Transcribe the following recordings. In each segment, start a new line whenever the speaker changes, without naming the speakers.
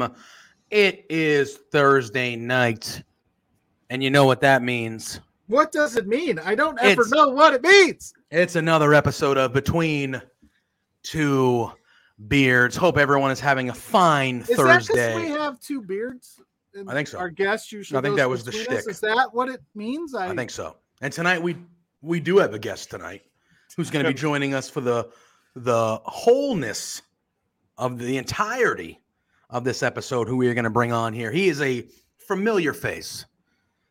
p.m. It is Thursday night. And you know what that means.
What does it mean? I don't ever
It's-
know what it means.
It's another episode of Between Two Beards. Hope everyone is having a fine
Is that we have two beards?
I think so.
Our guest usually.
I think that was the shtick.
Is that what it means?
I think so. And tonight we we do have a guest tonight who's going to be joining us for the the wholeness of the entirety of this episode. Who we are going to bring on here? He is a familiar face.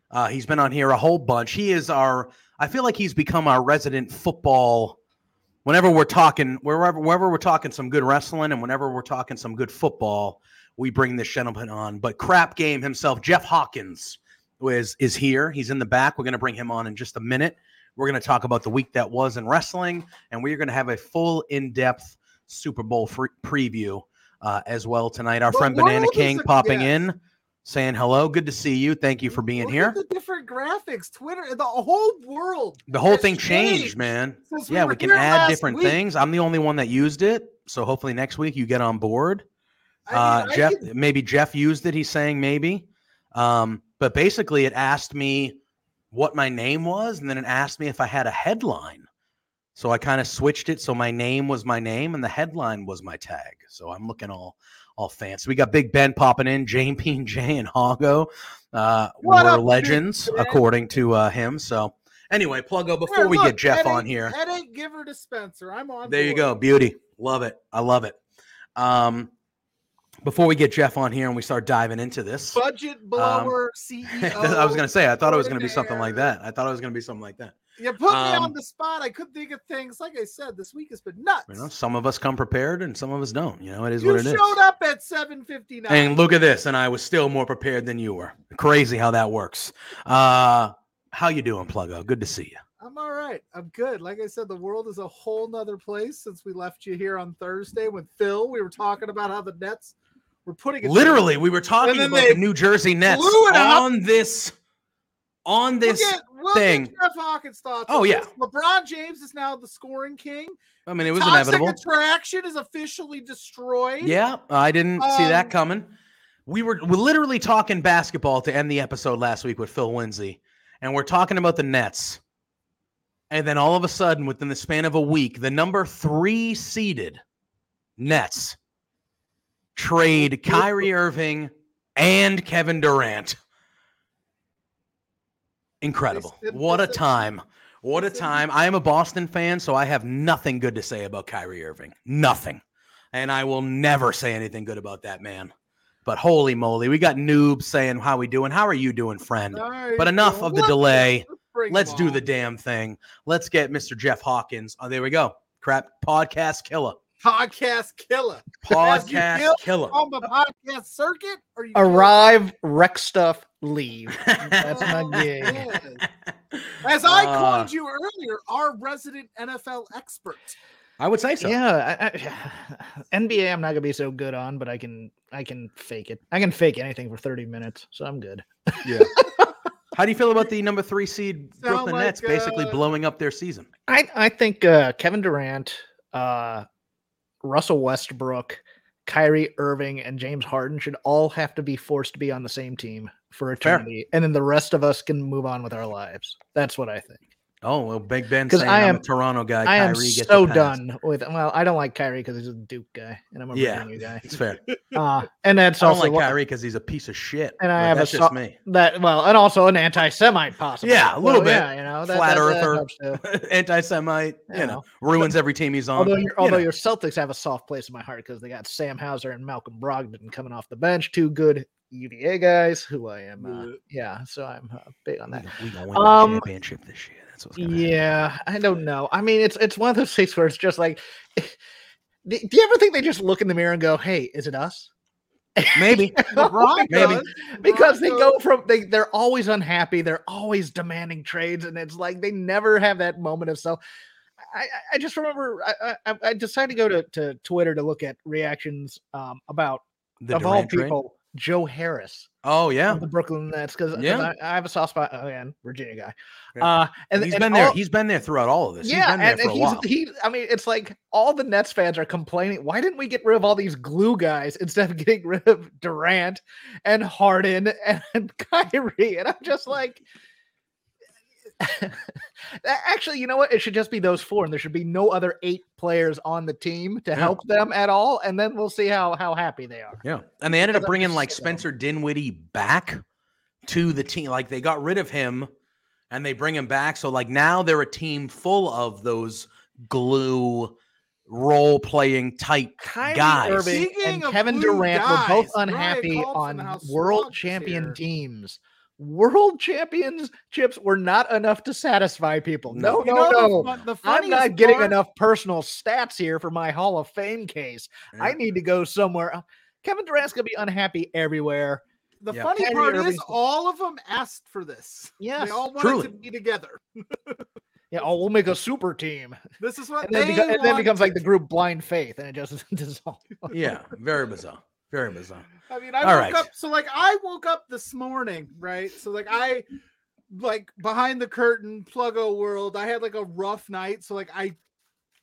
Uh, he's been on here a whole bunch. He is our. I feel like he's become our resident football. Whenever we're talking, wherever wherever we're talking some good wrestling, and whenever we're talking some good football, we bring this gentleman on. But crap game himself, Jeff Hawkins is is here. He's in the back. We're going to bring him on in just a minute. We're going to talk about the week that was in wrestling, and we're going to have a full in-depth Super Bowl free preview uh, as well tonight. Our friend Banana King
a-
popping in, saying hello. Good to see you. Thank you for being
Look
here.
The different graphics, Twitter, the whole world.
The whole thing changed, man.
since
yeah, we can add different
week.
things. I'm the only one that used it, so hopefully next week you get on board.
I mean,
Uh, Jeff,
could-
maybe Jeff used it. He's saying maybe, um, but basically it asked me what my name was, and then it asked me if I had a headline. So I kind of switched it so my name was my name and the headline was my tag. So I'm looking all all fancy. We got Big Ben popping in, Jane P and J and Hago. Uh,
What
were
up,
legends according to uh, him. So anyway, Pluggo, before
Here,
we get Jeff
headache-
on here.
Headache giver dispenser. I'm on.
There you go. Beauty. Love it. I love it. Um, before we get Jeff on here and we start diving into this,
Budget blower CEO.
I was going to say, I thought it was going to be something like that. I thought it was going to be something like that.
You put me
Um,
on the spot. I couldn't think of things. Like I said, this week has been nuts.
You know, some of us come prepared and some of us don't. You know, it is
You
what it is.
You showed up at 7:59.
And look at this, and I was still more prepared than you were. Crazy how that works. Uh, how you doing, Pluggo? Good to see you.
I'm all right. I'm good. Like I said, the world is a whole nother place since we left you here on Thursday with Phil. We were talking about how the Nets were putting it
Literally, we were talking about the New Jersey Nets
it up.
On this
We'll get, we'll
thing.
Jeff Hawkins thoughts.
Oh, yeah.
this. LeBron James is now the scoring king.
I mean, it was
Toxic
inevitable.
attraction is officially destroyed.
Yeah, I didn't see that
Um,
coming. We were we're literally talking basketball to end the episode last week with Phil Lindsay, and we're talking about the Nets. And then all of a sudden, within the span of a week, the number three seeded Nets trade Kyrie Irving and Kevin Durant. Incredible. What a time. What a time. I am a Boston fan, so I have nothing good to say about Kyrie Irving. Nothing. And I will never say anything good about that man. But holy moly, we got noobs saying, How we doing? How are you doing, friend? But enough of the delay.
let's bring
Let's
him
do the damn thing. Let's get Mr. Jeff Hawkins. Oh, there we go. Crap. Podcast killer.
Podcast killer. As you
Podcast
kill
killer.
on the podcast circuit, or you
Arrive, wreck stuff, leave. That's my gig.
Yes. As I
Uh,
called you earlier, our resident NFL expert.
I would say so.
Yeah, I, I, NBA. I'm not gonna be so good on, but I can I can fake it. I can fake anything for 30 minutes, so I'm good.
Yeah. How do you feel about the number three seed
Sound
Brooklyn
like,
Nets basically
uh,
blowing up their season?
I I think uh, Kevin Durant, uh, Russell Westbrook, Kyrie Irving, and James Harden should all have to be forced to be on the same team for
Fair.
eternity, and then the rest of us can move on with our lives. That's what I think.
Oh well, Big Ben
'Cause
saying
I am-
a Toronto guy.
I am
Kyrie
so done with. Well, I don't like Kyrie because he's a Duke guy, and I'm a
Yeah.
Virginia guy.
It's fair.
Uh, and that's also
I don't
also
like Kyrie because he's a piece of shit.
And I have a
that's
so-
just me.
that well, and also an anti-Semite, possibly.
Yeah, a little bit.
Yeah, you know, that,
Flat
that,
earther. Anti-Semite, you
Yeah.
know, ruins every team he's on.
Although,
you
your, although
know.
your Celtics have a soft place in my heart because they got Sam Hauser and Malcolm Brogdon coming off the bench, two good UVA guys who I am. Uh,
Yeah.
so I'm uh, big on that.
we gonna win
Um,
the championship this year. That's what's gonna happen.
Yeah, I don't know. I mean, it's it's one of those things where it's just like, do do you ever think they just look in the mirror and go, "Hey, is it us?"
Maybe.
LeBron
Maybe.
does.
because they go from they they're always unhappy they're always demanding trades and it's like they never have that moment of self I, I just remember I, I, I decided to go to, to Twitter to look at reactions um, about
The
of all
Durant trade?
Joe Harris
Oh yeah,
the Brooklyn Nets because
Yeah.
I, I have a soft spot again Virginia guy.
Yeah.
Uh, and
he's
and
been there. He's been there throughout all of this.
yeah,
he's been there
and, and he's he. I mean, it's like all the Nets fans are complaining. Why didn't we get rid of all these glue guys instead of getting rid of Durant and Harden and Kyrie? And I'm just like, actually, you know what? It should just be those four, and there should be no other eight players on the team to
Yeah.
help them at all. And then we'll see how how happy they are.
Yeah, and they ended up bringing like
sick of 'em.
Spencer Dinwiddie back to the team. Like they got rid of him, and they bring him back. So like now they're a team full of those glue role playing type
Kyrie
guys.
Irving
Speaking
and Kevin
glue
Durant were both unhappy
called from the
on world champion
here.
teams. World championships were not enough to satisfy people. No,
No.
You
no,
know
no.
fun- the
I'm
funniest
not getting
part-
enough personal stats here for my Hall of Fame case. I need to go somewhere. Kevin Durant's gonna be unhappy everywhere.
The
Yeah.
funny
Kyrie
part is, all of them asked for this.
Yes,
they all wanted
truly.
to be together.
Yeah, oh, we'll make a super team,
This is what
and then,
they
beco- and then becomes like the group Blind Faith, and it just dissolves.
Yeah, very bizarre. Very bizarre.
I mean, I
All
woke
right.
up. So like, I woke up this morning, right? So like, I like behind the curtain, Pluggo World. I had like a rough night, so like I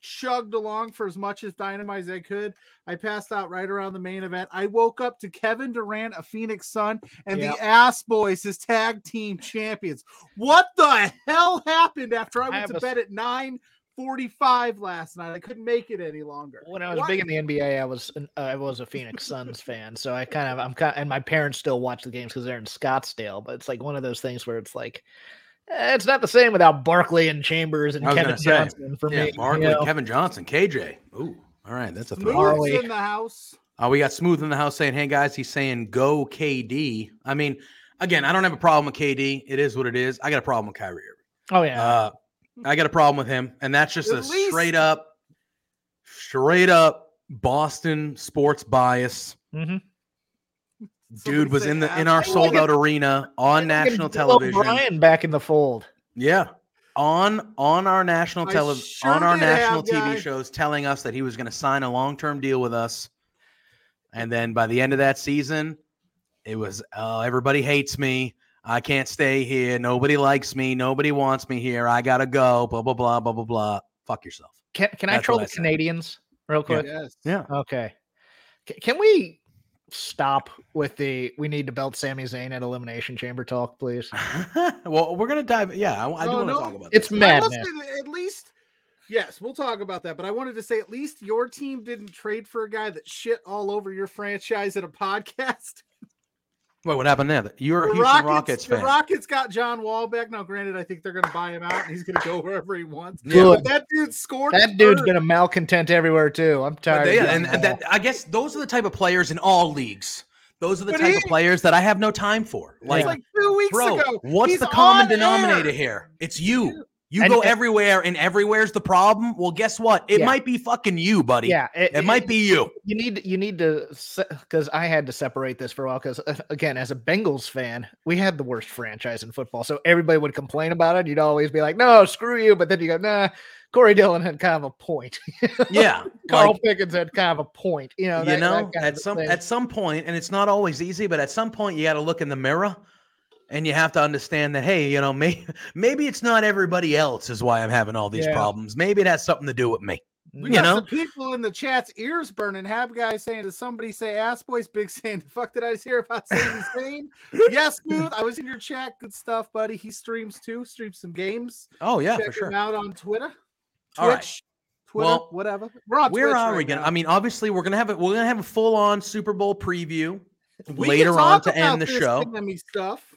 chugged along for as much as dynamite as I could. I passed out right around the main event. I woke up to Kevin Durant, a Phoenix Sun, and
Yep.
the Ass Boys as tag team champions. What the hell happened after I
I
went
have
to
a s-
bed at nine forty-five last night? I couldn't make it any longer.
When I was
What?
big in the NBA, I was an, uh, I was a Phoenix Suns fan, so I kind of I'm kind of, and my parents still watch the games because they're in Scottsdale. But it's like one of those things where it's like eh, it's not the same without Barkley and Chambers and Kevin
gonna say,
Johnson for
Yeah,
me. you know?
Kevin Johnson, KJ. Ooh, all right, that's a
Smooth's
throw.
Harley.
in the house.
Uh, we got Smooth in the house saying, "Hey guys," he's saying, "Go KD." I mean, again, I don't have a problem with KD. It is what it is. I got a problem with Kyrie Irving.
Oh yeah,
Uh, I got a problem with him, and that's just
At
a
least-
straight up, straight up Boston sports bias.
Mhm.
Dude was in the in our sold out arena on national television.
O'Brien back in the fold.
Yeah. On on our national
I
television
sure
on our
did
national
have,
TV
guy.
shows telling us that he was going to sign a long-term deal with us. And then by the end of that season, it was oh, everybody hates me. I can't stay here. Nobody likes me. Nobody wants me here. I gotta go. Blah blah blah blah blah blah. Fuck yourself.
Can can I troll the
I.
Canadians real quick?
Yes.
Yeah.
Okay. C- can we stop with the we need to belt Sami Zayn at Elimination Chamber talk, please?
well, we're gonna dive. Yeah, I, I do oh,
No,
want to
no,
talk about.
It's
this.
I must
madness.
at least, yes, we'll talk about that. But I wanted to say, at least your team didn't trade for a guy that shit all over your franchise at a podcast.
Wait, what happened there? You're a
The
Houston Rockets,
the
fan.
Rockets got John Wall back. Now, granted, I think they're going to buy him out, and he's going to go wherever he wants.
Yeah.
But that dude scored.
That dude's
third.
been a malcontent everywhere too. I'm tired.
they-
of
and, and that, I guess those are the type of players in all leagues. Those are the
But
type
he-
of players that I have no time for. Like,
like two weeks
bro,
ago.
what's the common
on air.
denominator here? It's you. You
And-
go
and-
everywhere, and everywhere's the problem. Well, guess what? It
Yeah.
might be fucking you, buddy.
yeah,
It might be you.
You need you need to because I had to separate this for a while because again, as a Bengals fan, we had the worst franchise in football, so everybody would complain about it. You'd always be like, "No, screw you," but then you go, "Nah." Corey Dillon had kind of a point.
Yeah.
Carl
like,
Pickens had kind of a point. You know,
you
that- that
know,
kind
at some
thing.
at some point, and it's not always easy, but at some point you got to look in the mirror and you have to understand that hey, you know, may, maybe it's not everybody else is why I'm having all these
Yeah.
problems. Maybe it has something to do with me.
We
you know?
some people in the chat's ears burning. Have guys saying, "Does somebody say ass boys?" Big saying, "The fuck did I just hear about Sami Zayn?" yes, smooth. I was in your chat. Good stuff, buddy. He streams too. Streams some games.
Oh yeah,
Check
for sure.
him out on Twitter, Twitch,
All right.
Twitter,
Well,
whatever. We're on
Where
Twitch
are
right
we gonna?
now.
I mean, obviously we're gonna have it. We're gonna have a full on Super Bowl preview
We
later on to end the show.
Stuff.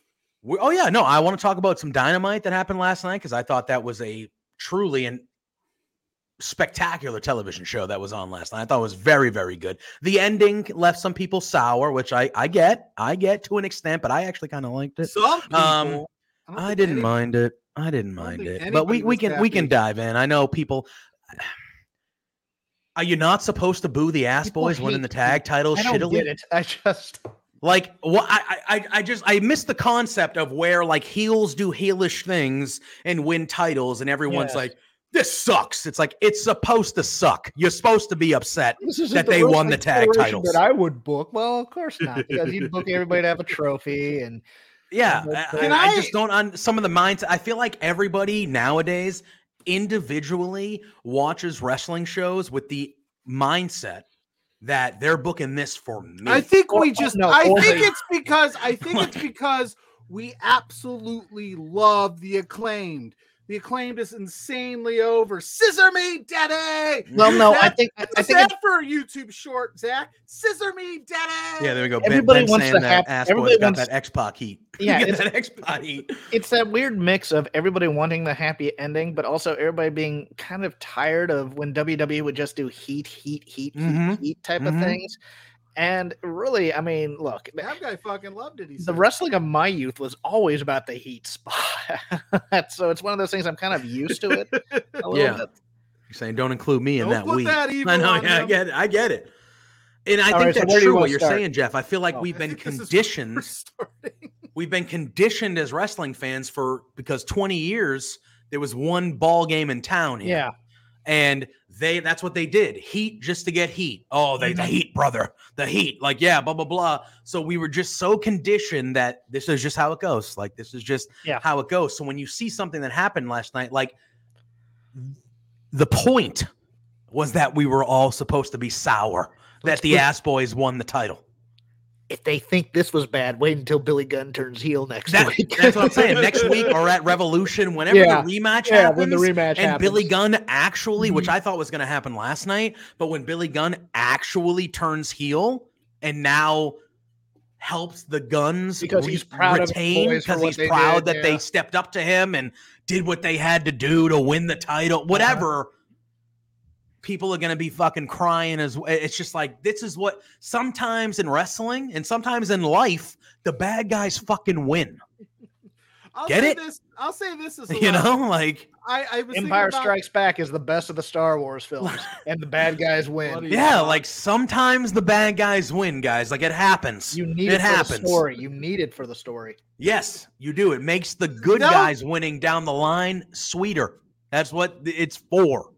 We, oh yeah, no, I want to talk about some dynamite that happened last night because I thought that was a truly an spectacular television show that was on last night. I thought it was very, very good. The ending left some people sour, which I I get, I get to an extent, but I actually kind of liked it.
Some people.
Um,
don't
I didn't mind it. I didn't mind it. But we we can we can dive in. I know people. Are you not supposed to boo the ass
People
boys winning the tag titles
I don't
shittily?
get it. I just
Like what? I, I I- just I miss the concept of where like heels do heelish things and win titles, and everyone's
Yes.
like, this sucks. It's like it's supposed to suck. You're supposed to be upset. That they won the tag titles.
that I would book. Well, of course not, because you'd book everybody to have a trophy and
Yeah, I, I- I
I-
just don't on some of the minds. I feel like everybody nowadays individually watches wrestling shows with the mindset that they're booking this for me.
I think
Or-
we just.
no,
I think
they-
it's because. I think it's because we absolutely love the acclaimed. The acclaimed is insanely over. Scissor me, daddy.
well, no, I think I
What's
think
that for a YouTube short, Zach? Scissor me, daddy.
yeah, there we go. Ben,
Everybody
ben
wants to
that
have- everybody
boy's got
wants-
that X Pac heat.
Yeah,
Get
it's-
that X Pac heat.
it's that weird mix of everybody wanting the happy ending, but also everybody being kind of tired of when WWE would just do heat, heat, heat, heat,
Mhm.
heat type
Mhm.
of things. And really, I mean, look,
That guy fucking loved it. He
the
said.
wrestling of my youth was always about the heat spot. so it's one of those things I'm kind of used to it. A
Yeah.
bit.
You're saying don't include me in
Don't
that week.
that evil
I know.
on
Yeah, I get it. I get it. And I
All
think
right,
that's
where do you
true what you're
start?
saying, Jeff. I feel like
Oh.
we've been
think this is where
conditioned.
we're starting.
we've been conditioned as wrestling fans for because 20 years there was one ball game in town here.
Yeah.
And they that's what they did. Heat just to get heat. Oh, they
Mm-hmm.
the heat, brother. The heat. Like, yeah, blah, blah, blah. So we were just so conditioned that this is just how it goes. Like, this is just
Yeah.
how it goes. So when you see something that happened last night, like the point was that we were all supposed to be sour that the ass boys won the title.
If they think this was bad, wait until Billy Gunn turns heel next
That-
week.
that's what I'm saying. Next week or at Revolution, whenever
Yeah.
the rematch
yeah,
happens,
when the rematch
and Billy. Gunn actually, which
Mhm.
I thought was going to happen last night, but when Billy Gunn actually turns heel and now helps the Gunns
Because he's proud
retain because he's proud
did,
that they stepped up to him and did what they had to do to win the title, whatever. People are going to be fucking crying as it's just like this is what sometimes in wrestling and sometimes in life the bad guys fucking win.
I'll
Get
say
it?
This, I'll say this as
You
well.
know, like
I, I was
Empire
about-
Strikes Back is the best of the Star Wars films, and the bad guys win.
Yeah,
Yeah.
like sometimes the bad guys win, guys. Like it happens.
You need
it,
it, for the
happens.
story. You need it for the story.
Yes, you do. It makes the good
No.
guys winning down the line sweeter. That's what it's for.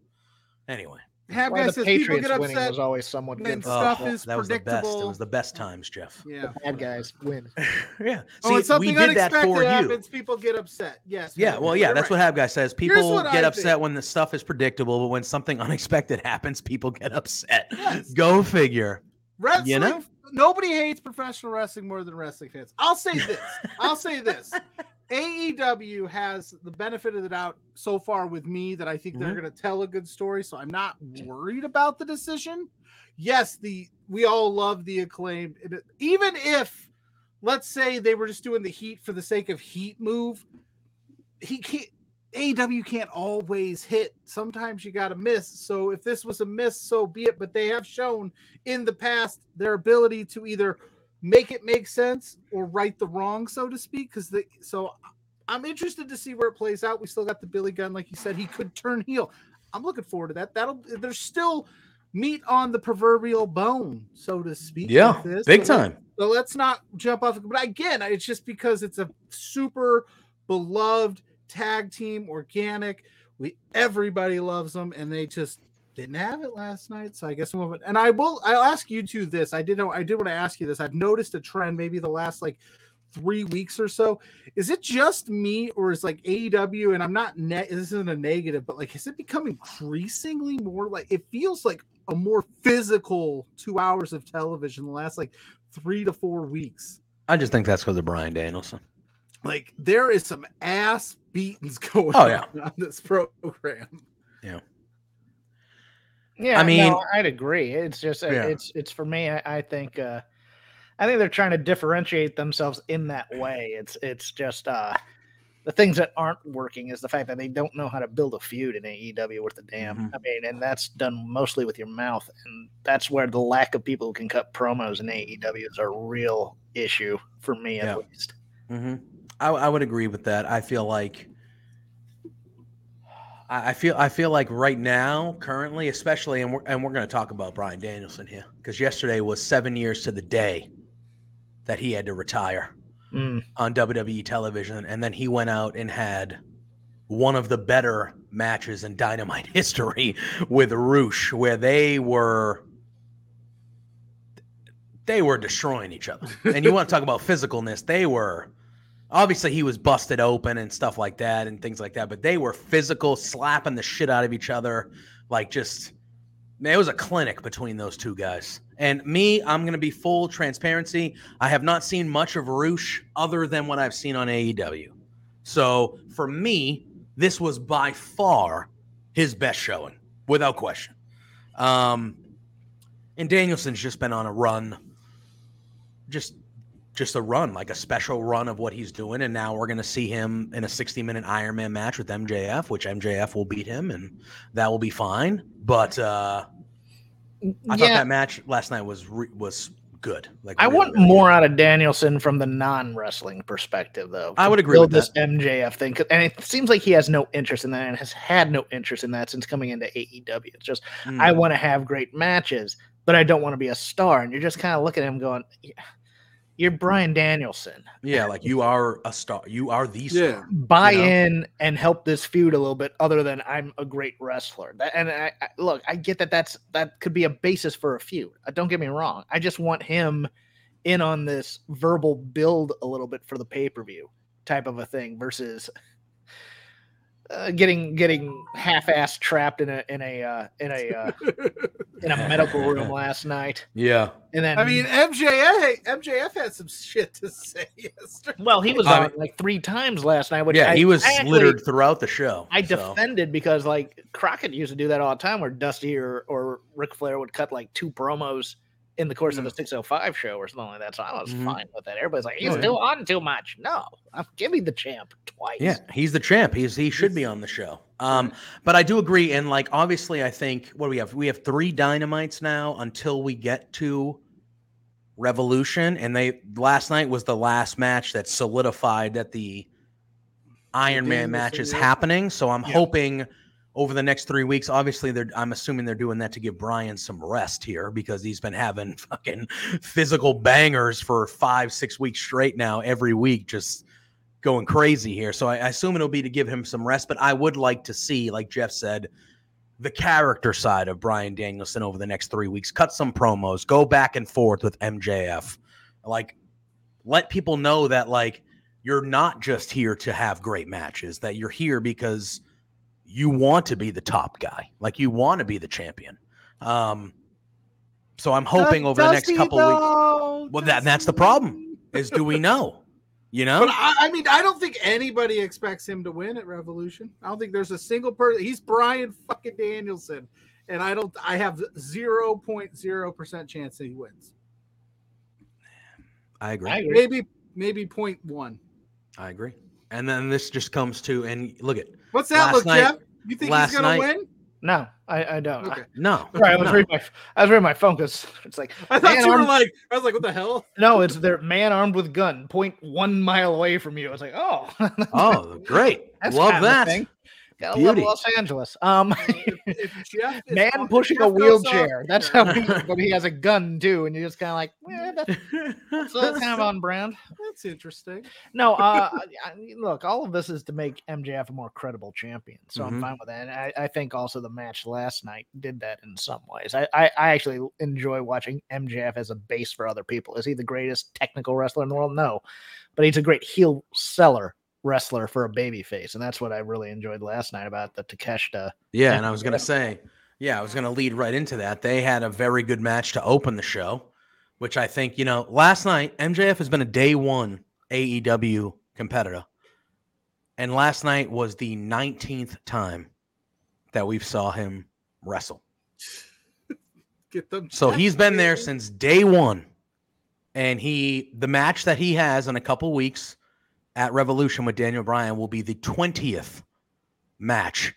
Anyway,
Have
Why
guys
the
says people
Patriots
get
winning
upset.
was always somewhat
when
good. for
stuff
oh,
is
that was the best. It was the best times, Jeff.
Yeah.
Bad guys win.
yeah.
Oh,
See,
when
we
something
did that
unexpected
for you.
happens, people get upset. Yes.
Yeah,
man,
well, yeah,
you're
that's
right.
what Have Guy says. People
what
get
I
upset
think.
when the stuff is predictable, but when something unexpected happens, people get upset.
Yes.
Go figure.
Wrestling,
You know?
nobody hates professional wrestling more than wrestling fans. I'll say this. I'll say this. AEW has the benefit of the doubt so far with me that I think they're
Mhm.
going to tell a good story, so I'm not worried about the decision. Yes, the we all love the acclaim, even if let's say they were just doing the heat for the sake of heat move, he can't. AEW can't always hit. Sometimes you got to miss. So if this was a miss, so be it. But they have shown in the past their ability to either make it make sense or right the wrong, so to speak. Because the so I'm interested to see where it plays out. We still got the Billy Gunn, like you said, he could turn heel. I'm looking forward to that. That'll there's still meat on the proverbial bone, so to speak.
Yeah,
this.
big
So let-
time.
so let's not jump off. But again, it's just because it's a super beloved tag team, organic. We everybody loves them, and they just didn't have it last night. So I guess we'll. And I will. I'll ask you two this. I did know. I did want to ask you this. I've noticed a trend, maybe the last like three weeks or so. Is it just me, or is like AEW? And I'm not. Ne- this isn't a negative, but like, has it become increasingly more like? It feels like a more physical two hours of television the last like three to four weeks.
I just think that's because of Bryan Danielson.
Like there is some ass beatings going
Oh, yeah.
on on this program.
Yeah,
I
I
mean-
mean, I'd agree. It's just uh,
Yeah.
it's it's for me. I, I think uh, I think they're trying to differentiate themselves in that way. It's it's just uh, the things that aren't working is the fact that they don't know how to build a feud in AEW worth a damn.
Mhm.
I mean, and that's done mostly with your mouth, and that's where the lack of people who can cut promos in AEW is a real issue for me at
Yeah.
least.
hmm I, I would agree with that. I feel like I feel I feel like right now, currently, especially, and we're and we're going to talk about Bryan Danielson here because yesterday was seven years to the day that he had to retire
Mm,
on WWE television, and then he went out and had one of the better matches in Dynamite history with Rush, where they were they were destroying each other. And you want to talk about physicalness? They were obviously he was busted open and stuff like that and things like that, but they were physical, slapping the shit out of each other, like just man, it was a clinic between those two guys. And me, I'm gonna be full transparency. I have not seen much of Rush other than what I've seen on AEW. So for me, this was by far his best showing, without question. Um, and Danielson's just been on a run, just just a run, like a special run of what he's doing. And now we're going to see him in a 60 minute Iron Man match with MJF, which MJF will beat him and that will be fine. But uh, I thought that match last night was re- was good. Like
I
really,
want
really
more
good.
out of Danielson from the non-wrestling perspective, though.
I would agree with
this MJF thing, and it seems like he has no interest in that, and has had no interest in that since coming into AEW. It's just
Mm.
I want to have great matches, but I don't want to be a star. And you're just kind of looking at him going, "You're Bryan Danielson.
yeah, like you are a star. You are the star.
Yeah.
Buy
You know?
in and help this feud a little bit, other than I'm a great wrestler." That, and I, I, look, I get that that's that could be a basis for a feud. Uh, Don't get me wrong. I just want him in on this verbal build a little bit for the pay per view type of a thing versus uh, getting getting half ass trapped in a in a uh, in a uh, in a medical room last night,
Yeah.
and then
I mean, MJF MJF had some shit to say yesterday.
well, he was
I
on like three times last night. Which
yeah,
I,
he was
I actually-
littered throughout the show.
I
so.
defended because like Crockett used to do that all the time, where Dusty or or Ric Flair would cut like two promos in the course of a 605 show or something like that. So I was
Mhm.
fine with that. Everybody's like, he's
Oh, yeah.
still on too much. No, I'm, give me the champ twice.
Yeah, he's the champ. He's he should be on the show. Um, but I do agree, and like obviously, I think what do we have? We have three dynamites now until we get to Revolution, and they last night was the last match that solidified that the Iron Man match is happening. So I'm
Yeah.
hoping over the next three weeks. Obviously, they're I'm assuming they're doing that to give Bryan some rest here because he's been having fucking physical bangers for five, six weeks straight now, every week, just going crazy here. So I, I assume it'll be to give him some rest. But I would like to see, like Jeff said, the character side of Bryan Danielson over the next three weeks. Cut some promos, go back and forth with MJF. Like, let people know that like you're not just here to have great matches, that you're here because you want to be the top guy, like you want to be the champion. Um, so I'm hoping over the next couple weeks. Well, that that's the problem. Is do we know? You know?
But I, I mean, I don't think anybody expects him to win at Revolution. I don't think there's a single person. He's Bryan fucking Danielson, and I don't. I have zero point zero percent chance that he wins.
I agree.
I agree.
Maybe maybe point one.
I agree. And then this just comes to and look at
What's that look,
night-
Jeff? You think
last
he's gonna
night-
win?
No, I, I don't.
Okay.
no.
Sorry, I was
no.
reading my I was reading my phone because it's like
I thought
man
you were like. I was like, what the hell?
no, it's their man armed with gun, point one mile away from you. I was like, oh,
Oh, great.
that's
Love
kind of a
that.
Thing. Gotta love Los Angeles. Um,
If, if Jeff is
man pushing a wheelchair. That's how, he, but he has a gun too, and you're just kind of like, eh, that's, so that's kind of on brand.
That's interesting.
No, uh, I, I- look, all of this is to make MJF a more credible champion, so
Mhm.
I'm fine with that. And I, I think also the match last night did that in some ways. I, I, I actually enjoy watching MJF as a base for other people. Is he the greatest technical wrestler in the world? No, but he's a great heel seller wrestler for a baby face, and that's what I really enjoyed last night about the Takeshita.
Yeah, and I was gonna say, yeah, I was gonna lead right into that. They had a very good match to open the show, which I think, you know, last night MJF has been a day one AEW competitor. And last night was the 19th time that we've saw him wrestle.
Get them.
So he's been there since day one. And he, the match that he has in a couple weeks at Revolution with Daniel Bryan will be the 20th match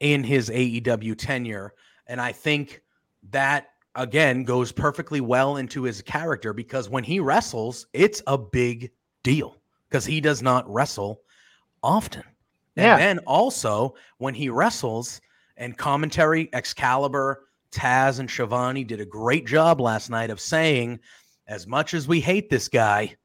in his AEW tenure. And I think that, again, goes perfectly well into his character because when he wrestles, it's a big deal because he does not wrestle often.
Yeah.
And then also, when he wrestles and commentary, Excalibur, Taz, and Schiavone did a great job last night of saying, as much as we hate this guy,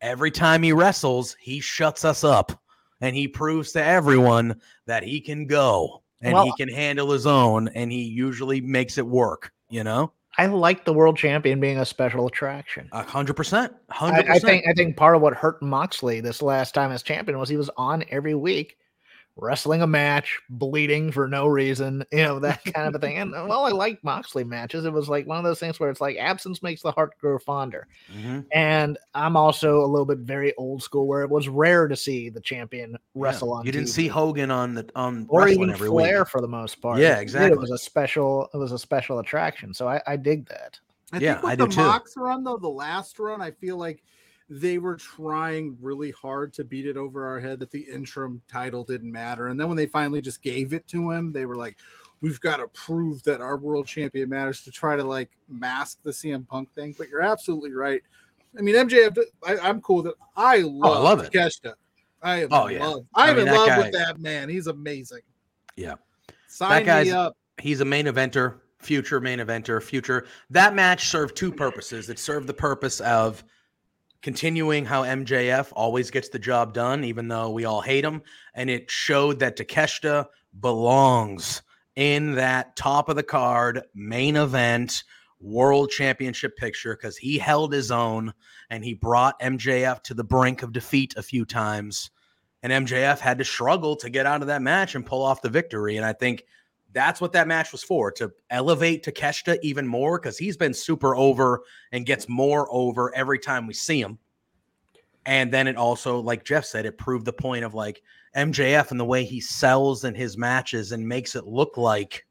every time he wrestles, he shuts us up. and he proves to everyone that he can go and
Well-
he can handle his own, and he usually makes it work. You know,
I like the world champion being a special attraction.
a hundred percent,
I,
hundred
I think I think part of what hurt Moxley this last time as champion was he was on every week, wrestling a match, bleeding for no reason, you know that kind of a thing. And uh, well, I like Moxley matches. It was like one of those things where it's like absence makes the heart grow fonder.
Mhm.
And I'm also a little bit very old school, where it was rare to see the champion wrestle
Yeah.
on.
You didn't see Hogan on the on
or
wrestling
even
every
Flair
week.
for the most part.
Yeah, exactly.
It was a special. It was a special attraction. So I, I dig that.
I
Yeah,
think with
I do
the
too.
Mox run though, the last run, I feel like they were trying really hard to beat it over our head that the interim title didn't matter. And then when they finally just gave it to him, they were like, We've got to prove that our world champion matters to try to like mask the CM Punk thing. But you're absolutely right. I mean, MJF, I, I'm cool that oh, I love, i
love it.
Takeshita. I am
Oh,
in
yeah.
love.
I
I'm
mean,
in love
guy-
with that man. He's amazing.
Yeah.
Sign
guy's-
me up.
He's a main eventer, future main eventer, future. That match served two purposes. It served the purpose of continuing how MJF always gets the job done, even though we all hate him. And it showed that Takeshita belongs in that top of the card main event world championship picture because he held his own and he brought MJF to the brink of defeat a few times. And MJF had to struggle to get out of that match and pull off the victory. And I think that's what that match was for to elevate Takeshita even more because he's been super over and gets more over every time we see him. And then it also, like Jeff said, it proved the point of like MJF and the way he sells in his matches and makes it look like.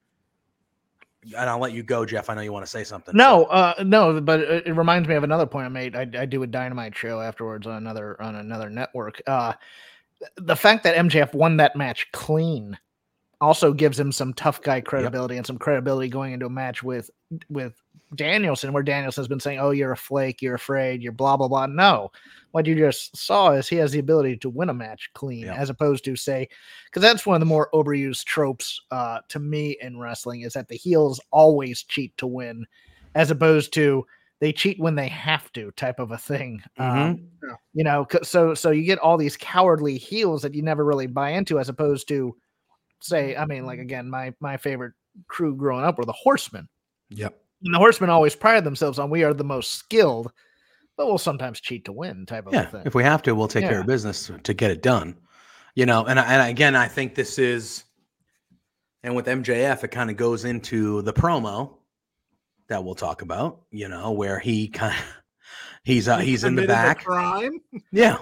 And I'll let you go, Jeff. I know you want to say something.
No, uh, no, but it, it reminds me of another point I made. I, I do a dynamite show afterwards on another on another network. Uh, the fact that MJF won that match clean also gives him some tough guy credibility and some credibility going into a match with with Danielson, where Danielson's been saying, "Oh, you're a flake, you're afraid, you're blah blah blah." No, what you just saw is he has the ability to win a match clean,
Yeah.
as opposed to say, because that's one of the more overused tropes uh, to me in wrestling is that the heels always cheat to win, as opposed to they cheat when they have to type of a thing. Um, you know, so so you get all these cowardly heels that you never really buy into, as opposed to say, I mean, like again, my my favorite crew growing up were the Horsemen.
Yep.
And the horsemen always pride themselves on we are the most skilled, but we'll sometimes cheat to win type of
Yeah,
thing.
if we have to, we'll take care of business to get it done. You know, and I- and again, I think this is, and with MJF, it kind of goes into the promo that we'll talk about. You know, where he kind of he's uh, he's in the back.
crime.
Yeah,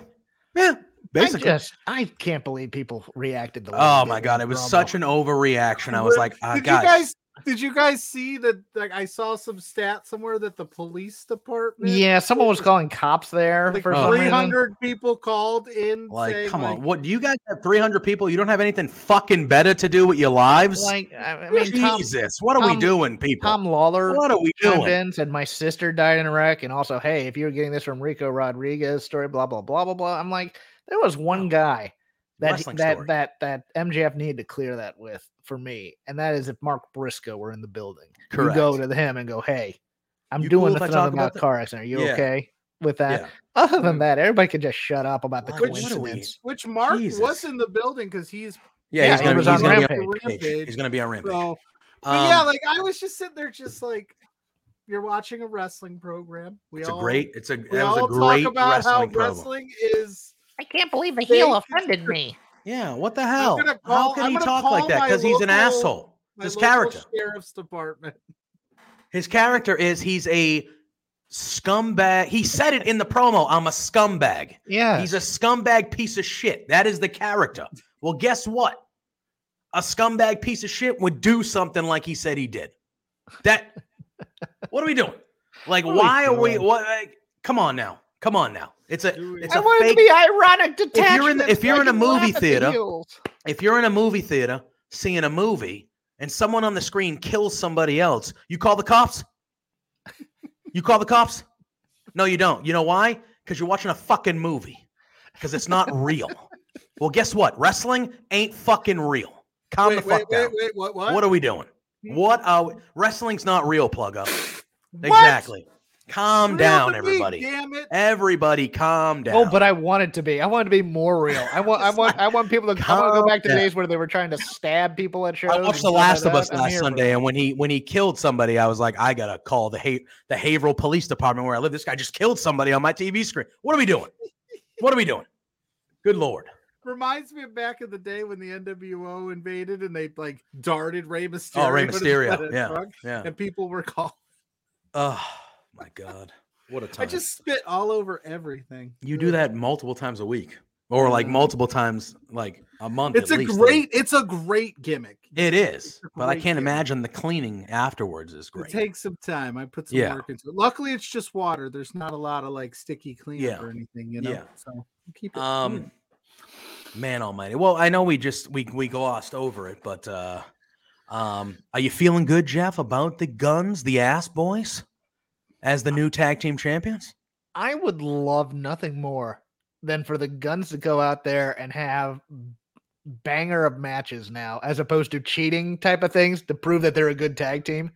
yeah,
I
basically.
just I can't believe people reacted the way
Oh my god, it was
the
such an overreaction. I was like, uh,
did
guys,
you guys did you guys see that like I saw some stat somewhere that the police department
Yeah, someone was calling cops there
like
for some
300 people called in
like,
saying,
come on,
like,
what do you guys have 300 people? You don't have anything fucking better to do with your lives?
Like I I mean, Tom,
Jesus, what are we doing, people?
Tom Lawler
what are we doing?
in, said my sister died in a wreck, and also, hey, if you're getting this from Rico Rodriguez story, blah blah blah blah blah. I'm like, there was one guy that
Wrestling
that
story.
that that MJF needed to clear that with for me, and that is if Mark Briscoe were in the building. You go
Correct.
to him and go, hey, I'm
You
doing
cool if I
this about,
about that?
car accident. Are you
Yeah.
okay with that?
Yeah.
Other than that, everybody could just shut up about the
Like, what
coincidence.
which Mark
Jesus.
was in the building because he's
Yeah,
Yeah,
he's gonna,
was
be, he's
on
gonna be on
Rampage.
Rampage. He's gonna be on Rampage.
so but
Um,
yeah, like I was just sitting there just like you're watching a wrestling program. We
it's a
all
great. It's a
we
that was a
all
great
talk about how
wrestling promo.
wrestling is
I can't believe the
heel
offended me.
Yeah, what the hell?
gonna
How can
I'm
he talk like that? Because he's an asshole. His
local
character.
sheriff's department.
His character is he's a scumbag. He said it in the promo. I'm a scumbag.
Yeah,
He's a scumbag piece of shit. That is the character. Well, guess what? A scumbag piece of shit would do something like he said he did. That. what are we doing? Like,
What are we
why are we?
doing?
What? Like, come on now. Come on now. It's a. It's
I
a
wanted
fake.
to be ironic
If you're in the- if you're in a movie
laugh the
theater, if you're in a movie theater seeing a movie and someone on the screen kills somebody else, you call the cops? You call the cops? No, you don't. You know why? Because you're watching a fucking movie. Because it's not real. well, guess what? Wrestling ain't fucking real. Calm
wait,
the fuck
wait,
down.
wait, wait, what? What?
What are we doing? What are we- wrestling's not real, plug up.
What?
Exactly. Calm
Real
down,
to me,
everybody.
Damn it.
Everybody, calm oh, down.
Oh, but I want it to be. I want it to be more real. I want. I want. I want people to. I want to go back to the
calm
days where they were trying to stab people at shows.
I watched The Last of Us
that.
Last Sunday, and when he when he killed somebody, I was like, I gotta call the ha- the Haverhill Police Department where I live. This guy just killed somebody on my TV screen. What are we doing? What are we doing? Good lord!
Reminds me of back in the day when the NWO invaded and they like darted Rey Mysterio.
Oh, Rey Mysterio. Yeah, yeah.
And people were calling.
Oh my god, what a time!
I just spit all over everything.
you do that multiple times a week, or like multiple times like a month.
It's
at
a
least.
great. It's a great gimmick.
It is, but I can't
gimmick.
imagine the cleaning afterwards is great.
It takes some time. I put some
Yeah.
work into it. Luckily, it's just water. There's not a lot of like sticky cleanup
Yeah.
or anything, you know.
Yeah.
So keep it.
Um,
clean.
man almighty. Well, I know we just we we glossed over it, but uh um are you feeling good, Jeff, about the Gunns, the ass boys, as the new tag team champions?
I would love nothing more than for the Gunns to go out there and have banger of matches now, as opposed to cheating type of things to prove that they're a good tag team.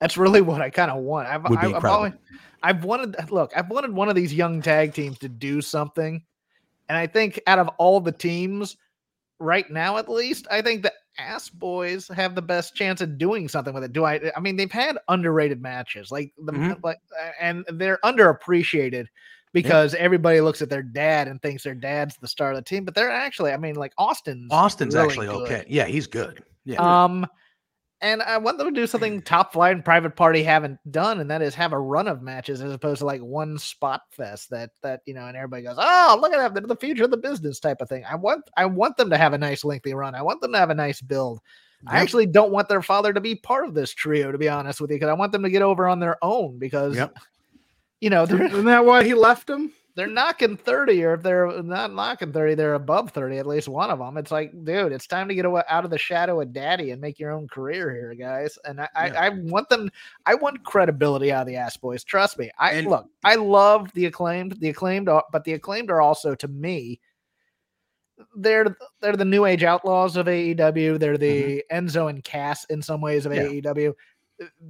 That's really what I kind of want. I've,
Would be
I- I've always, I've wanted look, I've wanted one of these young tag teams to do something, and I think out of all the teams right now, at least, I think the Ass Boys have the best chance of doing something with it. Do I? I mean, they've had underrated matches, like the
Mhm.
like, and they're underappreciated because everybody looks at their dad and thinks their dad's the star of the team, but they're actually, I mean, like Austin's
Austin's
really
actually
good.
okay. Yeah, he's good. Yeah.
Um, and I want them to do something Top Flight and Private Party haven't done, and that is have a run of matches as opposed to like one spot fest that that you know, and everybody goes, "Oh, look at that! They're the future of the business" type of thing. I want I want them to have a nice lengthy run. I want them to have a nice build. I actually don't want their father to be part of this trio, to be honest with you, because I want them to get over on their own because.
Yep.
You know,
Isn't that why he left him?
They're knocking 30 or if they're not knocking 30 they're above 30 at least one of them it's like dude it's time to get away, out of the shadow of daddy and make your own career here guys and i
Yeah.
I, I want them i want credibility out of the ass boys trust me i
And-
look i love the acclaimed the acclaimed are, but the acclaimed are also to me they're they're the new age outlaws of AEW. They're the mm-hmm. Enzo and Cass in some ways of
Yeah.
AEW.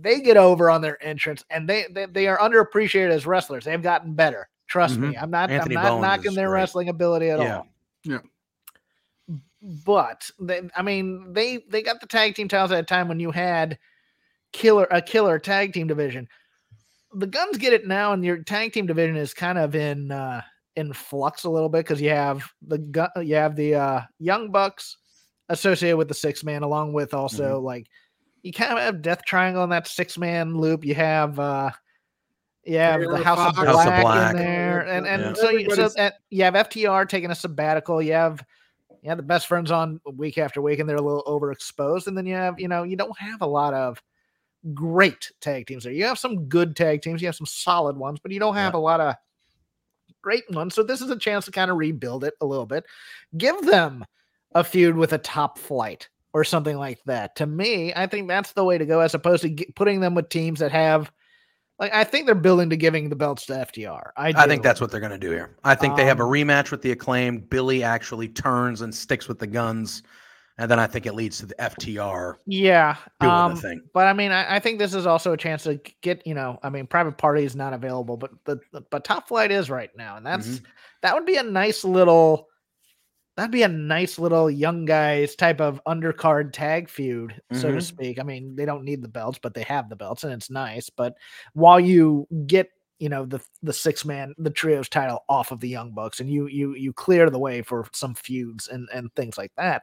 They get over on their entrance, and they they, they are underappreciated as wrestlers. They've gotten better. Trust me. I'm not.
Anthony
I'm not
Bowens
knocking their
great.
wrestling ability at
Yeah.
all.
Yeah.
But they, I mean, they they got the tag team titles at a time when you had killer a killer tag team division. The Gunns get it now, and your tag team division is kind of in uh, in flux a little bit because you have the gun, you have the uh, Young Bucks associated with the six man, along with also like you kind of have Death Triangle in that six man loop. You have uh, you have the House of,
Fox.
House of
Black
Black.
in there, and and
Yeah.
so you, so
Everybody's-
that, you have FTR taking a sabbatical. You have you have the best friends on week after week, and they're a little overexposed. And then you have you know you don't have a lot of great tag teams there. You have some good tag teams, you have some solid ones, but you don't have a lot of great ones. So this is a chance to kind of rebuild it a little bit. Give them a feud with a top flight or something like that. To me, I think that's the way to go, as opposed to get, putting them with teams that have. Like I think they're building to giving the belts to FTR. I,
I think that's what they're going to do here. I think they have a
Um,
rematch with the acclaimed. Billy actually turns and sticks with the Gunns, and then I think it leads to the FTR
yeah.
doing
um,
the thing.
But I mean, I, I think this is also a chance to get, you know, I mean, private party is not available, but the, the- but top flight is right now, and that's
Mm-hmm.
that would be a nice little, that'd be a nice little young guys type of undercard tag feud, so to
Mhm.
speak. I mean, they don't need the belts, but they have the belts, and it's nice. But while you get, you know, the the six man, the trios title off of the Young Bucks, and you you you clear the way for some feuds and and things like that.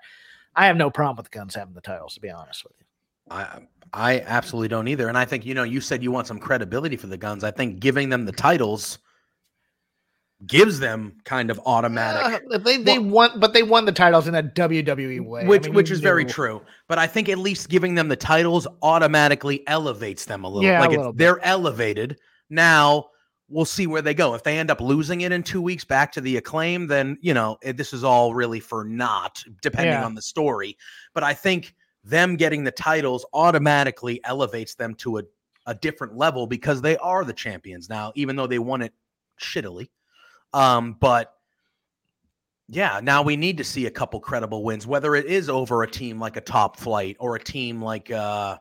I have no problem with the Gunns having the titles, to be honest with you.
I I absolutely don't either. And I think you know you said you want some credibility for the Gunns. I think giving them the titles gives them kind of automatic,
Uh, they they won, but they won the titles in a WWE way, I
which
mean,
which is very true. But I think at least giving them the titles automatically elevates them a little.
Yeah, a
like it's,
little
they're elevated now. We'll see where they go. If they end up losing it in two weeks back to the acclaim, then you know it, this is all really for naught, depending
Yeah.
on the story. But I think them getting the titles automatically elevates them to a, a different level because they are the champions now, even though they won it shittily. Um, but yeah, now we need to see a couple credible wins, whether it is over a team like a top flight or a team like uh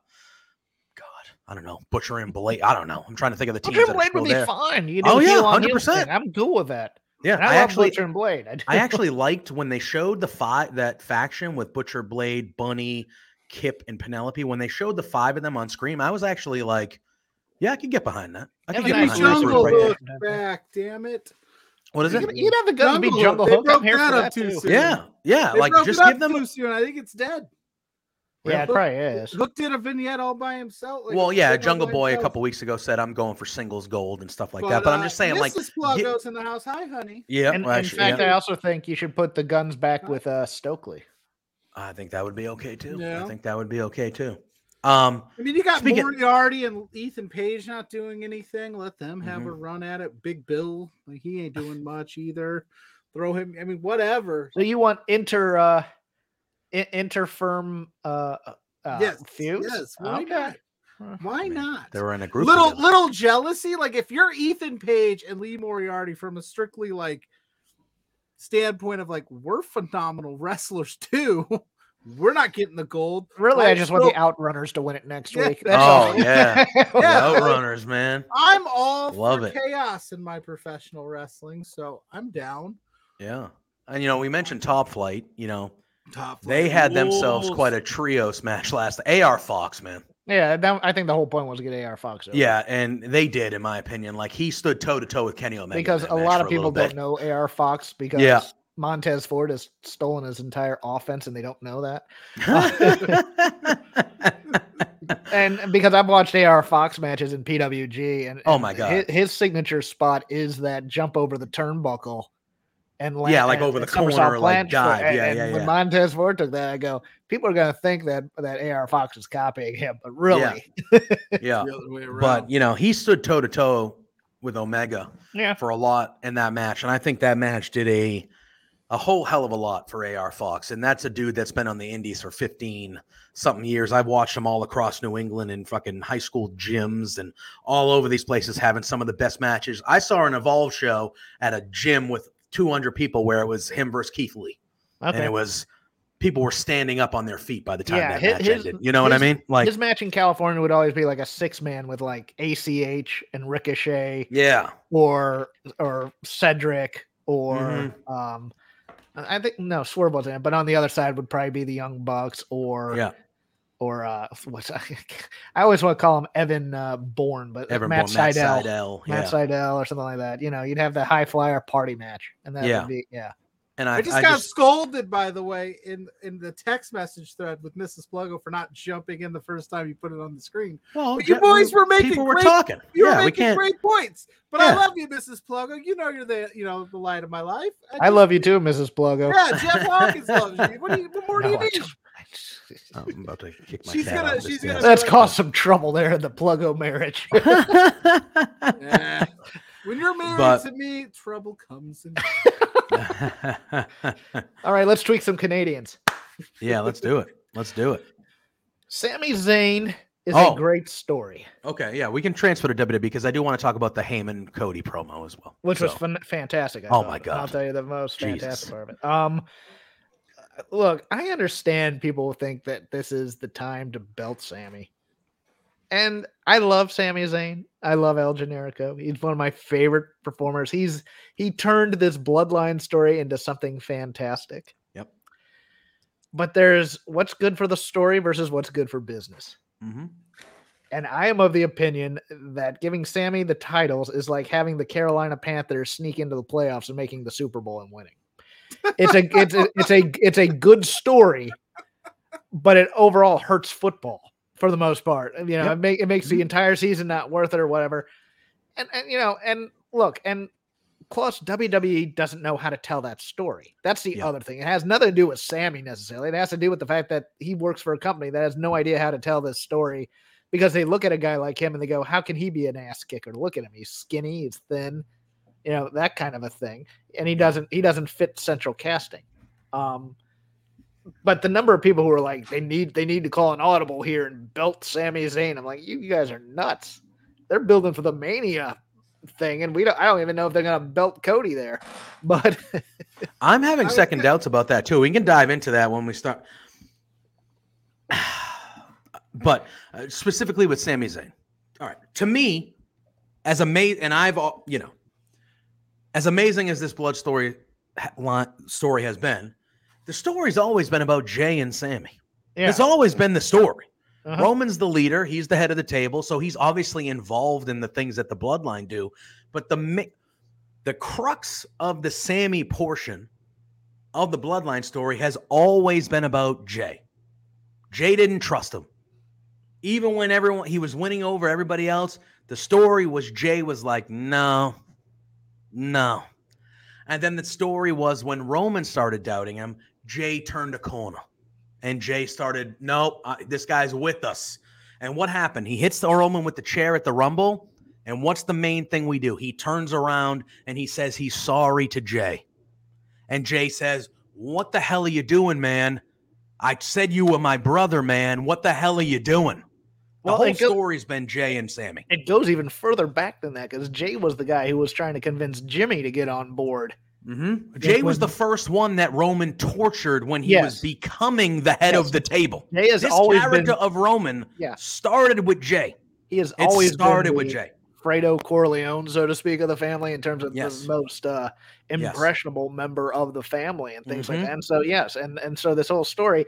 God, I don't know, Butcher and Blade. I don't know. I'm trying to think of the teams.
Butcher and Blade
still
would be
there.
fine. You
Oh, yeah,
heel on heel
100%.
I'm cool with that.
Yeah,
And
I,
I, love
actually,
Butcher and Blade. I.
I actually liked when they showed the five that faction with Butcher, Blade, Bunny, Kip, and Penelope. When they showed the five of them on screen, I was actually like, "Yeah, I could get behind that. I could
Yeah,
get
but
behind
me
that."
Jungle
group right
back, damn it.
What is it?
You'd have the Gunns to be
Jungle
Jungle
Hook.
I'm
broke
here for
that up too
too.
soon.
Yeah, yeah.
They
like
broke
just
it up
give them.
too soon. I think it's dead.
Yeah, it
Hook-
probably is.
Hook did a vignette all by himself. like,
Well, yeah, Jungle
by
Boy a couple weeks ago said I'm going for singles gold and stuff like that. But I'm
uh,
just saying, like,
Mrs. Pluggo's in the house. Hi, honey.
yeah,
And
well,
in
actually,
fact,
yeah,
I also think you should put the Gunns back with uh, Stokely.
I think that would be okay too.
Yeah.
I think that would be okay too. Um,
I mean, you got
Speaking-
Moriarty and Ethan Page not doing anything. Let them have a
Mhm.
run at it. Big Bill, like, he ain't doing much either. Throw him. I mean, whatever.
So you want inter uh i- interfirm uh uh
yes,
feuds?
yes. Why
Okay.
not?
I
Why
mean,
not?
They were in a group.
little
together.
little jealousy. Like if you're Ethan Page and Lee Moriarty from a strictly like standpoint of like we're phenomenal wrestlers too. We're not getting the gold.
Really, I
Like,
just want
so
the Outrunners to win it next
Yeah.
week. That's
Oh,
all.
yeah.
Yeah.
The Outrunners, man.
I'm all
Love
for
it.
chaos in my professional wrestling, so I'm down.
Yeah. And you know, we mentioned Top Flight. You know,
Top
they
Flight
had themselves
rules.
quite a trio smash last. AR Fox, man.
Yeah, that, I think the whole point was to get AR Fox over.
Yeah, and they did, in my opinion. Like he stood toe to toe with Kenny Omega
because a lot of people
little
don't know AR Fox because
Yeah.
Montez Ford has stolen his entire offense and they don't know that.
bit.
And because I've watched AR Fox matches in PWG, and
Oh my God.
his, his signature spot is that jump over the turnbuckle, and land,
Yeah, like
and-
over the
and
corner, like
plancha for-
dive.
and-
Yeah,
and
yeah,
When. Montez Ford took that, I go, people are gonna think that that AR Fox is copying him, but really,
yeah.
The other way around.
But you know, he stood toe to toe with Omega
yeah,
for a lot in that match, and I think that match did a a whole hell of a lot for AR Fox, and that's a dude that's been on the Indies for fifteen something years. I've watched him all across New England in fucking high school gyms and all over these places, having some of the best matches. I saw an Evolve show at a gym with 200 people where it was him versus Keith Lee, and it was people were standing up on their feet by the time
Yeah,
that
his-
match
his-
ended. You know what I mean? Like,
his match in California would always be like a six man with like ACH and Ricochet
yeah,
or or Cedric or
Mhm.
um I think no Swerve wasn't it, but on the other side would probably be the Young Bucks or
yeah.
or uh what's I always want to call him Evan uh, Bourne, but
Evan
Matt
Bourne, Matt
Sydal.
Sydal,
Matt
yeah.
Sydal or something like that. You know, you'd have the high flyer party match, and that
Yeah.
would be yeah.
And I,
I just
I
got
just
scolded, by the way, in in the text message thread with Mrs. Pluggo for not jumping in the first time you put it on the screen.
well,
But you
ja-
boys were making
people were
great-
talking.
You
yeah,
were
we
making
can't.
great points, but I love you, Mrs. Pluggo. You know you're the you know the light of my life.
I
just-
love you too, Mrs. Pluggo.
Yeah, Jeff Hawkins loves you. What, do you, what more do you
I
need?
I'm about to kick my
She's
cat
gonna- she's
this
gonna-
desk.
That's caused some trouble there in the Pluggo marriage.
Yeah. When you're married
But-
to me, trouble comes in.
All right, let's tweak some Canadians.
yeah, let's do it. Let's do it.
Sami Zayn is
Oh.
a great story,
Okay, yeah, we can transfer to WWE because I do want to talk about the Heyman Cody promo as well.
which was
So,
fan- fantastic. I
Oh
thought.
my god, I'll
tell you the most
Jesus.
fantastic part of it. Um, look, I understand people think that this is the time to belt Sami, and I love Sami Zayn. I love El Generico. He's one of my favorite performers. He's he turned this bloodline story into something fantastic.
Yep.
But there's what's good for the story versus what's good for business.
mhm.
And I am of the opinion that giving Sami the titles is like having the Carolina Panthers sneak into the playoffs and making the Super Bowl and winning. It's a it's a it's a it's a good story, but it overall hurts football for the most part. You know,
Yep.
it, make, it makes the
Mhm.
entire season not worth it or whatever. And and you know, and look, and plus WWE doesn't know how to tell that story. That's the
Yeah.
other thing. It has nothing to do with Sami necessarily. It has to do with the fact that he works for a company that has no idea how to tell this story because they look at a guy like him and they go, "How can he be an ass kicker? Look at him. He's skinny. He's thin. You know that kind of a thing." And he doesn't. He doesn't fit central casting. Um, but the number of people who are like, they need they need to call an audible here and belt Sami Zayn. I'm like, you, you guys are nuts. They're building for the Mania thing, and we don't. I don't even know if they're gonna belt Cody there. But
I'm having second doubts about that too. We can dive into that when we start. but uh, specifically with Sami Zayn. All right, to me, as amazing, and I've you know, as amazing as this blood story ha- story has been, the story's always been about Jay and Sami.
Yeah.
It's always been the story.
Uh-huh.
Roman's the leader. He's the head of the table, so he's obviously involved in the things that the bloodline do. But the the crux of the Sami portion of the bloodline story has always been about Jay. Jay didn't trust him. Even when everyone he was winning over everybody else, the story was Jay was like, "No. No." And then the story was when Roman started doubting him, Jay turned a corner and Jay started, nope, uh, this guy's with us. And what happened? He hits the Roman with the chair at the Rumble. And what's the main thing we do? He turns around and he says he's sorry to Jay. And Jay says, What the hell are you doing, man? I said you were my brother, man. What the hell are you doing? The
Well,
whole
go-
story's been Jay and Sami.
It goes even further back than that because Jay was the guy who was trying to convince Jimmy to get on board.
Hmm Jay was the first one that Roman tortured when he
Yes.
was becoming the head
Yes.
of the table.
Jay has
This
always
character
been.
of Roman
Yeah.
started with Jay.
He has
It
always
started
been
with Jay.
Fredo Corleone, so to speak, of the family in terms of
Yes.
the most uh,
Yes.
impressionable member of the family and things
Mhm.
like that. And so, yes, and and so this whole story,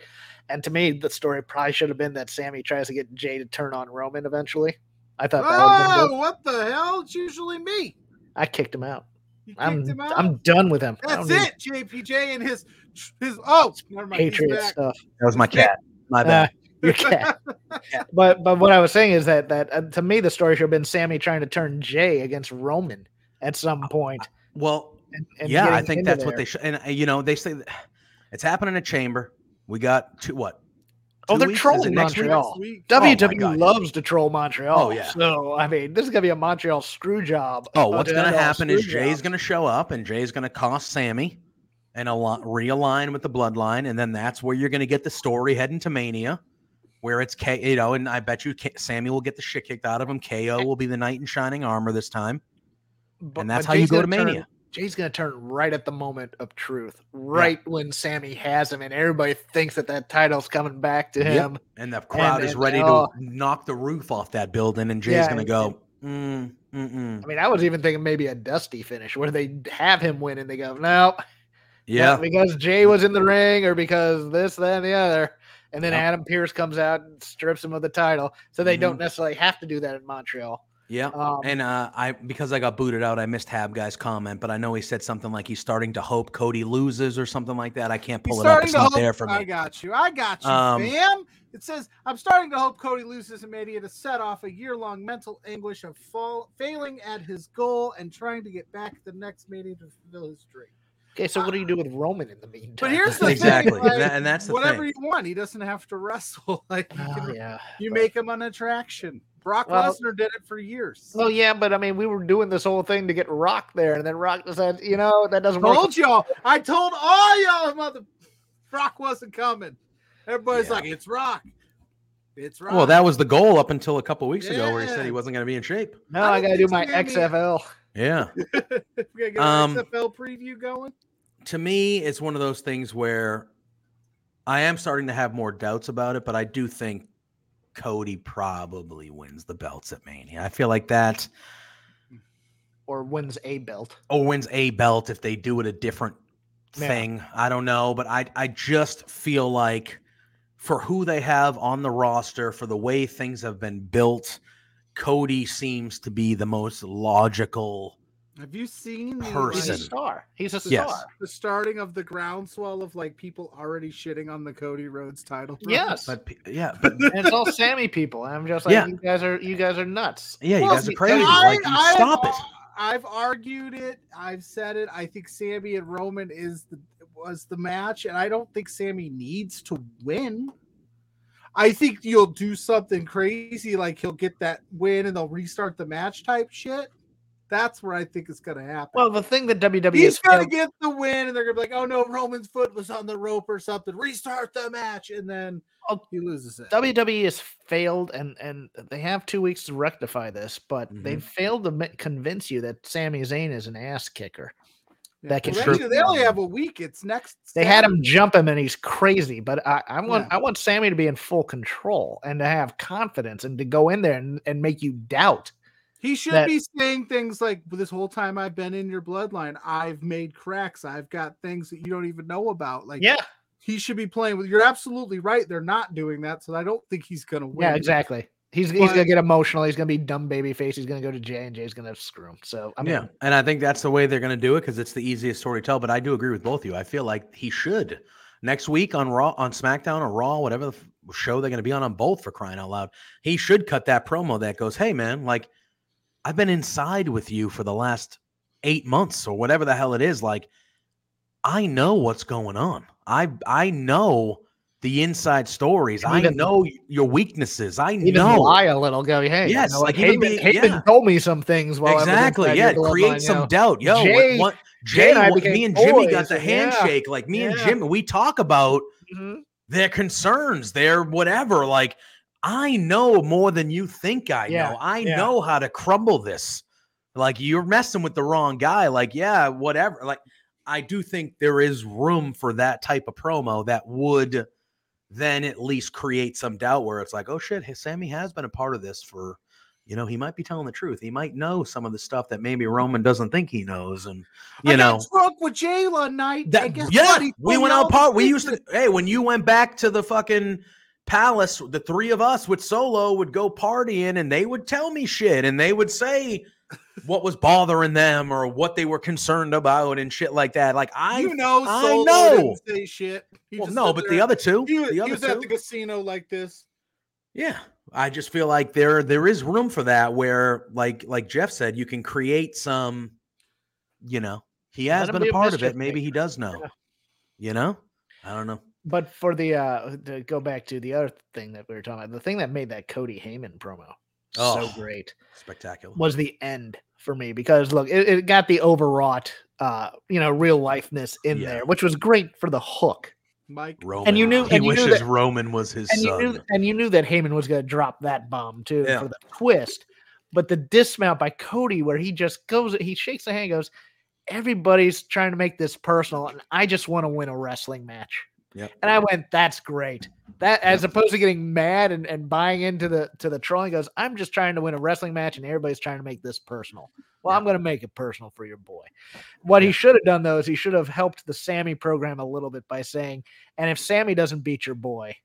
and to me, the story probably should have been that Sami tries to get Jay to turn on Roman eventually. I thought that would have been
Oh,
good.
what the hell? It's usually me.
I kicked him out.
You
I'm. I'm done with him.
That's
don't need
it, JPJ and his his. Oh, never mind.
Patriot stuff.
That was my cat. My
Uh,
bad.
your cat. but but what I was saying is that that uh, to me the story should have been Sami trying to turn Jay against Roman at some point.
well,
And, and
yeah, I think
into
that's what they should. And uh, you know, they say that it's happening in a chamber. We got two what?
Oh,
Two
they're
weeks? Is it
trolling? Montreal.
Next week.
Oh
WWE
God.
loves to troll Montreal.
Oh, yeah.
So I mean, this is gonna be a Montreal screw job.
Oh, what's going to happen is Jay's going to show up and Jay's going to cost Sami and al- realign with the bloodline. And then that's where you're going to get the story heading to Mania, where it's K, you know, and I bet you K- Sami will get the shit kicked out of him. KO will be the knight in shining armor this time.
But-
and that's
but
how you go to
gonna turn- Jay's gonna turn right at the moment of truth, right when Sami has him, and everybody thinks that that title's coming back to
Yep.
him.
And the crowd is
and-
ready
oh.
to knock the roof off that building. And Jay's
Yeah,
going to go, mm.
I mean, I was even thinking maybe a dusty finish where they have him win and they go, no,
yeah.
because Jay was in the ring or because this, that, and the other. And then
Yep.
Adam Pearce comes out and strips him of the title. So they
Mm-hmm.
don't necessarily have to do that in Montreal.
Yeah.
Um,
And uh, I because I got booted out, I missed Hab guy's comment, but I know he said something like he's starting to hope Cody loses or something like that. I can't pull it up; it's not
hope-
there for me.
I got you. I got you,
Um,
fam. It says, I'm starting to hope Cody loses in Mania to set off a year long mental anguish of fall, failing at his goal and trying to get back the next Mania to fulfill his dream.
Okay, so what do you do with Roman in the meantime?
But here's the
Exactly,
thing,
and
like,
and that's the
whatever
thing.
you want. He doesn't have to wrestle. Like you, can,
yeah.
you
but-
make him an attraction. Brock
Well-
Lesnar did it for years.
Well, yeah, but I mean, we were doing this whole thing to get Rock there, and then Rock decided, you know, that doesn't work.
told y'all. I told all y'all, mother. Rock wasn't coming. Everybody's
Yeah.
like, it's Rock. It's Rock.
Well, that was the goal up until a couple weeks ago, where he said he wasn't going to be in shape.
No,
I
I got to do my
so, Jamie.
XFL.
Yeah.
we gotta get
Um,
an XFL preview going.
to me, it's one of those things where I am starting to have more doubts about it, but I do think Cody probably wins the belts at Mania. I feel like that,
Or wins a belt.
or wins a belt if they do it a different
Yeah.
thing. I don't know, but I I just feel like for who they have on the roster, for the way things have been built, Cody seems to be the most logical.
Have you seen the,
He's a star. He's a star.
Yes.
the starting of the groundswell of like people already shitting on the Cody Rhodes title? run?
Yes.
But yeah, but
and it's all Sami people. I'm just like,
Yeah.
you guys are you guys are nuts.
yeah, you
Well,
guys are crazy.
I-
like, you
I've
stop it.
I've argued it. I've said it. I think Sami and Roman is the was the match, and I don't think Sami needs to win. I think you'll do something crazy, like he'll get that win and they'll restart the match type shit. That's where I think it's gonna happen.
Well, the thing that WWE
He's
is
gonna get the win, and they're gonna be like, "Oh no, Roman's foot was on the rope or something." Restart the match, and then
Oh,
he loses it.
WWE has failed, and and they have two weeks to rectify this, but
Mhm.
they failed to convince you that Sami Zayn is an ass kicker. that can
Well, they only have a week. It's next.
They had him jump him and he's crazy, but I, I want
Yeah.
I want Sami to be in full control and to have confidence and to go in there and, and make you doubt.
He should
that-
be saying things like, "This whole time I've been in your bloodline, I've made cracks. I've got things that you don't even know about." Like,
Yeah,
he should be playing with. You're absolutely right. They're not doing that, so I don't think he's gonna win.
yeah, exactly. He's he's gonna get emotional. He's gonna be dumb baby face. He's gonna go to J and J's gonna screw him. So I mean,
yeah, and I think that's the way they're going to do it because it's the easiest story to tell. But I do agree with both of you. I feel like he should next week on Raw, on SmackDown or Raw, whatever the f- show they're going to be on on both for crying out loud. He should cut that promo that goes, "Hey man, like I've been inside with you for the last eight months or whatever the hell it is. Like I know what's going on. I I know." The inside stories.
And
I know your weaknesses. I
even
know.
lie a little. Go, hey, you
Yes,
know,
like
like
even
Heyman,
being- yeah.
told me some things while
exactly. Yeah, create
bloodline,
some
you know.
doubt. Yo,
Jay-
what,
Jay
Jay,
and
what- me and Jimmy got the
and yeah.
handshake. Like me and
Yeah.
Jimmy, we talk about
Mhm.
their concerns, their whatever. Like I know more than you think I
Yeah,
know. I
yeah.
know how to crumble this. Like you're messing with the wrong guy. Like yeah, whatever. Like I do think there is room for that type of promo that would then at least create some doubt where it's like, oh shit, Sami has been a part of this for, you know, he might be telling the truth. He might know some of the stuff that maybe Roman doesn't think he knows, and you
I
know.
drunk with Jay one night.
That, yeah, we went out part. We used to. Hey, when you went back to the fucking palace, the three of us with Solo would go partying, and they would tell me shit, and they would say what was bothering them or what they were concerned about and shit like that. Like I,
you know,
I
Solo
know.
didn't say shit. He
well,
just
no, but
there.
the other two,
he, was-
the
he was
two,
at the casino like this.
yeah. I just feel like there there is room for that where, like like Jeff said, you can create some. You know, he has
Let
been
be
a
a
part of it. Maybe he does know.
Yeah.
You know, I don't know.
But for the uh to go back to the other thing that we were talking about, the thing that made that Cody Heyman promo so
Oh.
great
Spectacular.
was the end for me because look, it, it got the overwrought uh you know real lifeness in
Yeah.
there, which was great for the hook.
Mike,
Roman.
you knew-
he
and you knew
wishes
that-
Roman was his
And you
son.
knew and you knew that Heyman was gonna drop that bomb too
Yeah.
for the twist. But the dismount by Cody, where he just goes, he shakes the hand, and goes, Everybody's trying to make this personal, and I just want to win a wrestling match.
Yep.
And I went, that's great. That as opposed to getting mad and, and buying into the to the trolling goes, I'm just trying to win a wrestling match and everybody's trying to make this personal. Well,
Yeah.
I'm gonna make it personal for your boy. What he should have done though is he should have helped the Sami program a little bit by saying, and if Sami doesn't beat your boy,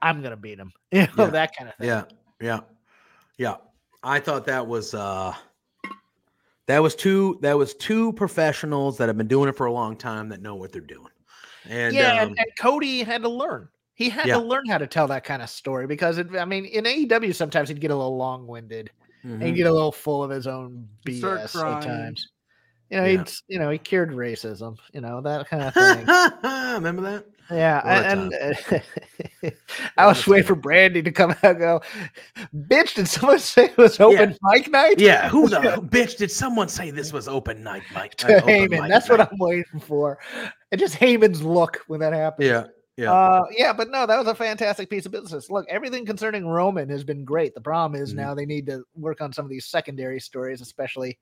I'm gonna beat him. You know, that kind of thing.
Yeah, yeah, yeah. I thought that was uh that was two that was two professionals that have been doing it for a long time that know what they're doing. And
yeah,
um,
and, and Cody had to learn. He had
Yeah.
to learn how to tell that kind of story because it, I mean, in AEW sometimes he'd get a little long-winded and
mhm.
he'd get a little full of his own BS sometimes. You know,
Yeah.
he'd you know he cured racism. You know that kind of thing.
remember that?
Yeah, and, and uh, I was waiting for Brandi to come out and go, bitch, did someone say it was open mic night?
Yeah, who the bitch did someone say this was open night, Mike?
To Heyman. That's
night?
what I'm waiting for. And just Heyman's look when that happens.
Yeah, yeah.
Uh, yeah, but no, that was a fantastic piece of business. Look, everything concerning Roman has been great. The problem is
Mhm.
now they need to work on some of these secondary stories, especially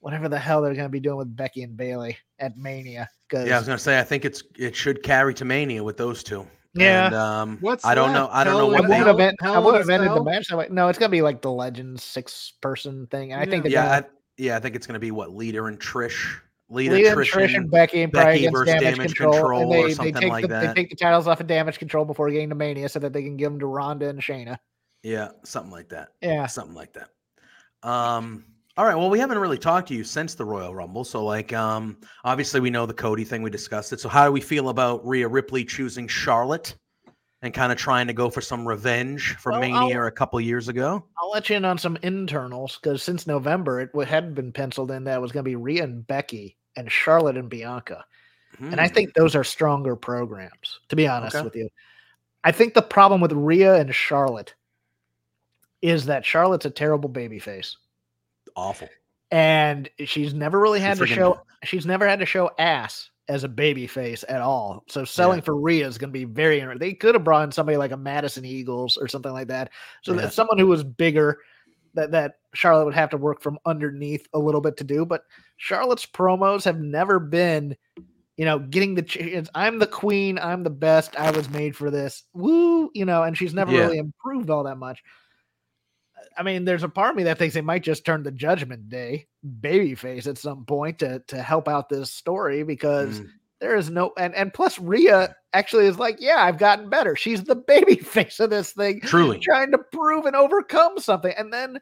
whatever the hell they're going to be doing with Becky and Bayley at Mania. Because
yeah, I was gonna say I think it's it should carry to Mania with those two.
Yeah.
And, um,
What's
I don't know. I don't know
Hell
I
what
in
they.
a
wouldn't
Hell-
have, been, I
Hell in
would
a
have ended the
Cell?
match that way. No, it's going to be like the Legends six person thing. And I think
Yeah.
that
Yeah, I, yeah. I think it's gonna be what Lita and Trish. Leader,
Lita
Trish,
Trish and Becky and probably
Becky
against
versus
damage,
Damage
control,
Control
and
or
they, they take
like
the,
that.
they take the titles off of damage control before getting to Mania, so that they can give them to Ronda and Shayna.
Yeah, something like that.
Yeah,
something like that. Um, all right. Well, we haven't really talked to you since the Royal Rumble, so like, um, obviously we know the Cody thing. We discussed it. So how do we feel about Rhea Ripley choosing Charlotte and kind of trying to go for some revenge for
Well,
Mania a couple years ago?
I'll let you in on some internals because since November it hadn't been penciled in that it was going to be Rhea and Becky and Charlotte and Bianca, and I
Hmm,
think those are stronger programs. To be honest
Okay.
with you, I think the problem with Rhea and Charlotte is that Charlotte's a terrible babyface.
Awful.
and she's never really had to show she's never had to show ass as a baby face at all. So selling for Rhea is going to be very inter- they could have brought in somebody like a Madison Eagles or something like that. So
Yeah.
that someone who was bigger that that Charlotte would have to work from underneath a little bit to do. But Charlotte's promos have never been, you know, getting the chance. I'm the queen. I'm the best. I was made for this. Woo, you know, and she's never
Yeah.
really improved all that much. I mean, there's a part of me that thinks they might just turn the Judgment Day babyface at some point to to help out this story because
Mm.
there is no and and plus Rhea actually is like, yeah, I've gotten better. She's the baby face of this thing,
Truly.
trying to prove and overcome something. And then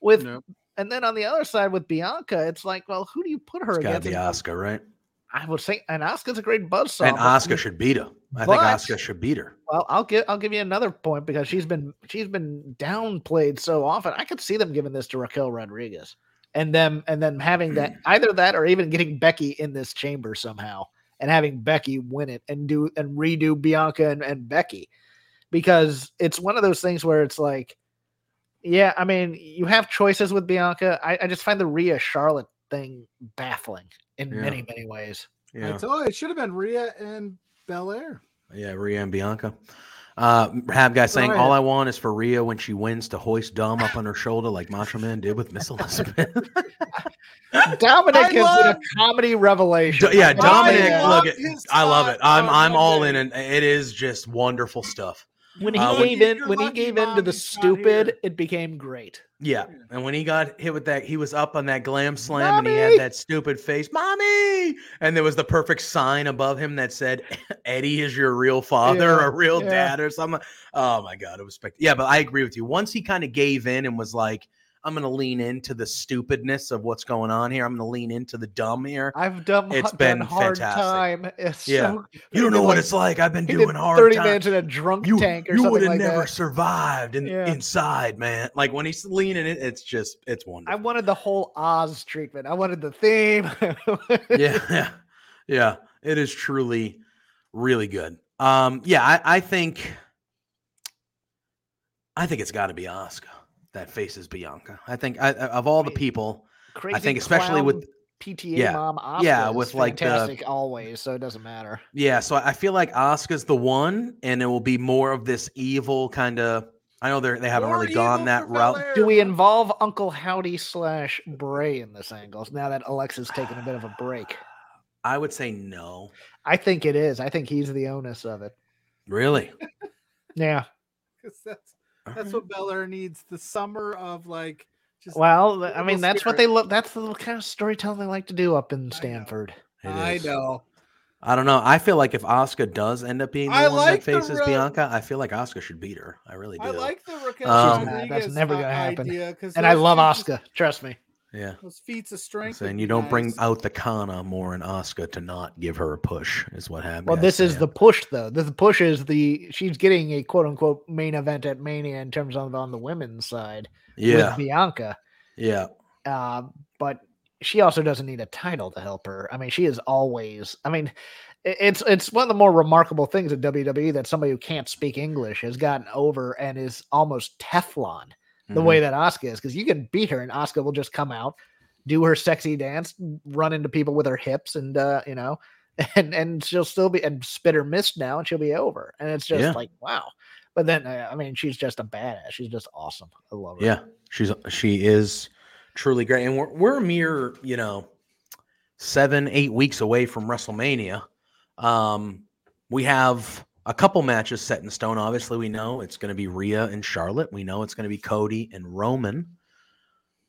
with
Nope.
and then on the other side with Bianca, it's like, well, who do you put her
It's got
against?
be Asuka, right?
I would say, and Asuka's a great buzzsaw.
And Asuka should beat her. I think Asuka should beat her.
Well, I'll give I'll give you another point because she's been she's been downplayed so often. I could see them giving this to Raquel Rodriguez, and them and then having that either that or even getting Becky in this chamber somehow and having Becky win it and do and redo Bianca and, and Becky because it's one of those things where it's like, yeah, I mean, you have choices with Bianca. I, I just find the Rhea Charlotte thing baffling in
Yeah.
many many ways.
Yeah.
told it should have been Rhea and Belair.
Yeah, Rhea and Bianca. Uh, Hab guy saying,
Go
all. I want is for Rhea when she wins to hoist Dom up on her shoulder like Macho Man did with Miss Elizabeth.
Dominic
I
has been
love-
a comedy revelation.
D- yeah,
I gotta say
Dominic,
that.
love
look, at, I love it. I'm I'm all in, and it is just wonderful stuff.
when he
Uh,
gave
when-
in when he gave in to the
Mommy's here.
stupid, it became great.
Yeah, and when he got hit with that, he was up on that glam slam, and he had that stupid face, "Mommy," and there was the perfect sign above him that said, "Eddie is your real father,
Yeah,
or real
yeah.
dad, or something." Oh my god, it was spect- yeah, but I agree with you. Once he kind of gave in and was like, "I'm going to lean into the stupidness of what's going on here. I'm going to lean into the dumb here."
I've done,
It's
done
been
hard
fantastic.
time. It's
Yeah.
so,
You don't know what it's like. I've been doing hard
thirty
time.
minutes in a drunk
You,
tank or
you would have
like
never
that.
survived in,
Yeah.
inside, man. Like when he's leaning it, it's just it's wonderful.
I wanted the whole Oz treatment. I wanted the theme.
yeah, yeah, yeah. It is truly, really good. Um, yeah, I, I think, I think it's got to be Asuka that faces Bianca. I think I, I- of all the people,
Crazy I
think especially with-
PTA
yeah,
mom. Asuka
yeah,
is
with, like, the-
always, so it doesn't matter.
yeah. So I feel like Asuka's the one, and it will be more of this evil kind of. I know they they haven't
More
really gone that route.
Belair.
Do we involve Uncle Howdy slash Bray in this angle now that Alexa's taking a bit of a break?
I would say no.
I think it is. I think he's the onus of it.
Really?
Yeah.
'Cause that's that's
Alright.
what Belair needs. The summer of like just
Well, I mean, that's what they look. That's the kind of storytelling they like to do up in
know.
Stamford.
It
I
is.
know.
I don't know. I feel like if Asuka does end up being the
I
one
like
that faces
ro-
Bianca, I feel like Asuka should beat her. I really do.
I like the Raquel
Um,
Nah, that's never gonna happen.
idea, 'cause
And I love Asuka. Trust me.
Yeah.
Those feats of strength. And
you don't bring out the Kana more in Asuka to not give her a push is what happened.
Well, this is the push, though. The, the push is the she's getting a quote unquote main event at Mania in terms of on the women's side
yeah
with Bianca.
yeah
Uh, but she also doesn't need a title to help her. I mean, she is always. I mean, it's it's one of the more remarkable things at WWE that somebody who can't speak English has gotten over and is almost Teflon the
Mhm.
way that Asuka is because you can beat her and Asuka will just come out, do her sexy dance, run into people with her hips, and uh, you know, and and she'll still be and spit her mist now and she'll be over. And it's just
Yeah.
like wow. But then uh, I mean, she's just a badass. She's just awesome. I love her.
yeah she's she is truly great and we're, we're a mere you know seven eight weeks away from wrestlemania um we have a couple matches set in stone obviously we know it's going to be Rhea and charlotte we know it's going to be cody and roman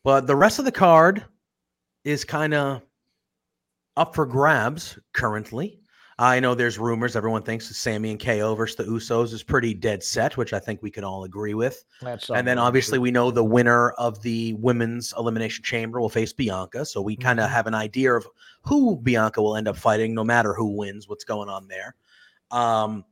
but the rest of the card is kind of up for grabs currently I know there's rumors. Everyone thinks that Sami and KO versus the Usos is pretty dead set, which I think we can all agree with.
That's
And then obviously we know the winner of the women's elimination chamber will face Bianca. So we kind of
Mhm.
have an idea of who Bianca will end up fighting, no matter who wins, what's going on there. Um,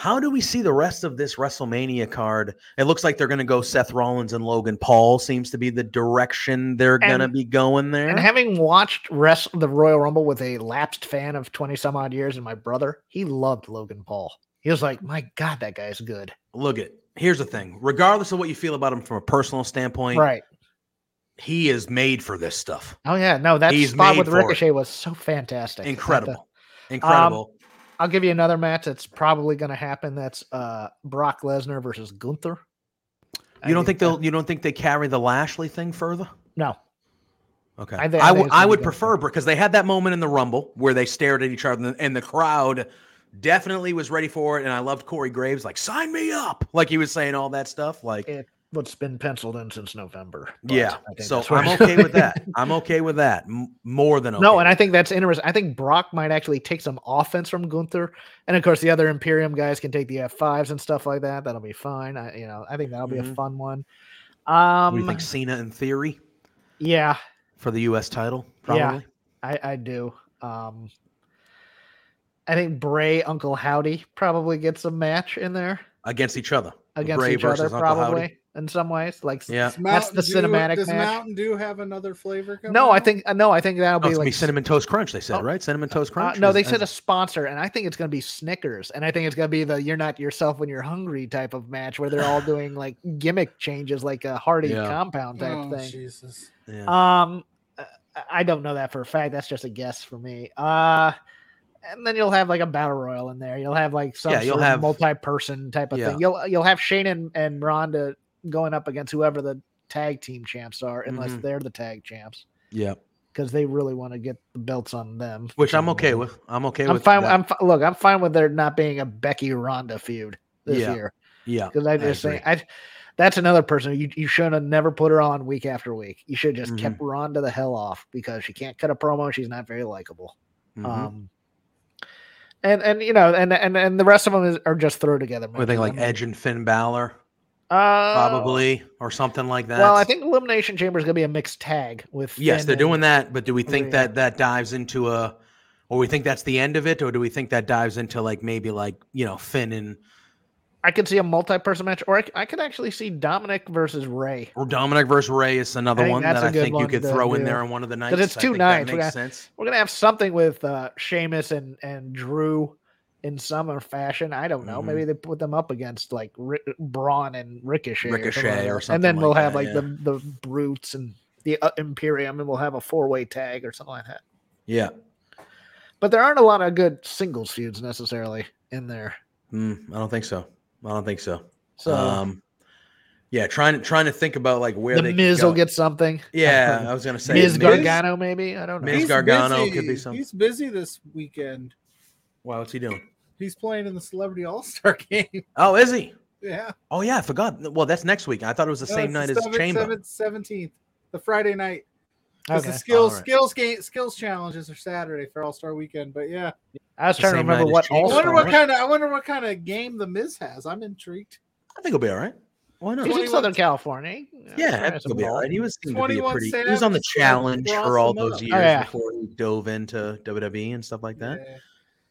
how do we see the rest of this WrestleMania card? It looks like they're going to go Seth Rollins and Logan Paul. Seems to be the direction they're going to be going there.
And having watched rest the Royal Rumble with a lapsed fan of 20 some odd years and my brother, he loved Logan Paul. He was like, My God, that guy's good.
Look at here's the thing. Regardless of what you feel about him from a personal standpoint,
Right.
he is made for this stuff.
Oh yeah. No, that
He's
spot with. Ricochet was so fantastic. Like the-
Incredible. Incredible.
I'll give you another match that's probably gonna happen. That's uh Brock Lesnar versus Gunther.
You don't think they'll? You don't think they carry the Lashley thing further?
No.
Okay.
I
I,
thi- I
w-
think it's
I would prefer because they had that moment in the Rumble where they stared at each other and the, and the crowd definitely was ready for it. And I loved Corey Graves, like, sign me up. Like he was saying all that stuff. Like,
It, what's been penciled in since November. but
yeah. so I'm okay with that. I'm okay with that. M- more than okay.
No, and I think that's interesting. I think Brock might actually take some offense from Gunther, and of course the other Imperium guys can take the F5s and stuff like that. That'll be fine. I, you know, I think that'll be a
Mhm.
fun one.
What
Um,
do you think Cena in theory
yeah,
for the U.S. title?
Yeah.
Probably.
I, I do. Um, I think Bray Uncle Howdy probably gets a match in there
Against each other.
against
Bray
each other,
versus Uncle Howdy.
probably in some ways. Like, s-
Yeah.
Does
That's the
Mountain Dew-
cinematic
Does
match.
Mountain Dew have another flavor? Coming
no, I think uh, no, I think that'll
Oh,
be
it's
like
be cinnamon toast crunch. They said
Oh,
right. Cinnamon toast
Uh,
crunch.
no,
Is-
they said a sponsor, and I think it's going to be Snickers, and I think it's going to be the "You're not yourself when you're hungry" type of match where they're all doing like gimmick changes, like a Hardy
Yeah.
compound type
Oh,
thing.
Jesus.
Yeah.
Um, uh, I don't know that for a fact. That's just a guess for me. Uh, and then you'll have like a battle royal in there. You'll have like some
Yeah, you'll
of
have-
multi-person type of
Yeah.
thing. You'll you'll have Shane and, and Ronda going up against whoever the tag team champs are, unless
Mhm.
they're the tag champs,
yeah.
because they really want to get the belts on them.
Which I'm okay with. I'm okay
I'm
with.
fine.
that.
I'm fi- look. I'm fine with there not being a Becky Ronda feud this
Yeah,
year
yeah.
because I just think I. That's another person you, you should have never put her on week after week. You should have just
Mm-hmm.
kept Ronda the hell off because she can't cut a promo. She's not very likable.
Mhm.
Um, and and you know and and and the rest of them is, are just throw together.
Do think, like.
I
Edge and Finn Balor,
uh,
probably, or something like that.
Well, I think Elimination Chamber is going to be a mixed tag with.
yes,
Finn
they're doing that. But do we think that that dives into a, or we think that's the end of it, or do we think that dives into like maybe like you know Finn and
I could see a multi-person match, or I, I could actually see Dominic versus Rey.
or Dominic versus Rey is another one that I think you could throw in
do.
there on one of the nights.
Because
it's
two nights,
That makes
got-
sense.
We're gonna have something with uh Sheamus and and Drew in some fashion. I don't know.
Mhm.
Maybe they put them up against like Ri- Braun and Ricochet, or, something
Ricochet or
that. and then
something
we'll
like
have like
yeah.
the the Brutes and the uh, Imperium, and we'll have a four way tag or something like that.
Yeah.
But there aren't a lot of good singles feuds necessarily in there.
Mm, I don't think so. I don't think so.
So
um, yeah, trying to trying to think about like where
the
they could
Miz will get something.
Yeah, I was gonna say
Miz
Miz-
Gargano, maybe. I don't know.
Miz
He's
Gargano
busy.
could be something.
He's busy this weekend.
Wow, what's he doing?
He's playing in the Celebrity All Star game.
Oh, is he?
yeah.
Oh yeah, I forgot. Well, that's next week. I thought it was the
No,
same night
the
as
seventh-
Chamber.
seventh- 17th, the Friday night. 'Cause
Okay.
the skills
Alright.
skills game skills challenges are Saturday for All Star Weekend. But yeah,
I was
the
trying to remember what
Chamber.
all
I wonder what
stars.
kind of I wonder what kind of game the Miz has. I'm intrigued.
I think he'll be all right. Why not?
He's in Southern California.
Yeah, I think he'll be all right. He was seemed to be a
21
pretty. He was on the challenge for all those years
Oh, yeah.
before he dove into WWE and stuff like that.
Yeah.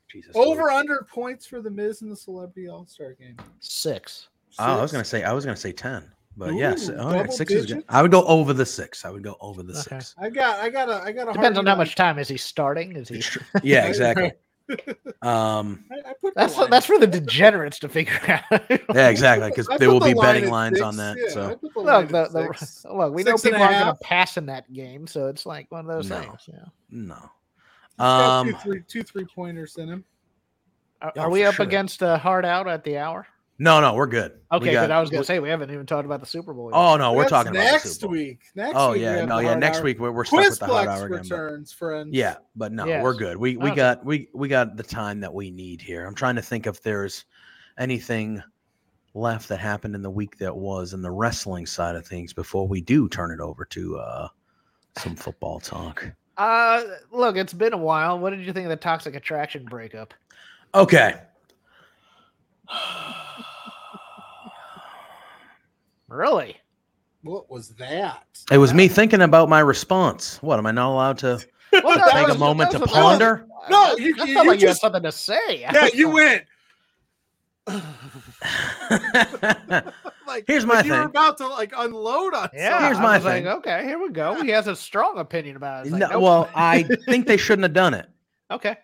Jesus.
Over
Lord.
under points for the Miz in the Celebrity All Star game.
Six.
Oh, I was gonna say I was gonna say ten, but yes,
Ooh,
all right,
double
six is good. I would go over the six. I would go over the
Okay.
six.
I got I got a I got a
Depends on how much time is he starting. Is he?
Yeah, exactly. Um,
I, I
That's
line
that's for the degenerates to figure out.
yeah, exactly, because there will
the
be
line
betting
at
lines on that.
yeah,
So
put the
Look, the, the,
six.
look, we know
Six and a
people aren't going to pass in that game, so it's like one of those
No.
things. Yeah.
no.
He's two
Um,
three two three pointers in him.
Are, are we up
sure.
against uh, hard out at the hour?
no, no, we're good.
Okay,
got-
but I was gonna say we haven't even talked about the Super Bowl. yet.
Oh no, we're
That's
talking about
next week. Next
Oh
week we
yeah,
have
no, yeah. Next
hour.
week we're, we're stuck with the hard
Quizplex
hour again. but-
returns, friends.
Yeah, but no, we're good. We we
Okay.
got we we got the time that we need here. I'm trying to think if there's anything left that happened in the week that was in the wrestling side of things before we do turn it over to uh some football talk.
Uh, look, it's been a while. What did you think of the Toxic Attraction breakup?
Okay.
Really?
What was that?
It was me thinking about my response. What am I not allowed to
Well, that
take a moment to
was- that was-
ponder?
No,
that-
you-
that
you- you
like you had
just-
something to say.
Yeah, you went like
Here's my
you were about to like unload on.
Yeah,
something.
Here's my
was like,
thing.
okay, here we go. He has a strong opinion about it. Like,
No,
nope.
well, I think they shouldn't have done it.
okay,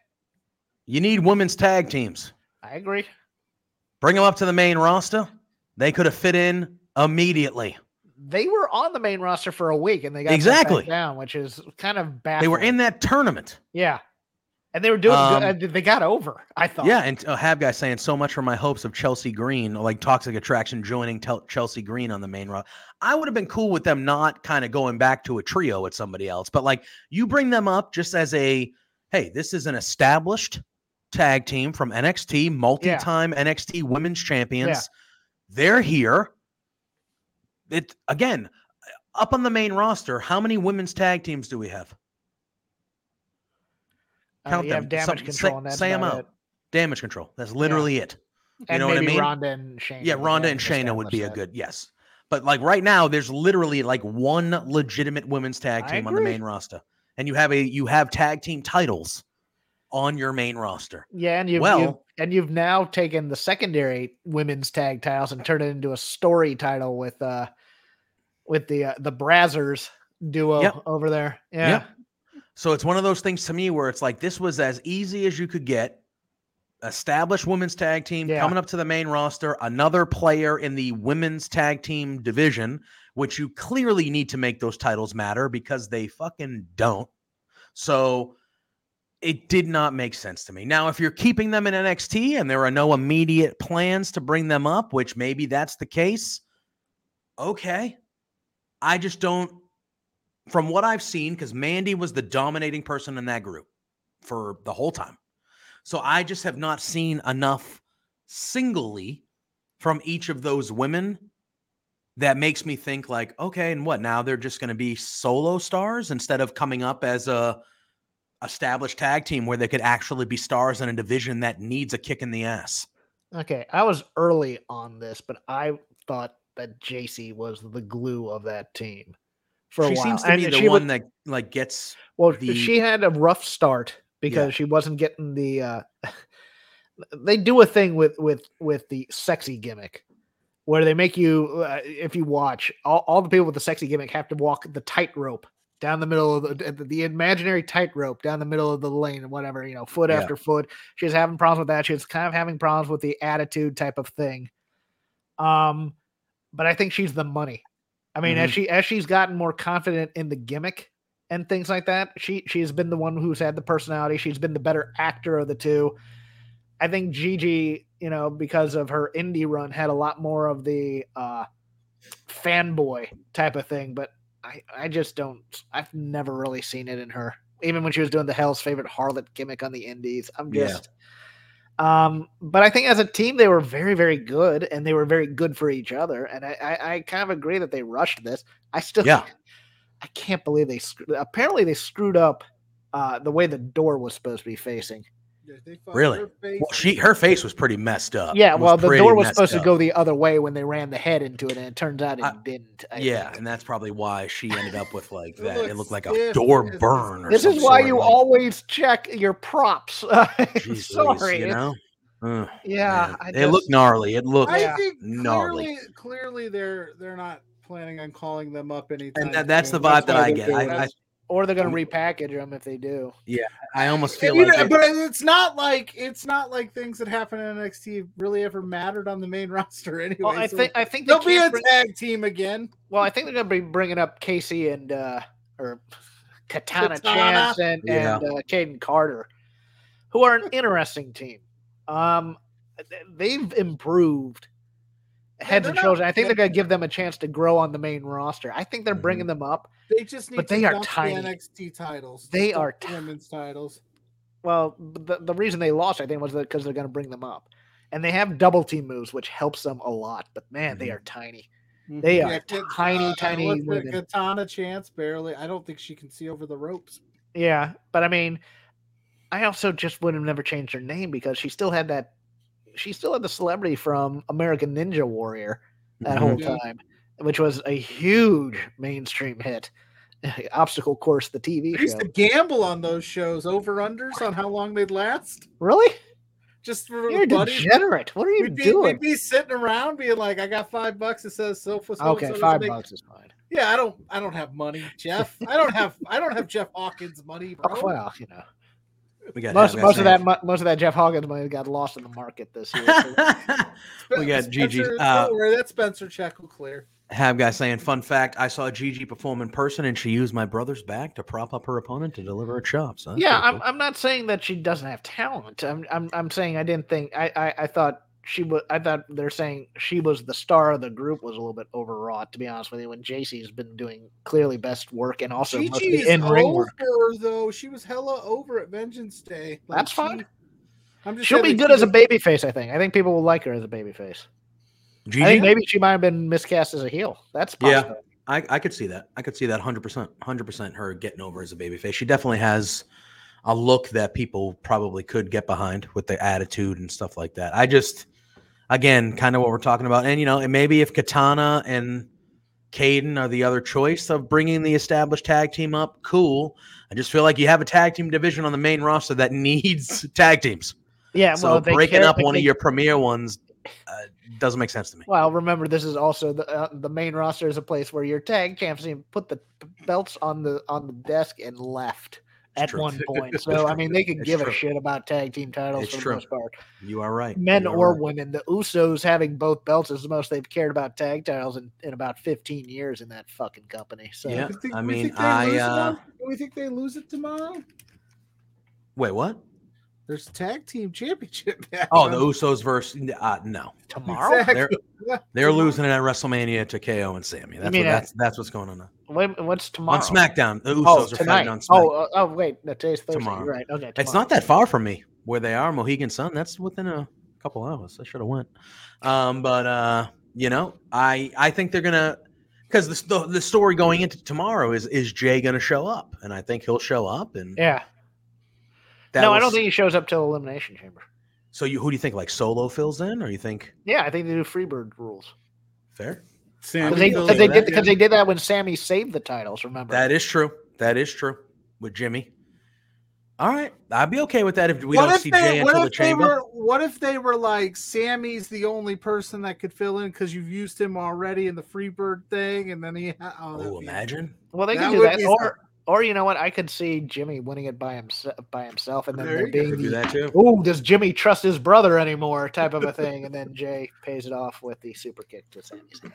You need women's tag teams.
I agree.
Bring them up to the main roster. They could have fit in immediately.
They were on the main roster for a week and they got
Exactly.
down, which is kind of bad.
They were in that tournament.
Yeah, and they were doing
Um,
good. They got over. I thought.
Yeah, and uh, Have guy saying so much for my hopes of Chelsea Green, like Toxic Attraction joining Tel- Chelsea Green on the main row. I would have been cool with them not kind of going back to a trio with somebody else, but like you bring them up just as a hey, this is an established tag team from NXT, multi-time NXT Women's Champions. They're here. It again up on the main roster. How many women's tag teams do we have? Count them.
damage
Some-
control.
say- say 'em
about
out.
it.
Damage control. That's literally it. You
And
know what I mean?
Ronda and Shayna.
Yeah, Ronda and Shayna would be a good yes. But like right now, there's literally like one legitimate women's tag team on the main roster, and you have a you have tag team titles on your main roster.
Yeah, and you've,
Well-
you've and you've now taken the secondary women's tag titles and turned it into a story title with uh with the uh, the Brazzers duo
Yep.
over there. Yeah.
Yep. So it's one of those things to me where it's like this was as easy as you could get. Established women's tag team
Yeah.
coming up to the main roster, another player in the women's tag team division, which you clearly need to make those titles matter because they fucking don't. So it did not make sense to me. Now, if you're keeping them in NXT and there are no immediate plans to bring them up, which maybe that's the case, okay. I just don't, from what I've seen, because Mandy was the dominating person in that group for the whole time. So I just have not seen enough singly from each of those women that makes me think like, okay, and what now? They're just going to be solo stars instead of coming up as a established tag team where they could actually be stars in a division that needs a kick in the ass.
Okay, I was early on this, but I thought that Jacy was the glue of that team for a
She seems to
And
be the one
would-
that like gets
Well,
the-
she had a rough start because she wasn't getting the. uh They do a thing with with with the sexy gimmick, where they make you, uh, if you watch, all, all the people with the sexy gimmick have to walk the tightrope down the middle of the, the the imaginary tightrope down the middle of the lane and whatever you know, foot
Yeah.
after foot. she's having problems with that. she's kind of having problems with the attitude type of thing. Um, but I think she's the money. I mean, as she as she's gotten more confident in the gimmick and things like that, she she's been the one who's had the personality. She's been the better actor of the two. I think Gigi, you know, because of her indie run, had a lot more of the uh fanboy type of thing, but I I just don't I've never really seen it in her. Even when she was doing the Hell's favorite harlot gimmick on the indies. I'm
Yeah.
Um, but I think as a team they were very, very good and they were very good for each other. And I, I, I kind of agree that they rushed this. I still
Yeah.
I can't believe they screwed apparently they screwed up uh the way the door was supposed to be facing.
Yeah, they
Really?
her face
well, she her face was pretty messed up.
yeah,
It
well the door was
messed
supposed to go the other way when they ran the head into it, and it turns out it
I-
didn't. I
Yeah,
think.
and that's probably why she ended up with like that. It
looks
looked like a door
as-
burn. Or
This
some
is why
sort,
you
like,
always check your props.
Jeez
Sorry.
Louise, you know. Ugh,
yeah,
man.
I
it looked gnarly. It looked
I think
gnarly.
clearly, clearly they're they're not planning on calling them up anytime.
and that, that's the
soon.
vibe that I get. I, I,
it.
Or they're gonna repackage them if they do.
Yeah, I almost feel
you
like
know,
it-
but it's not like it's not like things that happen in NXT really ever mattered on the main roster anyway.
Well, I
so
think I think they
they'll be a
bring-
tag team again.
well, I think they're gonna be bringing up Casey and uh or Katana,
Katana.
Chance and
Yeah.
and uh, Kayden Carter, who are an interesting team. Um, they've improved heads
they're
and
not
shoulders. I think they're gonna give them a chance to grow on the main roster. I think they're
Mhm.
bringing them up.
They just need
But
to
they are
dump the. NXT titles.
They
Dump
are
the
ti-
women's titles.
Well, the, the reason they lost, I think, was because they're going to bring them up, and they have double team moves, which helps them a lot. But man, they
Mhm.
are tiny. They are
kid-
tiny, tiny
what's the
women.
Katana chance barely. I don't think she can see over the ropes.
Yeah, but I mean, I also just would have never changed her name because she still had that. She still had the celebrity from American Ninja Warrior that
Mhm.
whole
Yeah.
Time, which was a huge mainstream hit. Obstacle Course, the TV
I used
show.
to gamble on those shows, over unders on how long they'd last.
Really?
Just for
You're
buddies.
degenerate. What are you
We'd be,
doing?
we'd be sitting around being like, I got five bucks. It says sofa. so
Okay, five bucks is fine.
Yeah, I don't. I don't have money, Jeff. I don't have. I don't have Jeff Hawkins money, bro.
Oh, well, you know,
We got
most most of that most of that Jeff Hawkins money got lost in the market this year. so-
we got
Spencer-
Gigi.
Don't
Uh,
worry, that Spencer check will clear.
Have guy saying, fun fact, I saw Gigi perform in person and she used my brother's back to prop up her opponent to deliver a chop. So that's
yeah, I'm,
cool.
I'm not saying that she doesn't have talent. I'm I'm I'm saying I didn't think I I, I thought she was I thought they're saying she was the star of the group was a little bit overwrought to be honest with you when Jacy's been doing clearly best work and also
Gigi
in ring work.
though. She was hella over at Vengeance Day. Like,
That's
she-
fine.
I'm just
She'll be
like,
good as a
she
baby face, I think. I think people will like her as a baby face.
Gigi?
I think maybe she might have been miscast as a heel. That's
Yeah. I, I could see that. I could see that 100%. 100% her getting over as a babyface. She definitely has a look that people probably could get behind with the attitude and stuff like that. I just, again, kind of what we're talking about. And, you know, and maybe if Katana and Kayden are the other choice of bringing the established tag team up, cool. I just feel like you have a tag team division on the main roster that needs tag teams.
Yeah,
So
well,
breaking
care-
up one
they-
of your premier ones uh, doesn't make sense to me.
Well, remember this is also the uh, the main roster is a place where your tag champs even put the belts on the on the desk and left
It's
at
true.
one point. So I mean, they could
It's
give
true.
a shit about tag team titles
It's
for the
true.
most part.
You are right.
Men
are
or
right.
women, the Usos having both belts is the most they've cared about tag titles in, in about 15 years in that fucking company. So
Yeah.
Think,
I mean, I, uh,
on- we think they lose it tomorrow.
Wait, what?
There's a tag team championship. match
Oh, the Usos versus uh, no.
tomorrow,
Exactly.
They're they're losing it at WrestleMania to KO and Sami. That's what, that's that's what's going on now.
Wait, what's tomorrow?
on SmackDown. The Usos
Oh,
are
tonight.
fighting on SmackDown.
Oh, uh, oh, wait, no, today's Thursday.
Tomorrow.
You're right. Okay,
it's not that far from me where they are, Mohegan Sun. That's within a couple hours. I should have went. Um, but uh, you know, I I think they're gonna because the, the the story going into tomorrow is is Jay gonna show up, and I think he'll show up. And
Yeah.
That
no, I don't think he shows up till Elimination Chamber.
So you who do you think like Solo fills in, or you think
Yeah, I think they do Freebird rules.
fair?
Sami
Because they, cause they
that,
did because
yeah.
they did that when Sami saved the titles. Remember?
That is true. That is true with Jimmy. All right, I'd be okay with that if we
what
don't
if
see
they,
Jay
what
until the
if they
chamber.
were what if they were like Sami's the only person that could fill in because you've used him already in the Freebird thing, and then he ha- oh, that'd
Oh,
be-
imagine.
well, they
that
can do that, or or you know what? I could see Jimmy winning it by himself by himself, and then
There
there being
Could do
the
that too.
oh, does Jimmy trust his brother anymore? Type of a thing, and then Jay pays it off with the super kick to Sami's head.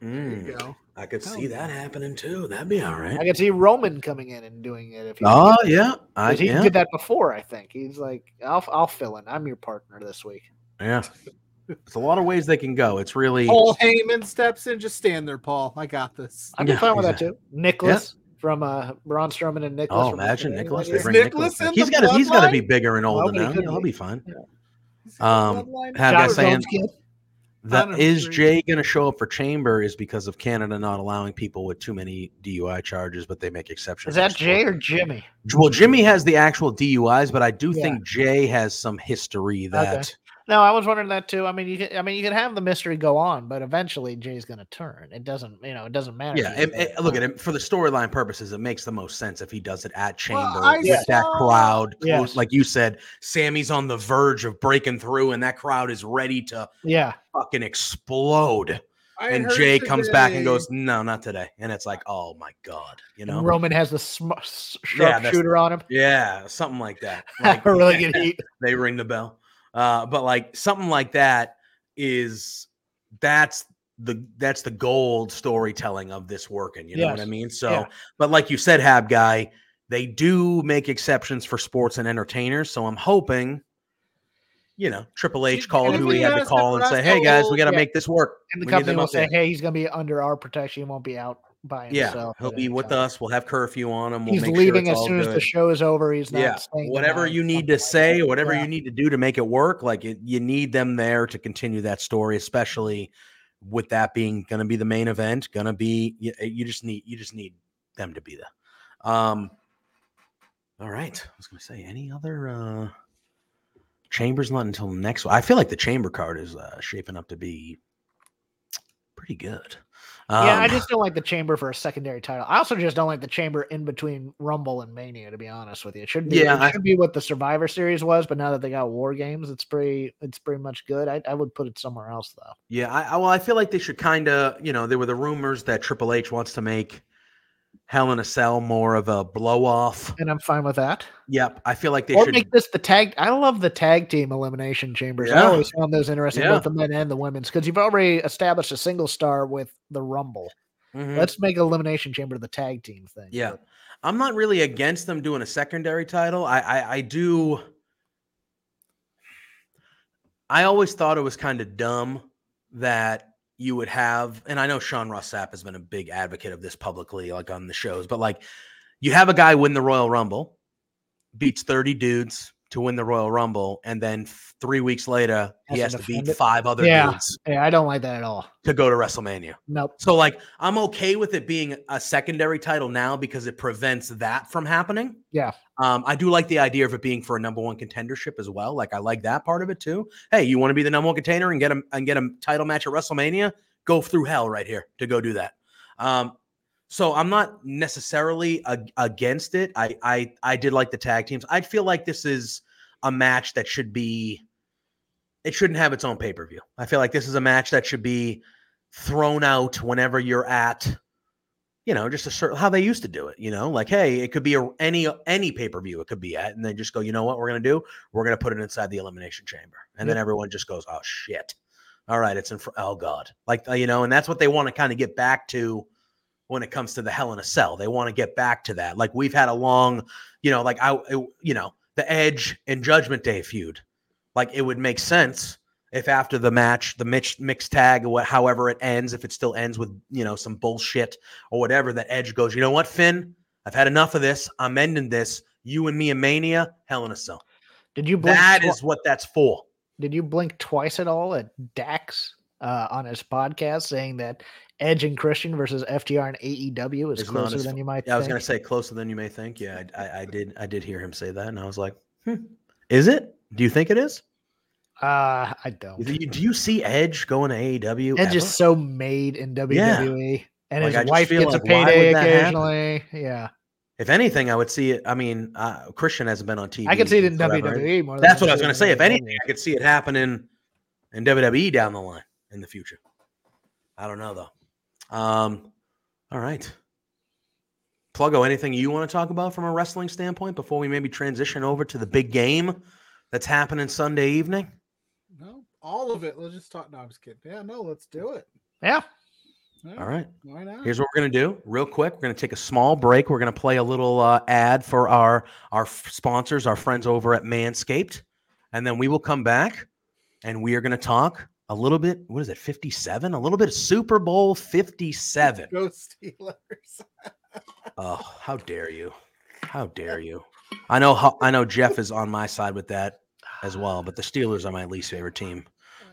There
Mm,
you go.
I could
Hell
see that happening too. That'd be all right.
I could see Roman coming in and doing it if he.
Oh yeah, I
'cause he
yeah,
did that before. I think he's like, I'll I'll fill in. I'm your partner this week.
yeah. There's a lot of ways they can go. It's really
Paul Heyman steps in. Just stand there, Paul. I got this.
I'm
Yeah,
fine with
exactly.
that too. Nicholas from uh Braun Strowman and Nicholas.
oh imagine Nicholas. They bring
Nicholas
Nicholas.
in.
He's got to he's got to be bigger and older now. Yeah, he'll
be.
be fine.
He's
Um, have guys saying-. That is. Jay going to show up for Chamber is because of Canada not allowing people with too many DUI charges, but they make exceptions.
Is that Jay or. Jimmy?
Well, Jimmy has the actual DUIs, but I do
Yeah.
think Jay has some history that
No, I was wondering that too. I mean, you can, I mean, you can have the mystery go on, but eventually Jay's going to turn. It doesn't, you know, it doesn't matter.
Yeah, it, it- look at it for the storyline purposes. It makes the most sense if he does it at Chamber
I
with that crowd. close-
Yes.
Like you said, Sami's on the verge of breaking through, and that crowd is ready to
Yeah,
fucking explode.
I
and
heard
Jay comes back and goes, "No, not today." And it's like, "Oh my god," you
and
know?
Roman has the sm- s-
Yeah,
on him.
Yeah, something like that. Like
really good heat.
they ring the bell. Uh, but like something like that is that's the that's the gold storytelling of this working. You know what I mean? So,
Yeah.
but like you said, Hab guy, they do make exceptions for sports and entertainers. So I'm hoping, you know, Triple H called who he
he
had to call and say, "Hey guys, we got to
Yeah.
make this work."
And the
We
company will say, "Hey, he's going to be under our protection. He won't be out by
Yeah, he'll be with
time."
us. We'll have curfew on him. We'll
He's
make
leaving
sure
as soon as the show is over. He's not
yeah whatever you need to say whatever
Yeah.
you need to do to make it work like it, you need them there to continue that story especially with that being going to be the main event going to be you, you just need you just need them to be there um all right i was going to say any other uh chambers not until next one i feel like the chamber card is uh shaping up to be pretty good
yeah, I
Um,
just don't like the chamber for a secondary title. I also just don't like the chamber in between Rumble and Mania. To be honest with you, it should be.
Yeah,
it
I-
should be what the Survivor Series was, but now that they got War Games, it's pretty. It's pretty much good. I, I would put it somewhere else though.
Yeah, I, I well, I feel like they should kind of, you know, there were the rumors that Triple H wants to make Hell in a Cell more of a blow off.
And I'm fine with that.
Yep, I feel like they
Or
should.
make this the tag. I love the tag team elimination chambers. I
Yeah.
always found those interesting,
Yeah.
both the men and the women's, because you've already established a single star with the Rumble.
Mhm.
Let's make elimination chamber the tag team thing.
Yeah. I'm not really against them doing a secondary title. I I, I do. I always thought it was kind of dumb that you would have, and I know Sean Ross Sapp has been a big advocate of this publicly, like on the shows, but like you have a guy win the Royal Rumble, beats 30 dudes to win the Royal Rumble, and then three weeks later he
Has to
beat five other
Yeah.
dudes
Yeah, I don't like that at all.
to go to WrestleMania.
Nope.
So like I'm okay with it being a secondary title now because it prevents that from happening.
Yeah.
Um, I do like the idea of it being for a number one contendership as well. Like I like that part of it too. Hey, you want to be the number one contender and get a and get a title match at WrestleMania? Go through hell right here to go do that. Um, so I'm not necessarily ag- against it. I I I did like the tag teams. I feel like this is a match that should be. It shouldn't have its own pay per view. I feel like this is a match that should be thrown out whenever you're at you know just a certain how they used to do it you know like hey it could be a, any any pay-per-view it could be at and then just go you know what we're going to do we're going to put it inside the elimination chamber and then everyone just goes oh shit all right it's in fr- oh god like uh, you know and that's what they want to kind of get back to when it comes to the hell in a cell they want to get back to that like we've had a long you know like i it- you know the edge and judgment day feud like it would make sense if after the match, the mix, mixed tag, what, however it ends, if it still ends with you know some bullshit or whatever, that Edge goes, you know what, Finn, I've had enough of this. I'm ending this. You and me and Mania, Hell in a Cell.
Did you blink?
That
twi-
is what that's for.
Did you blink twice at all at Dax uh, on his podcast saying that Edge and Christian versus FTR and AEW is
It's
closer
as
than you might
Yeah, I was
think?
gonna say closer than you may think. Yeah, I, I, I did. I did hear him say that, and I was like, hmm, is it? Do you think it is?
Uh, I don't.
Do you, do you see Edge going to AEW?
Edge is so made in WWE, and
Like,
his wife gets a
like, would
payday occasionally. Yeah,
If anything, I would see it. I mean, uh, Christian hasn't been on TV.
I can see it in
forever.
WWE more.
That's what I was going to say. If anything, I could see it happening in WWE down the line in the future. I don't know though. Um, all right, Pluggo. Anything you want to talk about from a wrestling standpoint before we maybe transition over to the big game that's happening Sunday evening?
No, all of it. Let's just talk. No, I'm just kidding. Yeah, no, let's do it.
yeah,
Yeah,
All right.
Why not?
Here's what we're gonna do, real quick. We're gonna take a small break. We're gonna play a little uh, ad for our our sponsors, our friends over at Manscaped, and then we will come back and we are gonna talk a little bit. What is it? Fifty seven? A little bit of Super Bowl Fifty seven.
Go Steelers.
Oh, how dare you? How dare you? I know. How, I know Jeff is on my side with that as well, but the Steelers are my least favorite team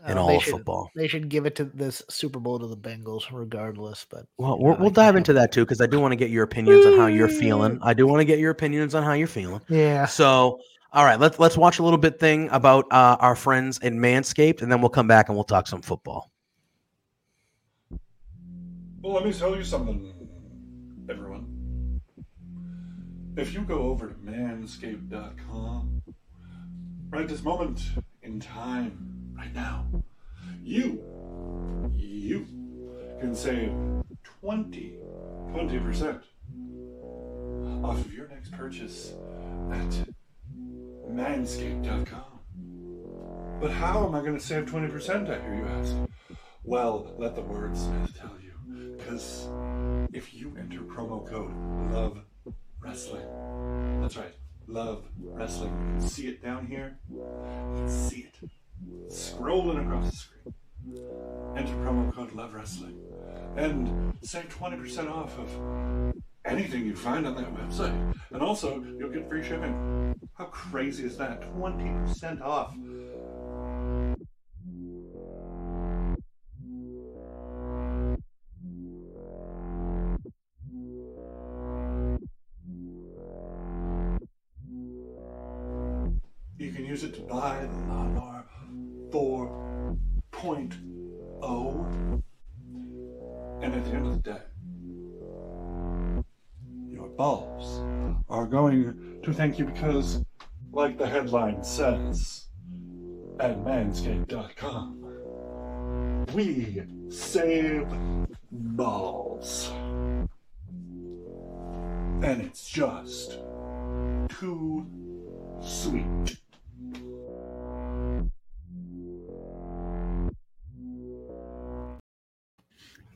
in
Uh,
all of
should,
football.
They should give it to this Super Bowl to the Bengals, regardless. But
Well, we'll, we'll dive into that too because I do want to get your opinions on how you're feeling. I do want to get your opinions on how you're feeling.
Yeah,
So, all right, let's let's watch a little bit thing about uh, our friends in Manscaped, and then we'll come back and we'll talk some football.
Well, let me tell you something, everyone. If you go over to manscaped.com, right this moment in time, right now, you, you can save 20, 20% off of your next purchase at manscaped.com. But how am I going to save 20%, I hear you ask? Well, let the wordsmith tell you. Because if you enter promo code LOVE WRESTLING, that's right, LOVE WRESTLING, you can see it down here. See it scrolling across the screen. Enter promo code LOVE WRESTLING and save 20% off of anything you find on that website. And also, you'll get free shipping. How crazy is that? 20% off. You can use it to buy the Lawnmower 4.0. At the end of the day, your balls are going to thank you because, like the headline says, at manscaped.com, we save balls. and it's just too sweet.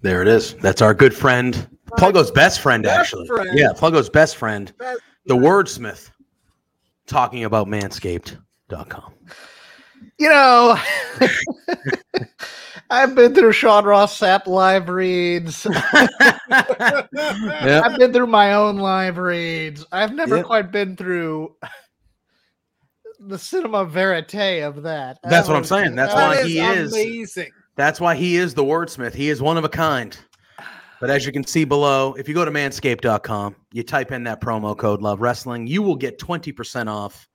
There it is. That's our good friend, Pluggo's best friend,
Best
actually.
friend.
Yeah, Pluggo's best friend,
Best
the wordsmith, talking about manscaped.com.
You know, I've been through Sean Ross Sapp live reads.
yeah.
I've been through my own live reads. I've never
Yep.
quite been through the cinema verite of that.
That's what I'm saying. That's
that
why
is
he is.
amazing.
That's why he is the wordsmith. He is one of a kind. But as you can see below, if you go to manscaped.com, you type in that promo code Love Wrestling, you will get 20% off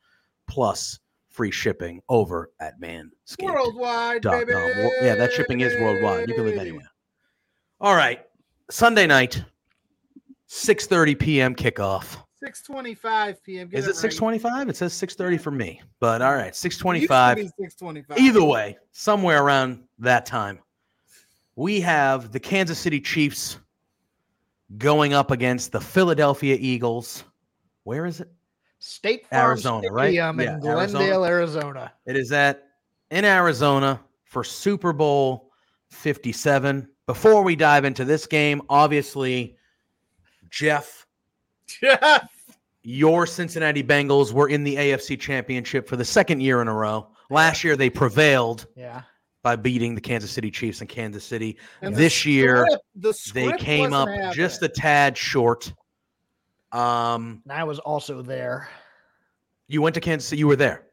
plus free shipping over at Manscaped.
Worldwide,
dot
baby.
com. Yeah, that shipping is worldwide. You can live anywhere. All right. Sunday night, 6:30 p.m. kickoff.
6:25 p.m. Get
Is it
right.
6:25? It says 6:30 for me. But all right,
It used to
6:25.
6:25.
Either way, somewhere around that time, we have the Kansas City Chiefs going up against the Philadelphia Eagles. Where is it?
State Farm
Arizona, right?
Stadium
Yeah,
in Glendale, Arizona.
It is at in Arizona for Super Bowl 57. Before we dive into this game, obviously, Jeff,
Yeah.
Your Cincinnati Bengals were in the AFC Championship for the second year in a row. Last year, they prevailed
Yeah.
by beating the Kansas City Chiefs in Kansas City.
And the
this year,
script- the
they came up
wasn't
just a tad short. Um,
And I was also there.
you went to Kansas City. You were there.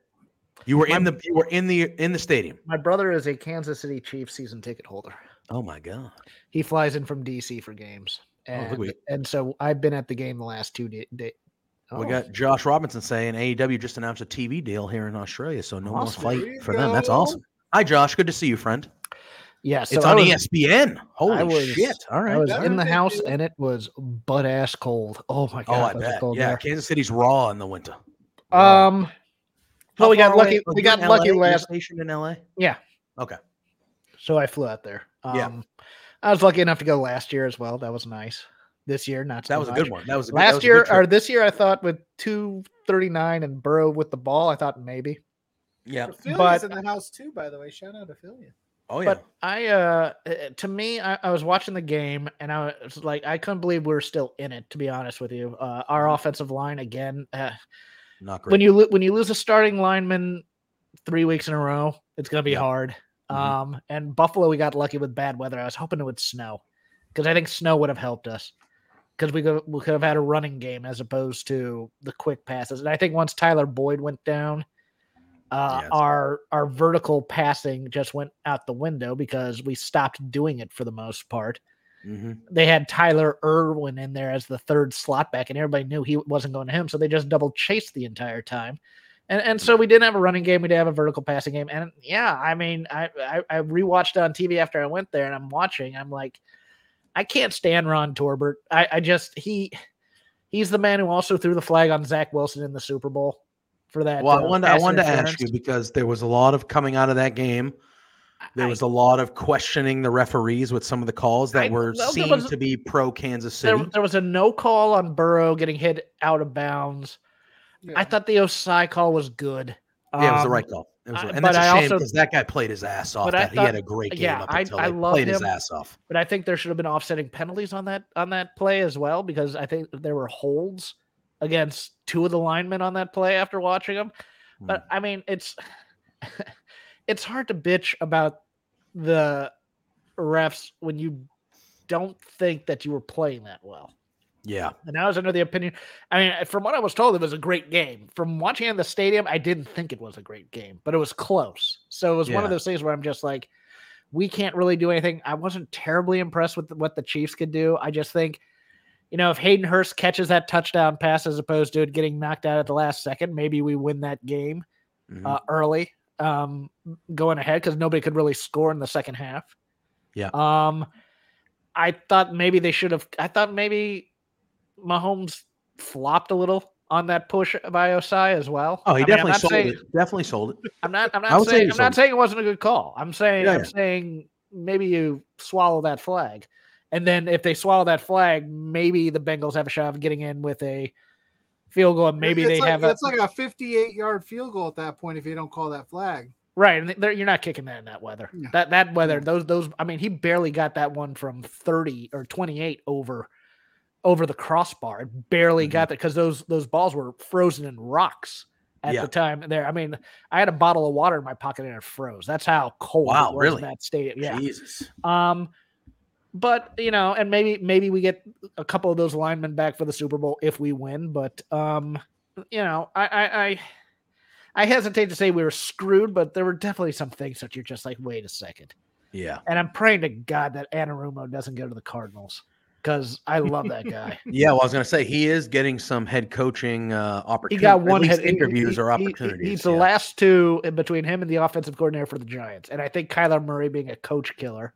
You were in the you were in the in the stadium.
My brother is a Kansas City Chiefs season ticket holder.
Oh my god!
He flies in from DC for games.
Oh,
And,
you.
and so I've been at the game the last two days. Day,
We
Oh,
got Josh Robinson saying AEW just announced a TV deal here in Australia, so no
Awesome.
more fight
you
for them. That's awesome. Hi, Josh. Good to see you, friend.
yeah. So
it's
I
on
was,
ESPN. Holy
was-
shit! All
I was in the house and it was butt ass cold. Oh my god,
oh, I bet. Yeah,
there.
Kansas City's raw in the winter. Raw.
Um,
How
well, we got lucky. We got
in
lucky
LA?
Last.
station in LA.
Yeah.
Okay.
So I flew out there. Um,
Yeah.
I was lucky enough to go last year as well. That was nice. This year, not
That was a good one. That was a good, that
Last
was a
year
good
or this year, I thought with two thirty nine and Burrow with the ball, I thought maybe.
yeah.
Philly's
but-
in the house too, by the way. Shout out to Philly.
Oh yeah.
But I, uh, uh, to me, I, I was watching the game and I was like, I couldn't believe we were still in it. To be honest with you, uh, our offensive line again. Uh,
Not great.
when you lo- when you lose a starting lineman three weeks in a row, it's gonna be
Yeah.
hard.
Mhm.
Um, and Buffalo, we got lucky with bad weather. I was hoping it would snow because I think snow would have helped us because we could we could have had a running game as opposed to the quick passes. And I think once Tyler Boyd went down, uh,
Yes.
our our vertical passing just went out the window because we stopped doing it for the most part.
Mhm.
They had Tyler Irwin in there as the third slot back, and everybody knew he wasn't going to him, so they just double chased the entire time. And and so we didn't have a running game, we didn't have a vertical passing game. And yeah, I mean, I I, I rewatched it on TV after I went there, and I'm watching. I'm like, I can't stand Ron Torbert. I, I just he he's the man who also threw the flag on Zach Wilson in the Super Bowl for that.
Well, I
uh,
wanted, I wanted to ask you because there was a lot of coming out of that game. There was a lot of questioning the referees with some of the calls that
I-
were
well,
seen
was-
to be pro Kansas City.
there, there was a no call on Burrow getting hit out of bounds.
Yeah.
I thought the Ossai call was good.
yeah, it was the
Um,
right call. It was
I-
and that's a
I
shame because that guy played his ass off.
I
That he had a great game
yeah,
up
I-
until
I love
played his ass off.
but I think there should have been offsetting penalties on that on that play as well because I think there were holds against two of the linemen on that play after watching them.
Hmm.
But I mean, it's it's hard to bitch about the refs when you don't think that you were playing that well.
Yeah,
And I was under the opinion. I mean, from what I was told, it was a great game. From watching in the stadium, I didn't think it was a great game, but it was close. So it was one of those things where I'm just like, we can't really do anything. I wasn't terribly impressed with what the Chiefs could do. I just think, you know, if Hayden Hurst catches that touchdown pass as opposed to it getting knocked out at the last second, maybe we win that game
Mhm.
uh, early, um, going ahead because nobody could really score in the second half.
Yeah.
Um, I thought maybe they should have. I thought maybe Mahomes flopped a little on that push by Ossai as well.
oh, he
I
definitely
not
sold
saying,
it. Definitely sold it.
I'm not. I'm not
would say
saying. I'm not
it.
saying it wasn't a good call. I'm saying.
Yeah,
I'm
yeah.
saying maybe you swallow that flag. And then if they swallow that flag, maybe the Bengals have a shot of getting in with a field goal. And maybe
it's
they
like,
have a
like a 58 yard field goal at that point if you don't call that flag.
right. And you're not kicking that in that weather.
No.
That that weather, those those. I mean, he barely got that one from 30 or 28 over over the crossbar. It barely got that because those those balls were frozen in rocks at
Yeah.
the time. There, I mean, I had a bottle of water in my pocket and it froze. That's how cold.
Wow,
it was
really?
In that stadium, yeah.
Jesus.
Um, but you know, and maybe maybe we get a couple of those linemen back for the Super Bowl if we win. But um, you know, I I I, I hesitate to say we were screwed, but there were definitely some things that you're just like, wait a second.
Yeah.
And I'm praying to God that Anarumo doesn't go to the Cardinals because I love that guy.
Yeah, well, I was going to say he is getting some head coaching uh,
he got one
head
head
interviews
he-
or
he- he-
opportunities.
he's the last two in between him and the offensive coordinator for the Giants, and I think Kyler Murray, being a coach killer,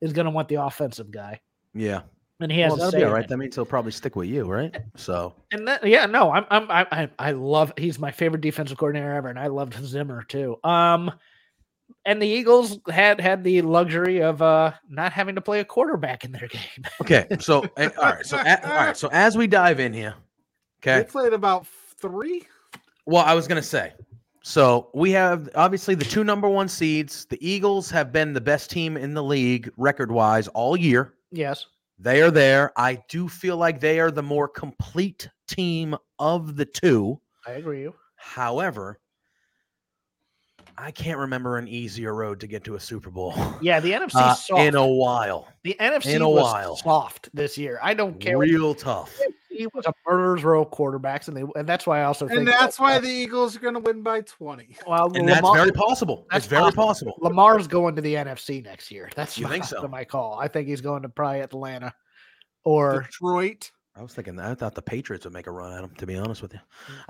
is going to want the offensive guy,
Yeah.
and he has
well, that'll be
in
all right. That means he'll probably stick with you, right? So
And that, yeah, no, I'm, I'm, I, I, I love. He's my favorite defensive coordinator ever, and I loved Zimmer too. Um, and the Eagles had had the luxury of uh not having to play a quarterback in their game.
okay. So eh, all right. So a- all right. So as we dive in here, okay,
They
okay.
played about three.
Well, I was going to say. So we have obviously the two number one seeds. The Eagles have been the best team in the league record wise all year.
yes,
They are there. I do feel like they are the more complete team of the two.
I agree.
However, I can't remember an easier road to get to a Super Bowl
Yeah, the NFC
uh,
soft.
in a while.
the NFC
in a
was
while.
soft this year. I don't care.
Real tough.
He was a murderer's row of quarterbacks, and they and that's why I also think
And that's why the Eagles are going to win by 20.
well,
And that's very possible.
that's
It's very
possible.
possible.
Lamar's going to the NFC next year. That's
You
my,
think so?
my call. I think he's going to probably Atlanta or
Detroit.
I was thinking that. I thought the Patriots would make a run at him, to be honest with you.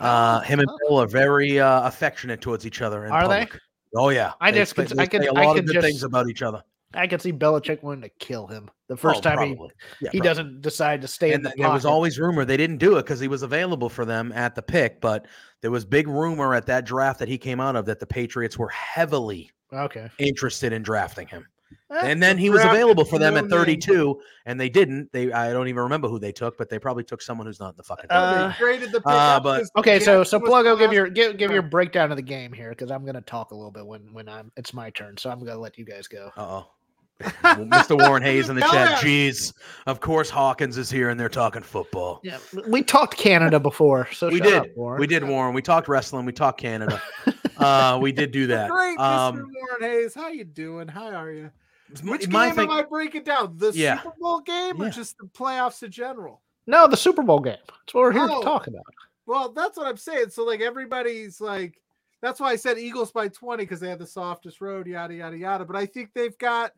Oh,
Uh, him and Bill are very uh, affectionate towards each other. In
Are they?
Oh, yeah.
I
They
just
say-
could-
they
I could-
a
I
lot
could
of good things about each other.
I could see Belichick wanting to kill him the first
Oh,
time he.
Yeah,
he
probably.
doesn't decide to stay in the
th- there was always rumor they didn't do it because he was available for them at the pick, but there was big rumor at that draft that he came out of that the Patriots were heavily
okay.
interested in drafting him.
Eh,
And then he was available for them at 32, and they didn't. They I don't even remember who they took, but they probably took someone who's not in the fucking.
Uh,
they graded the pick
uh, but-
Okay, so
Jackson
so
was
Pluggo, give your give give your breakdown of the game here because I'm going to talk a little bit when when I'm it's my turn. So I'm going to let you guys go.
Uh oh. Mr. Warren Hayes in the chat.
us.
Jeez, of course Hawkins is here and they're talking football.
Yeah, we talked Canada before, so
we did.
up, Warren.
we did, Warren. We talked wrestling. We talked Canada. uh, we did do that.
Great, Mr.
Um,
Warren Hayes. How you doing? How are you?
My,
Which
my
game
thing,
am I breaking down? The
Yeah.
Super Bowl game or
Yeah.
just the playoffs in general?
No, the Super Bowl game. That's what we're here
Oh.
to talk about.
Well, that's what I'm saying. So like everybody's like, that's why I said Eagles by 20 because they have the softest road, yada yada yada. But I think they've got.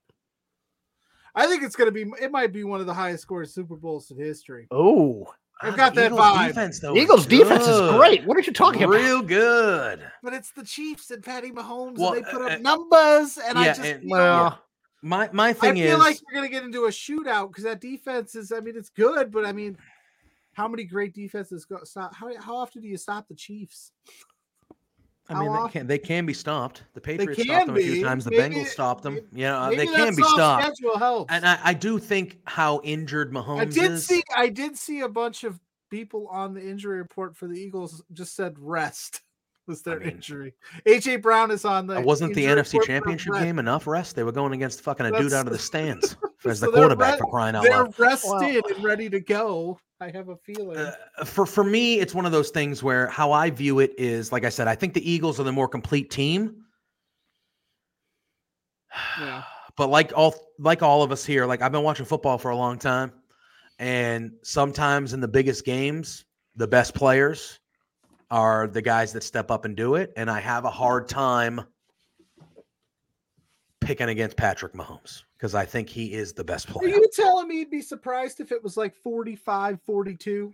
I think it's gonna be. It might be one of the highest scored Super Bowls in history.
Oh,
I've got that
Eagles
vibe.
Defense, though, is
Eagles defense is
good.
great. What are you talking about?
Real good.
But it's the Chiefs and Patty Mahomes,
Well,
and they put
uh,
up
uh,
numbers, and I
yeah,
just
and-
feel,
Well,
My my thing is, I
feel
is
like we're gonna get into a shootout because that defense is. I mean, it's good, but I mean, how many great defenses go stop? How how often do you stop the Chiefs?
I mean they can they can be stopped. The Patriots stopped them a few times. The
Maybe-
Bengals stopped them.
maybe-
You know, uh, they can be stopped. And I, I do think how injured Mahomes
I did
is.
see I did see a bunch of people on the injury report for the Eagles just said rest was their
mean-
injury. AJ Brown is on the
wasn't the NFC Championship game enough rest? They were going against fucking a dude out of the stands as
So
the
they're
quarterback
re-
for crying out
They're
loud.
rested and ready to go. I have a feeling.
Uh, for for me, it's one of those things where how I view it is, like I said, I think the Eagles are the more complete team.
yeah.
But like all like all of us here, like I've been watching football for a long time, and sometimes in the biggest games, the best players are the guys that step up and do it. And I have a hard time picking against Patrick Mahomes because I think he is the best player.
Are you telling me you'd be surprised if it was like 45 42?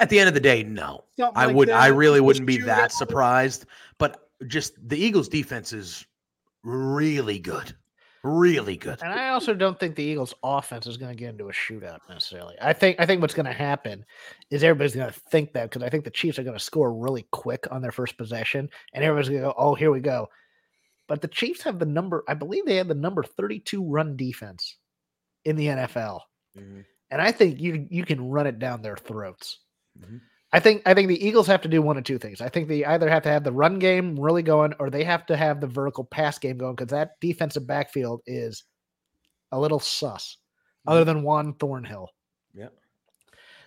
At the end of the day, no.
Something
I
like
would I really wouldn't be that surprised. But just the Eagles defense is really good. Really good.
And I also don't think the Eagles' offense is going to get into a shootout necessarily. I think I think what's going to happen is everybody's going to think that because I think the Chiefs are going to score really quick on their first possession, and everybody's going to go, "Oh, here we go." But the Chiefs have the number. I believe they have the number thirty-two run defense in the NFL.
Mhm.
and I think you you can run it down their throats.
Mhm.
I think I think the Eagles have to do one of two things. I think they either have to have the run game really going, or they have to have the vertical pass game going because that defensive backfield is a little sus, other mm-hmm. than Juan Thornhill.
Yeah.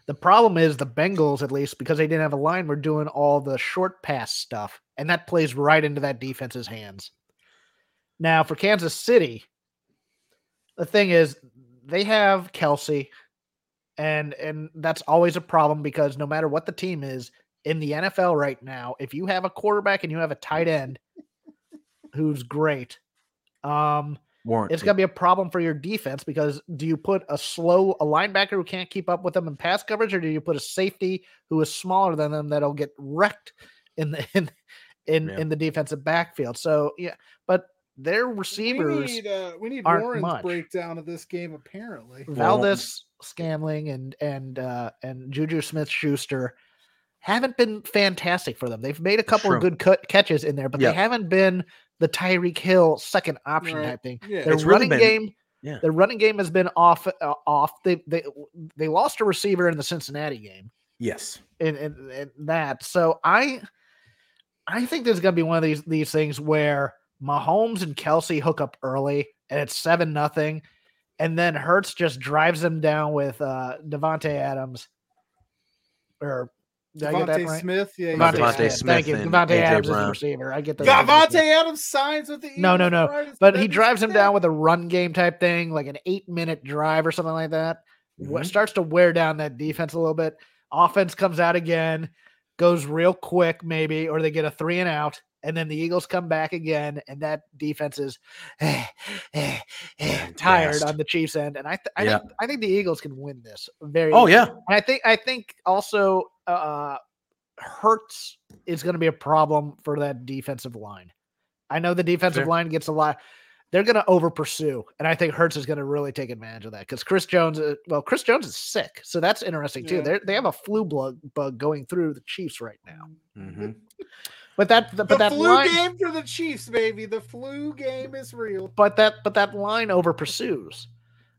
The problem is the Bengals, at least because they didn't have a line, were doing all the short pass stuff, and that plays right into that defense's hands. Now for Kansas City, the thing is they have Kelce, and and that's always a problem because no matter what the team is in the NFL right now, if you have a quarterback and you have a tight end who's great, um, it's gonna be a problem for your defense because do you put a slow a linebacker who can't keep up with them in pass coverage, or do you put a safety who is smaller than them that'll get wrecked in the in in,
Yeah.
in the defensive backfield? So yeah, but their receivers.
We need, uh, we need
aren't
Warren's
much.
breakdown of this game. Apparently,
Valdez Scamling and and uh and Juju Smith Schuster haven't been fantastic for them. They've made a couple
True.
of good cut catches in there, but
Yeah.
they haven't been the Tyreek Hill second option
Right.
type thing.
yeah,
Their
It's really
running
been-
game,
yeah.
their running game has been off uh, off. They they they lost a receiver in the Cincinnati game
yes.
and, and, in that. So I I think there's gonna be one of these these things where Mahomes and Kelce hook up early and it's seven nothing, and then Hurts just drives them down with uh Devontae Adams. Or did I get that
Devontae
right?
Smith. Yeah,
Devontae
Devontae
Smith
Smith. Thank you.
and
Devontae
AJ
Adams is the receiver. I get the
Devontae Adams signs with the Eagles.
No, no, no.
right?
But he drives him down with a run game type thing, like an eight minute drive or something like that. Wha-
Mhm.
Starts to wear down that defense a little bit. Offense comes out again, goes real quick, maybe, or they get a three and out, and then the Eagles come back again, and that defense is eh, eh, eh, tired
gassed.
on the Chiefs end. And I, th- I
Yeah.
think I think the Eagles can win this very.
Oh yeah.
And I think I think also uh Hurts is going to be a problem for that defensive line. I know the defensive
Fair.
line gets a lot. They're going to over pursue, and I think Hurts is going to really take advantage of that because Chris Jones. uh, Well, Chris Jones is sick, so that's interesting too.
Yeah.
They they have a flu bug bug going through the Chiefs right now.
hmm
But that but
The
that
flu
line,
game for the Chiefs, baby. The flu game is real.
but that but that line over pursues.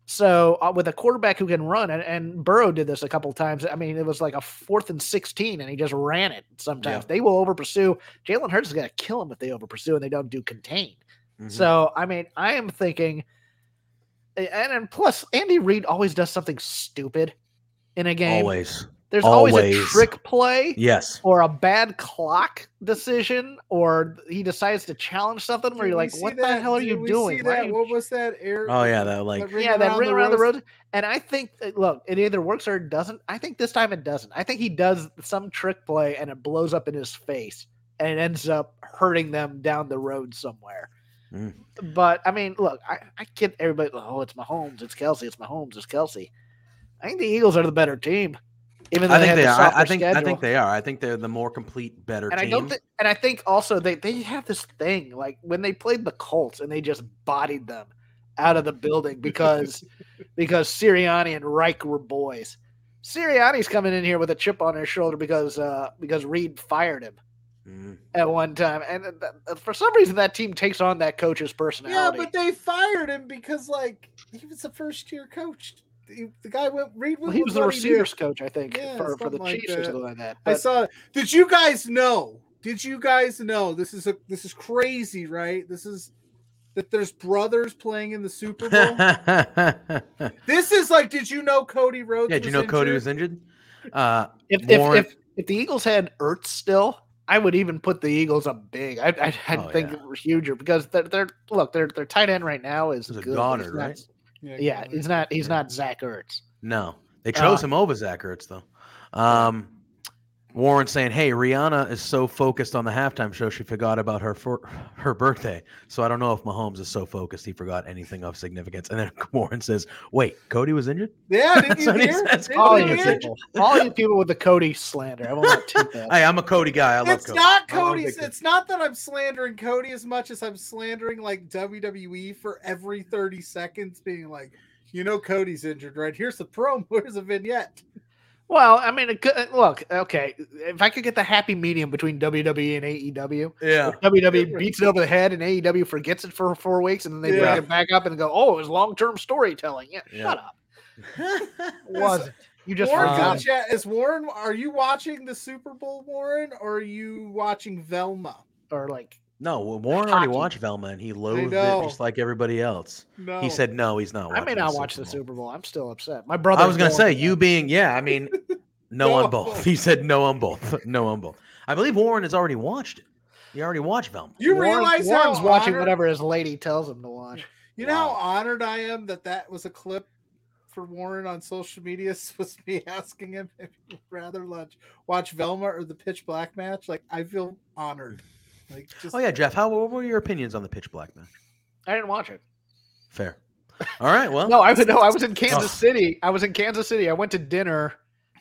So uh, with a quarterback who can run, and, and Burrow did this a couple times. I mean, it was like a fourth and sixteen, and he just ran it. Sometimes
Yeah.
they will over pursue. Jalen Hurts is going to kill him if they over pursue and they don't do contain.
Mhm.
So I mean, I am thinking, and, and plus Andy Reid always does something stupid in a game.
always.
There's always, a trick play
Yes.
or a bad clock decision, or he decides to challenge something where you're like,
see
"What the hell are
Did
you doing?"
see
are
that?
you
What was that? Air,
Oh yeah. That like.
ring
yeah, that
around
ring
the
around the road. And I think, look, it either works or it doesn't. I think this time it doesn't. I think he does some trick play and it blows up in his face and it ends up hurting them down the road somewhere.
Mm.
But I mean, look, I, I get everybody, oh, it's Mahomes, it's Kelce, it's Mahomes, it's Kelce. I think the Eagles are the better team. Even though
I think
have
they are. I, I think. I think they are. I think they're the more complete, better
and I
team.
don't think, and I think also they they have this thing like when they played the Colts and they just bodied them out of the building because because Sirianni and Reich were boys. Sirianni's coming in here with a chip on his shoulder because uh because Reid fired him
Mhm.
at one time, and th- th- for some reason that team takes on that coach's personality.
Yeah, but they fired him because like he was a first year coach. He- the guy went read.
Well, he was the
what he
receivers coach, I think,
Yeah,
for, for the
like
Chiefs or something like that.
I
But-
saw. Did you guys know? Did you guys know this is a this is crazy, right? This is that there's brothers playing in the Super Bowl. this is like, did you know Cody Rhodes?
Did you know Cody was injured? Uh,
if, if,
Warren-
if if the Eagles had Ertz still, I would even put the Eagles up big. I I I'd
Oh,
think
yeah.
it was huger because they're, they're look their their tight end right now is
Is it
good. but he's Goedert,
right?
Yeah, he's not he's not Zach Ertz.
no, they chose
Uh,
him over Zach Ertz though. Um, Warren saying, "Hey, Rihanna is so focused on the halftime show she forgot about her for her birthday. So I don't know if Mahomes is so focused he forgot anything of significance." And then Warren says, "Wait, Cody was injured."
Yeah, did
That's
you
what he
hear?
says.
Did
All
you
you people, all you people with the Cody slander. I will not take that.
Hey, I'm a Cody guy. I love
It's
Cody.
not
I love
Cody's. It's not that I'm slandering Cody as much as I'm slandering like WWE for every 30 seconds, being like, you know, Cody's injured, right? Here's the promo. Here's a vignette.
Well, I mean, it uh, look, okay, if I could get the happy medium between WWE and AEW,
Yeah.
WWE beats it over the head and AEW forgets it for four weeks, and then they
Yeah.
bring it back up and go, "Oh, it was long term storytelling." Yeah,
Yeah.
shut up. Wasn't. You just
Warren,
forgot.
in chat, is Warren? Are you watching the Super Bowl, Warren, or are you watching Velma?
Or like
No, Warren already
Hockey.
watched Velma and he loathed it just like everybody else.
No,
He said no, he's not.
I may not watch the Super Bowl. I'm still upset. My brother.
I was gonna say you being yeah. I mean, no,
No
on
on
both.
both.
He said no on both. No on both. I believe Warren has already watched it. He already watched Velma.
You
Warren,
realize
Warren's
how
watching
honored-
whatever his lady tells him to watch.
You know how honored I am that that was a clip for Warren on social media. Was me asking him if he'd rather watch, watch Velma or the Pitch Black match. Like I feel honored. Like just
Oh yeah, Jeff. How what were your opinions on the Pitch Black match?
I didn't watch it.
Fair. All right. Well,
No, I was no, I was in Kansas
Oh.
City. I was in Kansas City. I went to dinner.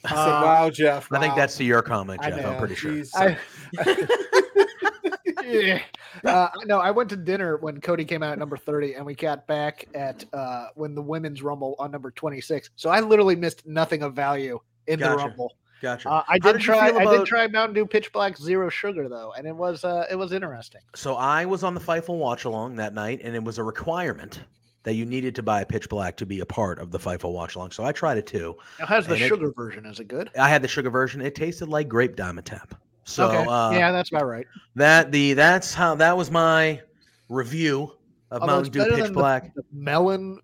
I said,
Uh,
"Wow, Jeff."
I think that's to your comment, Jeff.
know,
I'm pretty sure.
Jeez.
I, yeah. Uh, no, I went to dinner when Cody came out at number 30, and we got back at uh, when the women's rumble on number 26. So I literally missed nothing of value in the rumble.
Gotcha.
Uh, I did
did
try.
feel
I did try Mountain Dew Pitch Black Zero Sugar though, and it was uh, it was interesting.
So I was on the Fightful watch along that night, and it was a requirement that you needed to buy a Pitch Black to be a part of the Fightful watch along. So I tried it too.
Now, how's the
And it-
sugar version? Is it good?
I had the sugar version. It tasted like grape Dimetapp. So
okay.
uh,
yeah, that's about right.
that the that's how that was my review of
Although
Mountain Dew Pitch
than the-
Black.
The melon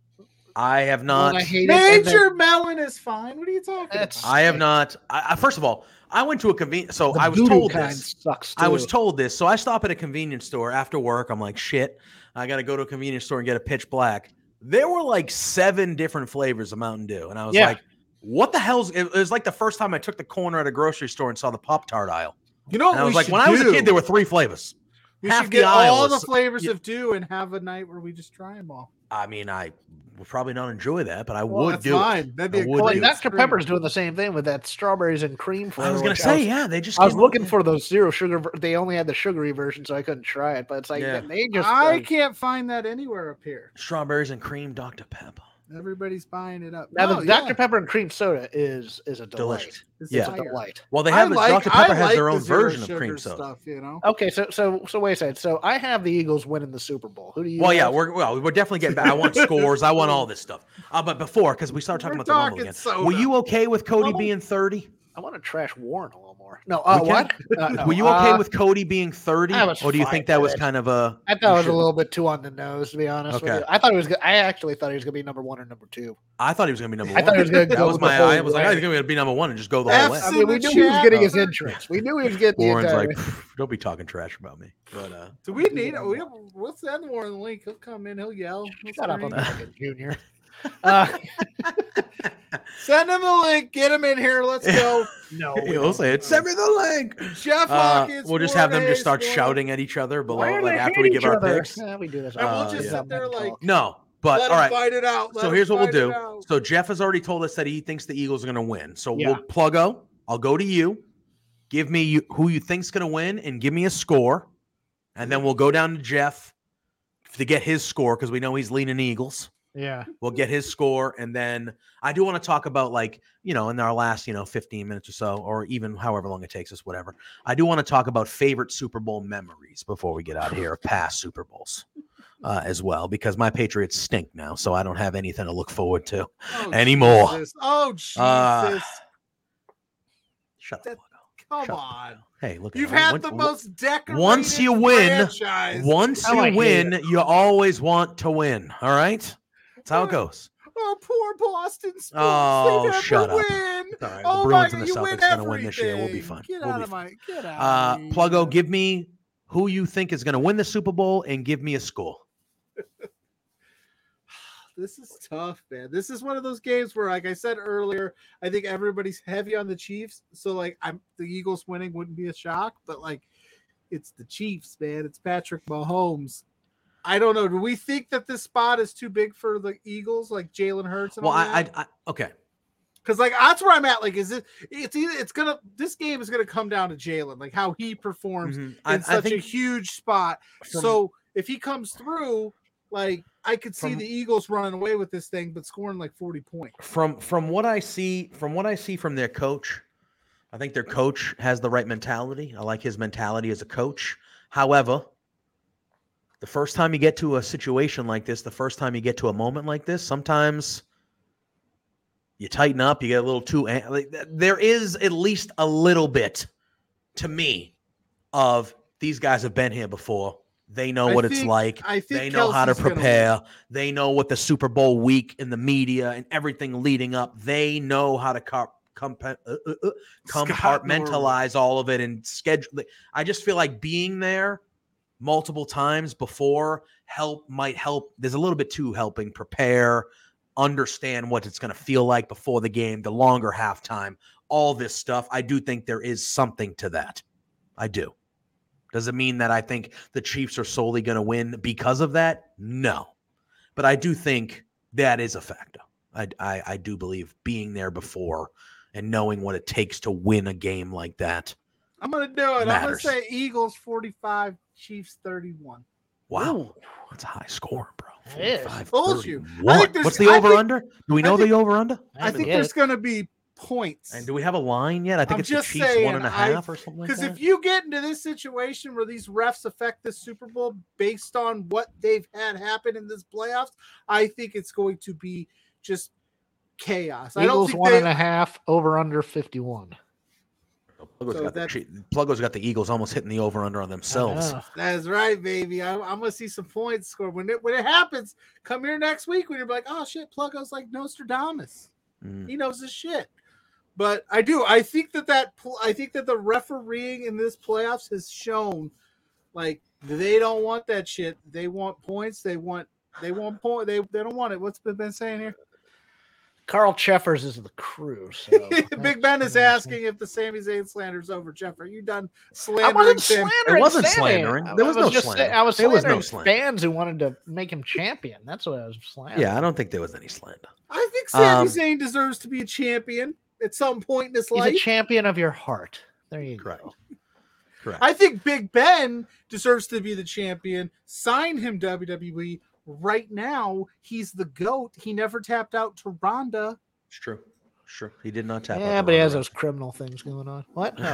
I have
one
not.
I hated. and then-
Major Melon is fine. What are you talking
That's-
about?
I have not. I, I, first of all, I went to a convenience. So
the
I was told
kind
this.
sucks.
I was told this. So I stop at a convenience store after work. I'm like, shit, I got to go to a convenience store and get a pitch black. There were like seven different flavors of Mountain Dew. And I was
Yeah.
like, what the hell's it, it was like the first time I took the corner at a grocery store and saw the Pop Tart aisle.
You know
And I was like,
should
when I was a kid, there were three flavors.
We
half
should
the
get
aisle
all the flavors
yeah.
of Dew and have a night where we just try them all.
I mean, I would probably not enjoy that, but I
Well,
would
that's
do
fine.
it.
That'd be
I
a
would
Well,
do
and
it.
Dr. Pepper's doing the same thing with that strawberries and cream flavor.
I was gonna
which
say,
was-
yeah, they just.
I was looking for those zero sugar. They only had the sugary version, so I couldn't try it. But it's like
Yeah.
they just.
I
uh,
can't find that anywhere up here.
strawberries and cream Dr. Pepper.
Everybody's buying it up.
now
No,
the
yeah.
Dr. Pepper and cream soda is is a delight.
Delicious.
It's
Yeah.
A delight.
Well, they have
like-
Dr.
I
Pepper has
like
their own
zero
version of cream soda.
Stuff, you know.
Okay, so so so wait a second. So I have the Eagles winning the Super Bowl. Who do you?
Well, yeah, we're well, we're definitely getting back. I want scores. I want all this stuff. Uh, but before, because we started talking
We're
about the Rumble
talking
again,
soda.
were you okay with Cody
Oh.
being thirty?
I want to trash Warren a little more. No, uh,
We
what? Uh, no,
were you okay
uh,
with Cody being thirty, or do you think that
with
was kind of a?
I thought it was a little bit too on the nose, to be honest. With
Okay.
you. I thought it was. I actually thought he was going to be number one or number two.
I thought he was going to be number
I
one.
thought he was gonna
that
go
was my.
whole
I was like,
way.
he's going to be number one and just go the whole way.
I mean, we
the
knew he was getting his entrance. We knew he was getting the
Warren's like, don't be talking trash about me. But uh,
Do we need? We, we'll send Warren the link. He'll come in. He'll yell. He'll
Shut up,
scream.
I'm Junior. Uh,
Send him the link. Get him in here. Let's go.
no, we
he'll say it. Send me the link.
Jeff
Uh,
Hawkins.
we'll just have them just start
Hayes,
shouting at each other below, like after we give our
other?
picks.
Yeah, we do this.
And we'll
Uh,
just
yeah.
sit there like,
No, but
let
all
him
right.
fight it out. Let
so here's what we'll do.
out.
So Jeff has already told us that he thinks the Eagles are going to win. So
Yeah.
we'll pluggo. I'll go to you. Give me you, who you think's going to win, and give me a score, and then we'll go down to Jeff to get his score because we know he's leaning Eagles.
Yeah.
We'll get his score, and then I do want to talk about like you know in our last you know 15 minutes or so, or even however long it takes us, whatever. I do want to talk about favorite Super Bowl memories before we get out of here of past Super Bowls. Uh, as well, because my Patriots stink now, so I don't have anything to look forward to.
Oh,
anymore.
Jesus. Oh Jesus!
Uh, Shut
That-
up.
Come
shut
on.
Hey, look.
You've had the most decorated
once you win,
franchise.
Once you win, you always want to win. All right, that's how it goes.
Oh, poor Boston Sports.
Oh, shut up.
win.
Right,
Oh
the
my
Bruins and
God,
the
you win
Celtics going to win this year. We'll be
everything.
fine.
Get
We'll
out of my. Get out.
Uh, Pluggo, give me who you think is going to win the Super Bowl and give me a score.
This is tough, man. This is one of those games where, like I said earlier, I think everybody's heavy on the Chiefs. So, like, I'm the Eagles winning wouldn't be a shock, but like, it's the Chiefs, man. It's Patrick Mahomes. I don't know. Do we think that this spot is too big for the Eagles, like Jalen Hurts? And
Well,
all
I? I, I okay.
because like that's where I'm at. Like, is it? It's either it's gonna this game is gonna come down to Jalen, like how he performs
Mhm.
in
I, I
such a huge spot.
from-
so if he comes through, like I could see
From-
the Eagles running away with this thing, but scoring like 40 points.
from from what I see from what I see from their coach, I think their coach has the right mentality. I like his mentality as a coach. However, the first time you get to a situation like this, the first time you get to a moment like this, sometimes you tighten up, you get a little too. Like, there is at least a little bit to me of these guys have been here before. They know
I
what it's like.
I think
They know how to
Kelce's gonna
prepare. They know what the Super Bowl week in the media and everything leading up. They know how to car- compa- uh, uh, uh, compartmentalize all of it and schedule. it. I just feel like being there multiple times before help might help. There's a little bit too helping prepare, understand what it's going to feel like before the game, the longer halftime, all this stuff. I do think there is something to that. I do. Does it mean that I think the Chiefs are solely going to win because of that? No. But I do think that is a factor. I, I, I do believe being there before and knowing what it takes to win a game like that.
I'm gonna do it. I'm gonna say Eagles 45, Chiefs 31.
Wow. That's a high score, bro.
It is.
Told you. I
31.
think there's-
What's the
I think-
over under? Do we know
think-
the over under?
I think there's gonna be points.
And do we have a line yet? I think
I'm
it's the
just
Chiefs
saying,
one and a
I-
half or something like
Because
that.
if you get into this situation where these refs affect the Super Bowl based on what they've had happen in this playoffs, I think it's going to be just chaos. I don't
Eagles
think
one
they,
and a half over under 51.
Pluggo's,
so
got the,
that's-
Chi- Pluggo's got the Eagles almost hitting the over under on themselves.
That's right, baby. I, I'm gonna see some points scored when it when it happens. Come here next week when you're like, oh shit, Pluggo's like Nostradamus.
Mm.
He knows his shit. But I do. I think that that I think that the refereeing in this playoffs has shown, like they don't want that shit. They want points. They want they want point. They they don't want it. What's been been saying here?
Carl Cheffers is the crew. So
Big Ben is asking if the Sami Zayn slander's over. Jeff, are you done slandering?
I
slandering
wasn't
Sam?
slandering.
It wasn't
Sami.
slandering.
I-
There
I
was no
just
slander.
I was
There was no
slandering
slander.
fans who wanted to make him champion. That's what I was slandering.
Yeah, I don't think there was any slander.
I think Sami
Um,
Zayn deserves to be a champion at some point in his
he's
life.
He's a champion of your heart. There you
Correct.
go.
Correct.
I think Big Ben deserves to be the champion. Sign him WWE right now. He's the goat. He never tapped out to Ronda.
it's true. It's true. He did not tap. out
Yeah, but he has
wrong
those criminal things going on. What? No,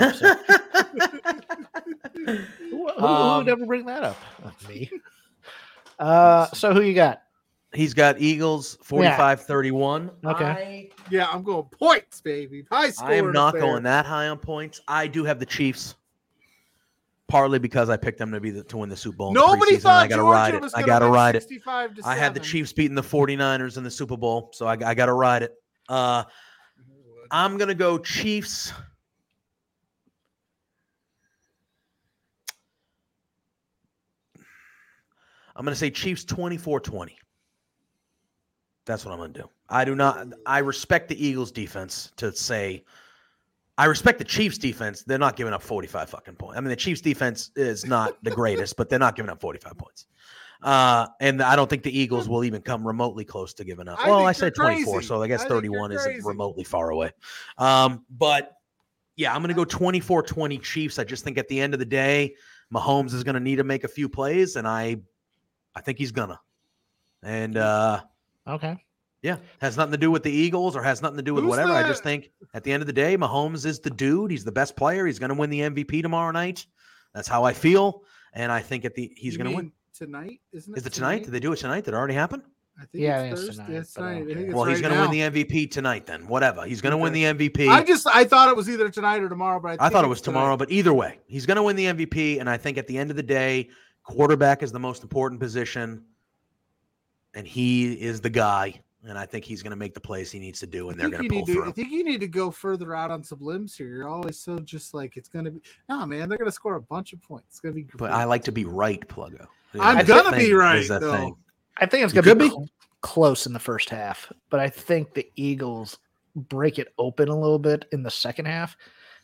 who, who
Um,
would ever bring that up? Uh, Me. Uh, so who you got?
He's got Eagles 45 31.
Okay.
Yeah, I'm going points, baby. High score.
I am not going that high on points. I do have the Chiefs. Partly because I picked them to be the, to win the Super Bowl.
Nobody
and I
thought
gotta
Georgia
ride it. I gotta ride it. I had the Chiefs beating the 49ers in the Super Bowl, so I, I got to ride it. Uh, I'm going to go Chiefs. I'm going to say Chiefs 24 20. That's what I'm going to do. I do not, I respect the Eagles defense to say, I respect the Chiefs defense. They're not giving up 45 fucking points. I mean, the Chiefs defense is not the greatest, but they're not giving up 45 points. Uh, and I don't think the Eagles will even come remotely close to giving up.
I
well, I said 24,
crazy.
so I guess
I
31 isn't remotely far away. Um, but yeah, I'm going to go 24 20 Chiefs. I just think at the end of the day, Mahomes is going to need to make a few plays, and I, I think he's gonna. And uh,
Okay.
Yeah, has nothing to do with the Eagles or has nothing to do with
Who's
whatever. I just think at the end of the day, Mahomes is the dude. He's the best player. He's going to win the MVP tomorrow night. That's how I feel, and I think at the he's going to win.
Tonight, isn't it?
Is it tonight? Did they do it tonight? Did it already happen?
I think
Yeah,
it's
it's
Thursday.
tonight,
It's tonight.
don't
I think it's
well, he's
right
going to win the MVP tonight. Then whatever. He's going to win the MVP.
I just I thought it was either tonight or tomorrow, but I,
I thought it
it's
was
tonight.
tomorrow, but either way, he's going to win the MVP. And I think at the end of the day, quarterback is the most important position, and he is the guy. And I think he's going to make the plays he needs to do, and they're going to pull
to, I think you need to go further out on some limbs here. You're always so just like it's gonna be. No, man, they're gonna score a bunch of points. It's gonna be.
But. I like to be right, Pluggo.
I'm gonna be right, though.
thing.
I think it's going to be,
be.
close in the first half, but I think the Eagles break it open a little bit in the second half.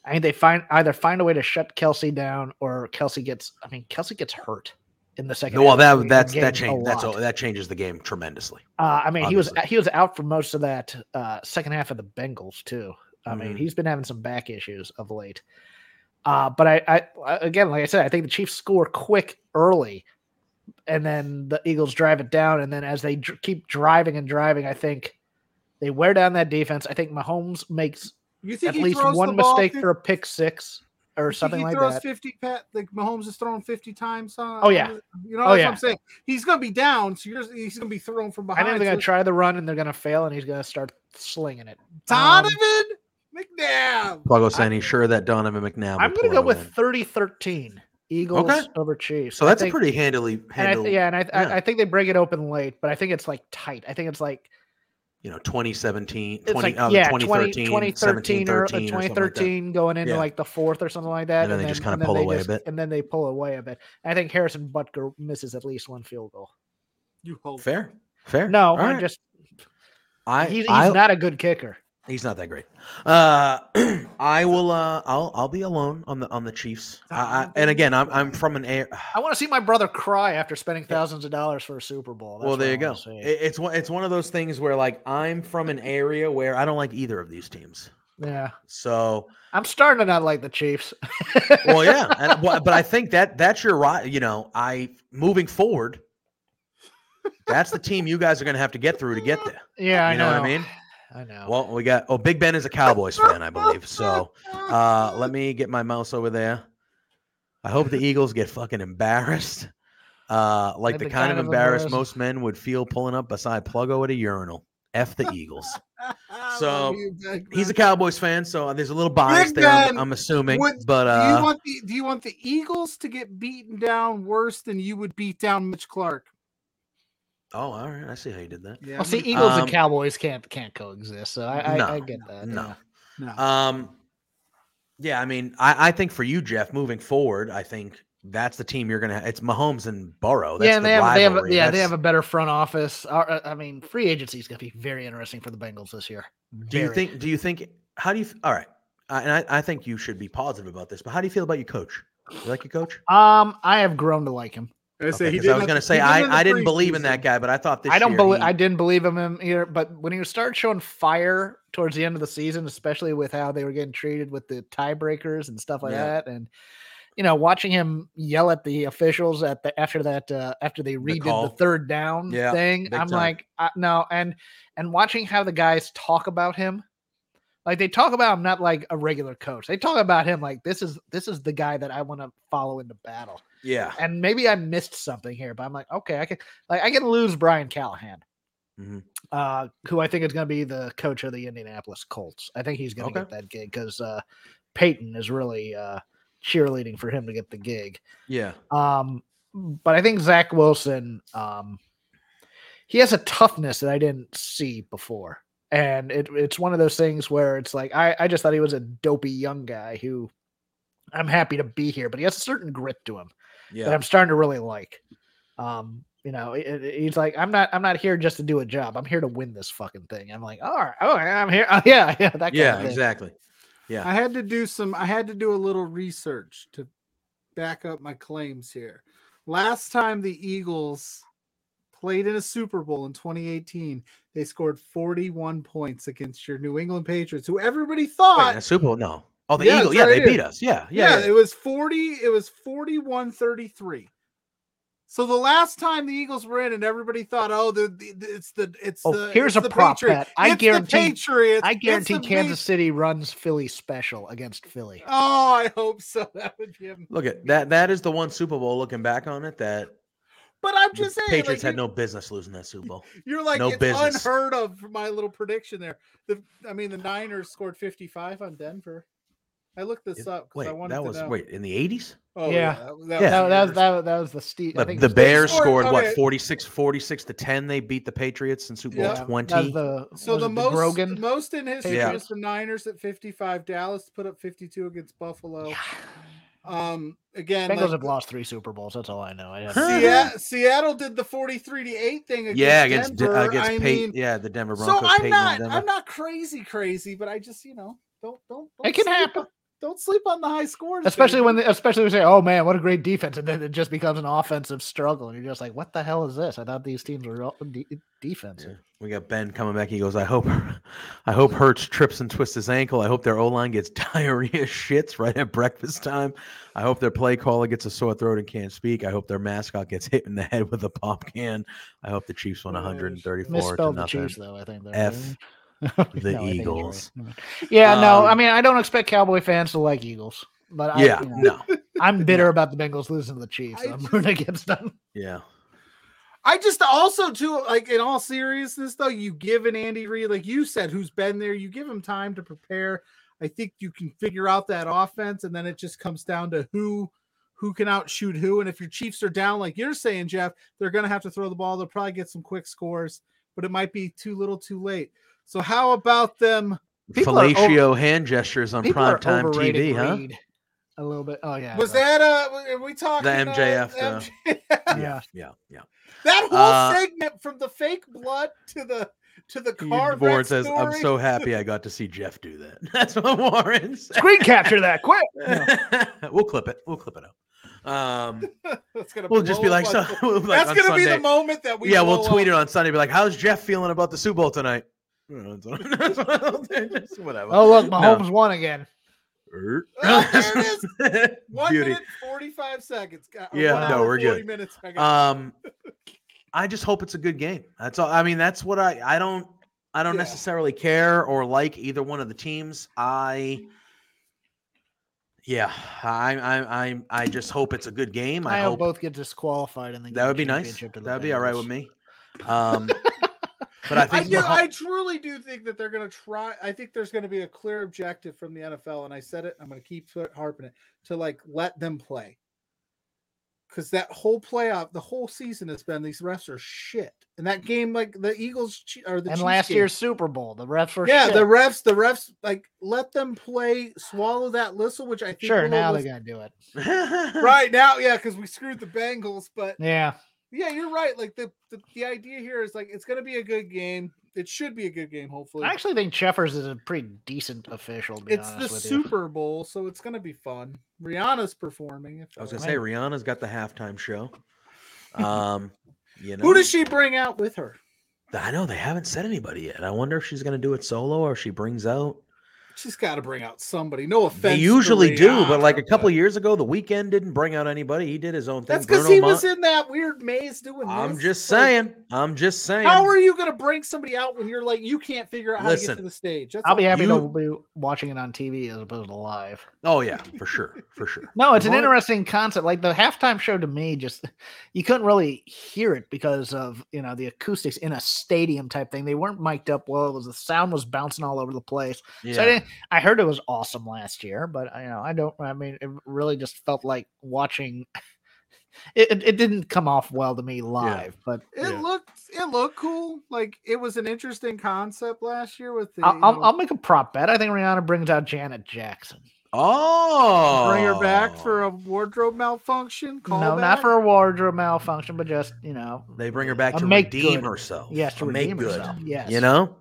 I think they find either find a way to shut Kelce down or Kelce gets. I mean, Kelce gets hurt in the second.
Well,
half
that that's that
a
change that's
lot.
that changes the game tremendously.
Uh, I mean, he was he was out for most of that uh, second half of the Bengals too. I mean,
Mhm.
he's been having some back issues of late. Uh, but I, I, I- again, like I said, I think the Chiefs score quick early, and then the Eagles drive it down, and then as they dr- keep driving and driving, I think they wear down that defense. I think Mahomes makes
You think
at least one mistake
50
for a pick six or
you think
something
he
like
throws
that.
50 pat like Mahomes is throwing 50 times on
Oh, yeah.
you know
Oh,
that's
yeah.
what I'm saying he's gonna be down so you're he's gonna be thrown from behind.
I
behind
think they're going
so-
to try the run and they're going to fail, and he's going to start slinging it.
Um, Donovan McNabb.
Pluggo saying he's sure that Donovan McNabb.
I'm going to go with
in.
30 13. Eagles
Okay.
over Chiefs.
So that's
think-
a pretty handily
and I, th- yeah, and I,
yeah.
I, I think they break it open late, but I think it's like tight. I think it's like
you know, 2017,
it's
20,
like
uh,
yeah,
2013,
2013 or,
17,
uh,
13 or something like
2013 going into
Yeah.
like the fourth or something like that.
And then they just kinda pull
they
away a bit.
And then they pull away a bit. I think Harrison Butker misses at least one field goal.
You hope.
Fair, fair.
No,
All
I
right.
just
I,
he's, he's
I-
not a good kicker.
He's not that great. Uh, I will. Uh, I'll. I'll be alone on the on the Chiefs. I, I, and again, I'm. I'm from an air.
I want to see my brother cry after spending thousands of dollars for a Super Bowl. That's
well, there you go. It- it's one. It's one of those things where like I'm from an area where I don't like either of these teams.
yeah,
So,
I'm starting to not like the Chiefs.
well, yeah. And, well, but I think that that's your right. You know, I moving forward. That's the team you guys are going to have to get through to get there.
yeah, I
You know what I mean?
I know.
Well, we got. Oh, Big Ben is a Cowboys fan, I believe. So, uh, let me get my mouse over there. I hope the Eagles get fucking embarrassed, uh, like
They've
the
been
kind of
of
embarrassed most men would feel pulling up beside Pluggo at a urinal. F the Eagles. So,
you,
He's a Cowboys fan, so there's a little bias
Big
there. I'm, I'm assuming,
would-
but
do you
uh,
want the Do you want the Eagles to get beaten down worse than you would beat down Mitch Clark?
Oh, all right, I see how you did that.
Yeah.
well, see, Eagles
Um,
and Cowboys can't can't coexist. So I I,
No,
I get that.
No,
no.
Um, yeah, I mean, I, I think for you, Jeff, moving forward, I think that's the team you're gonna. It's Mahomes and Burrow. That's
yeah, and
the
they have, they have, a-
rivalry.
yeah, they have a better front office. Uh, uh, I mean, free agency is going to be very interesting for the Bengals this year.
Do you think? Do you think? How do you? f- All right, uh, and I, I think you should be positive about this. But how do you feel about your coach? You like your coach?
Um, I have grown to like him.
I, say
Okay,
he
'cause I was going to say
he
I, I didn't believe in that guy, but I thought this.
I don't believe.
he-
I didn't believe him in either. But when you start showing fire towards the end of the season, especially with how they were getting treated with the tiebreakers and stuff like
Yeah.
that, and you know, watching him yell at the officials at the after that uh, after they redid the,
call.
third down
Yeah,
thing, I'm
time.
like, uh, no, and and watching how the guys talk about him. Like they talk about him not like a regular coach. They talk about him like this is this is the guy that I want to follow into battle
Yeah.
and maybe I missed something here, but I'm like, okay, I can like I can lose Brian Callahan,
Mhm.
uh, who I think is going to be the coach of the Indianapolis Colts. I think he's going to
Okay.
get that gig because uh, Peyton is really uh, cheerleading for him to get the gig.
Yeah.
Um, but I think Zach Wilson, um, he has a toughness that I didn't see before. And it, it's one of those things where it's like, I, I just thought he was a dopey young guy who I'm happy to be here, but he has a certain grit to him that I'm starting to really like. Um, you know, it- it- he's like, I'm not, I'm not here just to do a job. I'm here to win this fucking thing. I'm like, all right, oh, I'm here. Oh, yeah, yeah, that kind
Yeah.
of thing.
Exactly. Yeah.
I had to do some. I had to do a little research to back up my claims here. Last time the Eagles played in a Super Bowl in 2018, they scored 41 points against your New England Patriots, who everybody thought.
in a Super Bowl? No. Oh, the
Yeah,
Eagles. Yeah, they beat us. Yeah. Yeah.
yeah, it was 40. It was 41 33. So the last time the Eagles were in, and everybody thought, "Oh, the, the it's the it's
Oh,
the
here's
it's
a
the
prop
Patriots.
bet. I
It's
guarantee-
Patriots.
I guarantee Kansas City runs Philly special against Philly.
Oh, I hope so. That would be. am-
Look at that. That is the one Super Bowl. Looking back on it, that
But I'm just saying,
Patriots
like,
had no business losing that Super Bowl.
You're like
No
it's
business.
unheard of my little prediction there. The I mean the Niners scored 55 on Denver. I looked this
It-
up because I wanted
that
to
was
know.
wait in the eighties.
Oh
Yeah.
that, was-
Yeah.
was
That, that was that, that was the Steve. I
The,
think
the Bears
scored-
scored what
okay.
46, 46 to ten. They beat the Patriots in Super Bowl
Yeah.
That was
twenty.
the
So the most
Grogan.
most in history
Yeah.
is the Niners at 55. Dallas put up 52 against Buffalo. Um again
Bengals
like,
have lost three Super Bowls. That's all I know. I
Huh?
Seattle, Seattle did the 43 to 8 thing against
yeah, against De-
Denver.
against
I
Peyton.
mean,
yeah, the Denver Broncos.
so I'm
Peyton
not. I'm not crazy crazy, but I just you know don't don't, don't
It can happen.
on- don't sleep on the high scores.
especially
baby.
when they, especially when they say, "Oh man, what a great defense," and then it just becomes an offensive struggle, and you're just like, "What the hell is this?" I thought these teams were all de- defensive.
Yeah. We got Ben coming back. He goes, I hope I hope Hurts trips and twists his ankle. I hope their O line gets diarrhea shits right at breakfast time. I hope their play caller gets a sore throat and can't speak. I hope their mascot gets hit in the head with a pop can. I hope the Chiefs win
Oh,
134 to
Misspelled the. Chiefs, though. I think they're
F
No, I think
the
you're right.
Eagles.
Yeah, no, I
Um,
mean, I don't expect Cowboy fans to like Eagles, but I,
Yeah,
you know,
no,
I'm bitter about the Bengals losing to the Chiefs.
I
I'm
just-
rooting against them.
yeah.
I just also too like in all seriousness though, you give an Andy Reid, like you said, who's been there, you give him time to prepare. I think you can figure out that offense, and then it just comes down to who who can outshoot who. And if your Chiefs are down, like you're saying, Jeff, they're gonna have to throw the ball. They'll probably get some quick scores, but it might be too little, too late. So how about them?
People are
Fellatio hand gestures on
People are
primetime
overrating
TV, huh?
Reed A little bit. Oh yeah.
Was that uh? Are we talking
The MJF,
MJF?
Yeah.
Yeah, yeah.
that whole
Uh,
segment from the fake blood to the to the car.
Warren says, "I'm so happy I got to see Jeff do that." That's what Warren said.
Screen capture that quick.
we'll clip it. We'll clip it out. Um,
That's gonna
we'll just be
blow
like,
up
so,
on-
like
That's gonna be the moment that we.
yeah, we'll tweet
up.
it on Sunday. Be like, "How's Jeff feeling about the Super Bowl tonight?" Just Whatever.
Oh look,
No.
Mahomes won again.
Oh, there it
is.
One
Beauty.
minute forty-five seconds. Uh,
Yeah,
one
no, we're
40
good.
Minutes. I
Um, I just hope it's a good game. That's all. I mean, that's what I. I don't. I don't
Yeah.
necessarily care or like either one of the teams. I. Yeah, I, I, I, I just hope it's a good game. I,
I
hope
both get disqualified in the
that would be nice.
championship to the
That would be all right with me. Um, but I
I, do,
Maho-
I truly do think that they're going to try. I think there's going to be a clear objective from the NFL, and I said it. I'm going to keep harping it to like let them play, because that whole playoff, the whole season has been these refs are shit, and that game like the Eagles che- or the
And
Chiefs
last
game,
year's Super Bowl, the refs were
yeah,
shit.
the refs, the refs like let them play, swallow that whistle, which I think
sure now
was-
they're gonna do it.
right now, yeah, because we screwed the Bengals, but
Yeah,
yeah, you're right. Like the, the the idea here is like it's going to be a good game. It should be a good game, hopefully.
I actually think Cheffers is a pretty decent official. To be
it's the
honest with you.
Super Bowl, so it's going to be fun. Rihanna's performing. If
I was gonna say Rihanna's got the halftime show. Um, you know,
who does she bring out with her?
I know they haven't said anybody yet. I wonder if she's gonna do it solo or if she brings out.
She's got to bring out somebody. No offense.
They
to
usually do, but like a couple
but
years ago, the Weeknd didn't bring out anybody. He did his own thing.
That's because he
Ma-
was in that weird maze doing.
I'm
this.
just
Like,
saying. I'm just saying.
How are you going to bring somebody out when you're like you can't figure out how to get
Listen,
to the stage? That's
I'll be happy
You-
to be watching it on TV as opposed to live.
Oh yeah, for sure, for sure.
No, it's an interesting concept. Like the halftime show to me, just you couldn't really hear it because of you know the acoustics in a stadium type thing. They weren't mic'd up well. It was the sound was bouncing all over the place.
Yeah.
So I. I heard it was awesome last year, but I you know I don't. I mean, it really just felt like watching. It, it, it didn't come off well to me live, but
It
Yeah.
looked it looked cool. Like it was an interesting concept last year with the.
I'll, I'll,
uh,
I'll make a prop bet. I think Rihanna brings out Janet Jackson.
oh,
bring her back for oh. a wardrobe malfunction. Call
no, not for a wardrobe malfunction, but just you know,
They bring her back to
make
redeem
good.
herself.
yes, to
A make
redeem
good.
herself. Yes,
You know,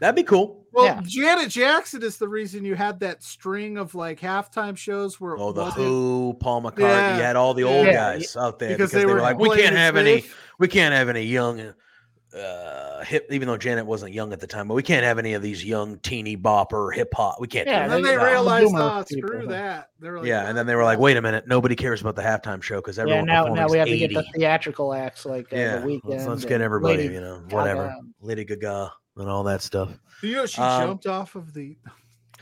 that'd be cool.
Well,
Yeah.
Janet Jackson is the reason you had that string of like halftime shows where
Oh, the Who, Paul McCartney,
Yeah,
you had all the old
yeah.
guys out there
because,
because,
they, were,
like, we can't have any, we can't have any young, uh, hip. Even though Janet wasn't young at the time, but we can't have any of these young teeny bopper hip hop. We can't.
Yeah,
And then they
No.
realized, oh,
people,
screw
huh?
that. Like,
yeah, and then they were
"Oh,
like, "Wait a minute, nobody cares about the halftime show because
Yeah,
everyone
now now we have
is
to get the theatrical acts like uh,
yeah,
the Weeknd.
let's, let's get everybody,
Lady
you know, whatever,
and-
Lady Gaga and all that stuff.
You know, she
Um,
jumped off of the.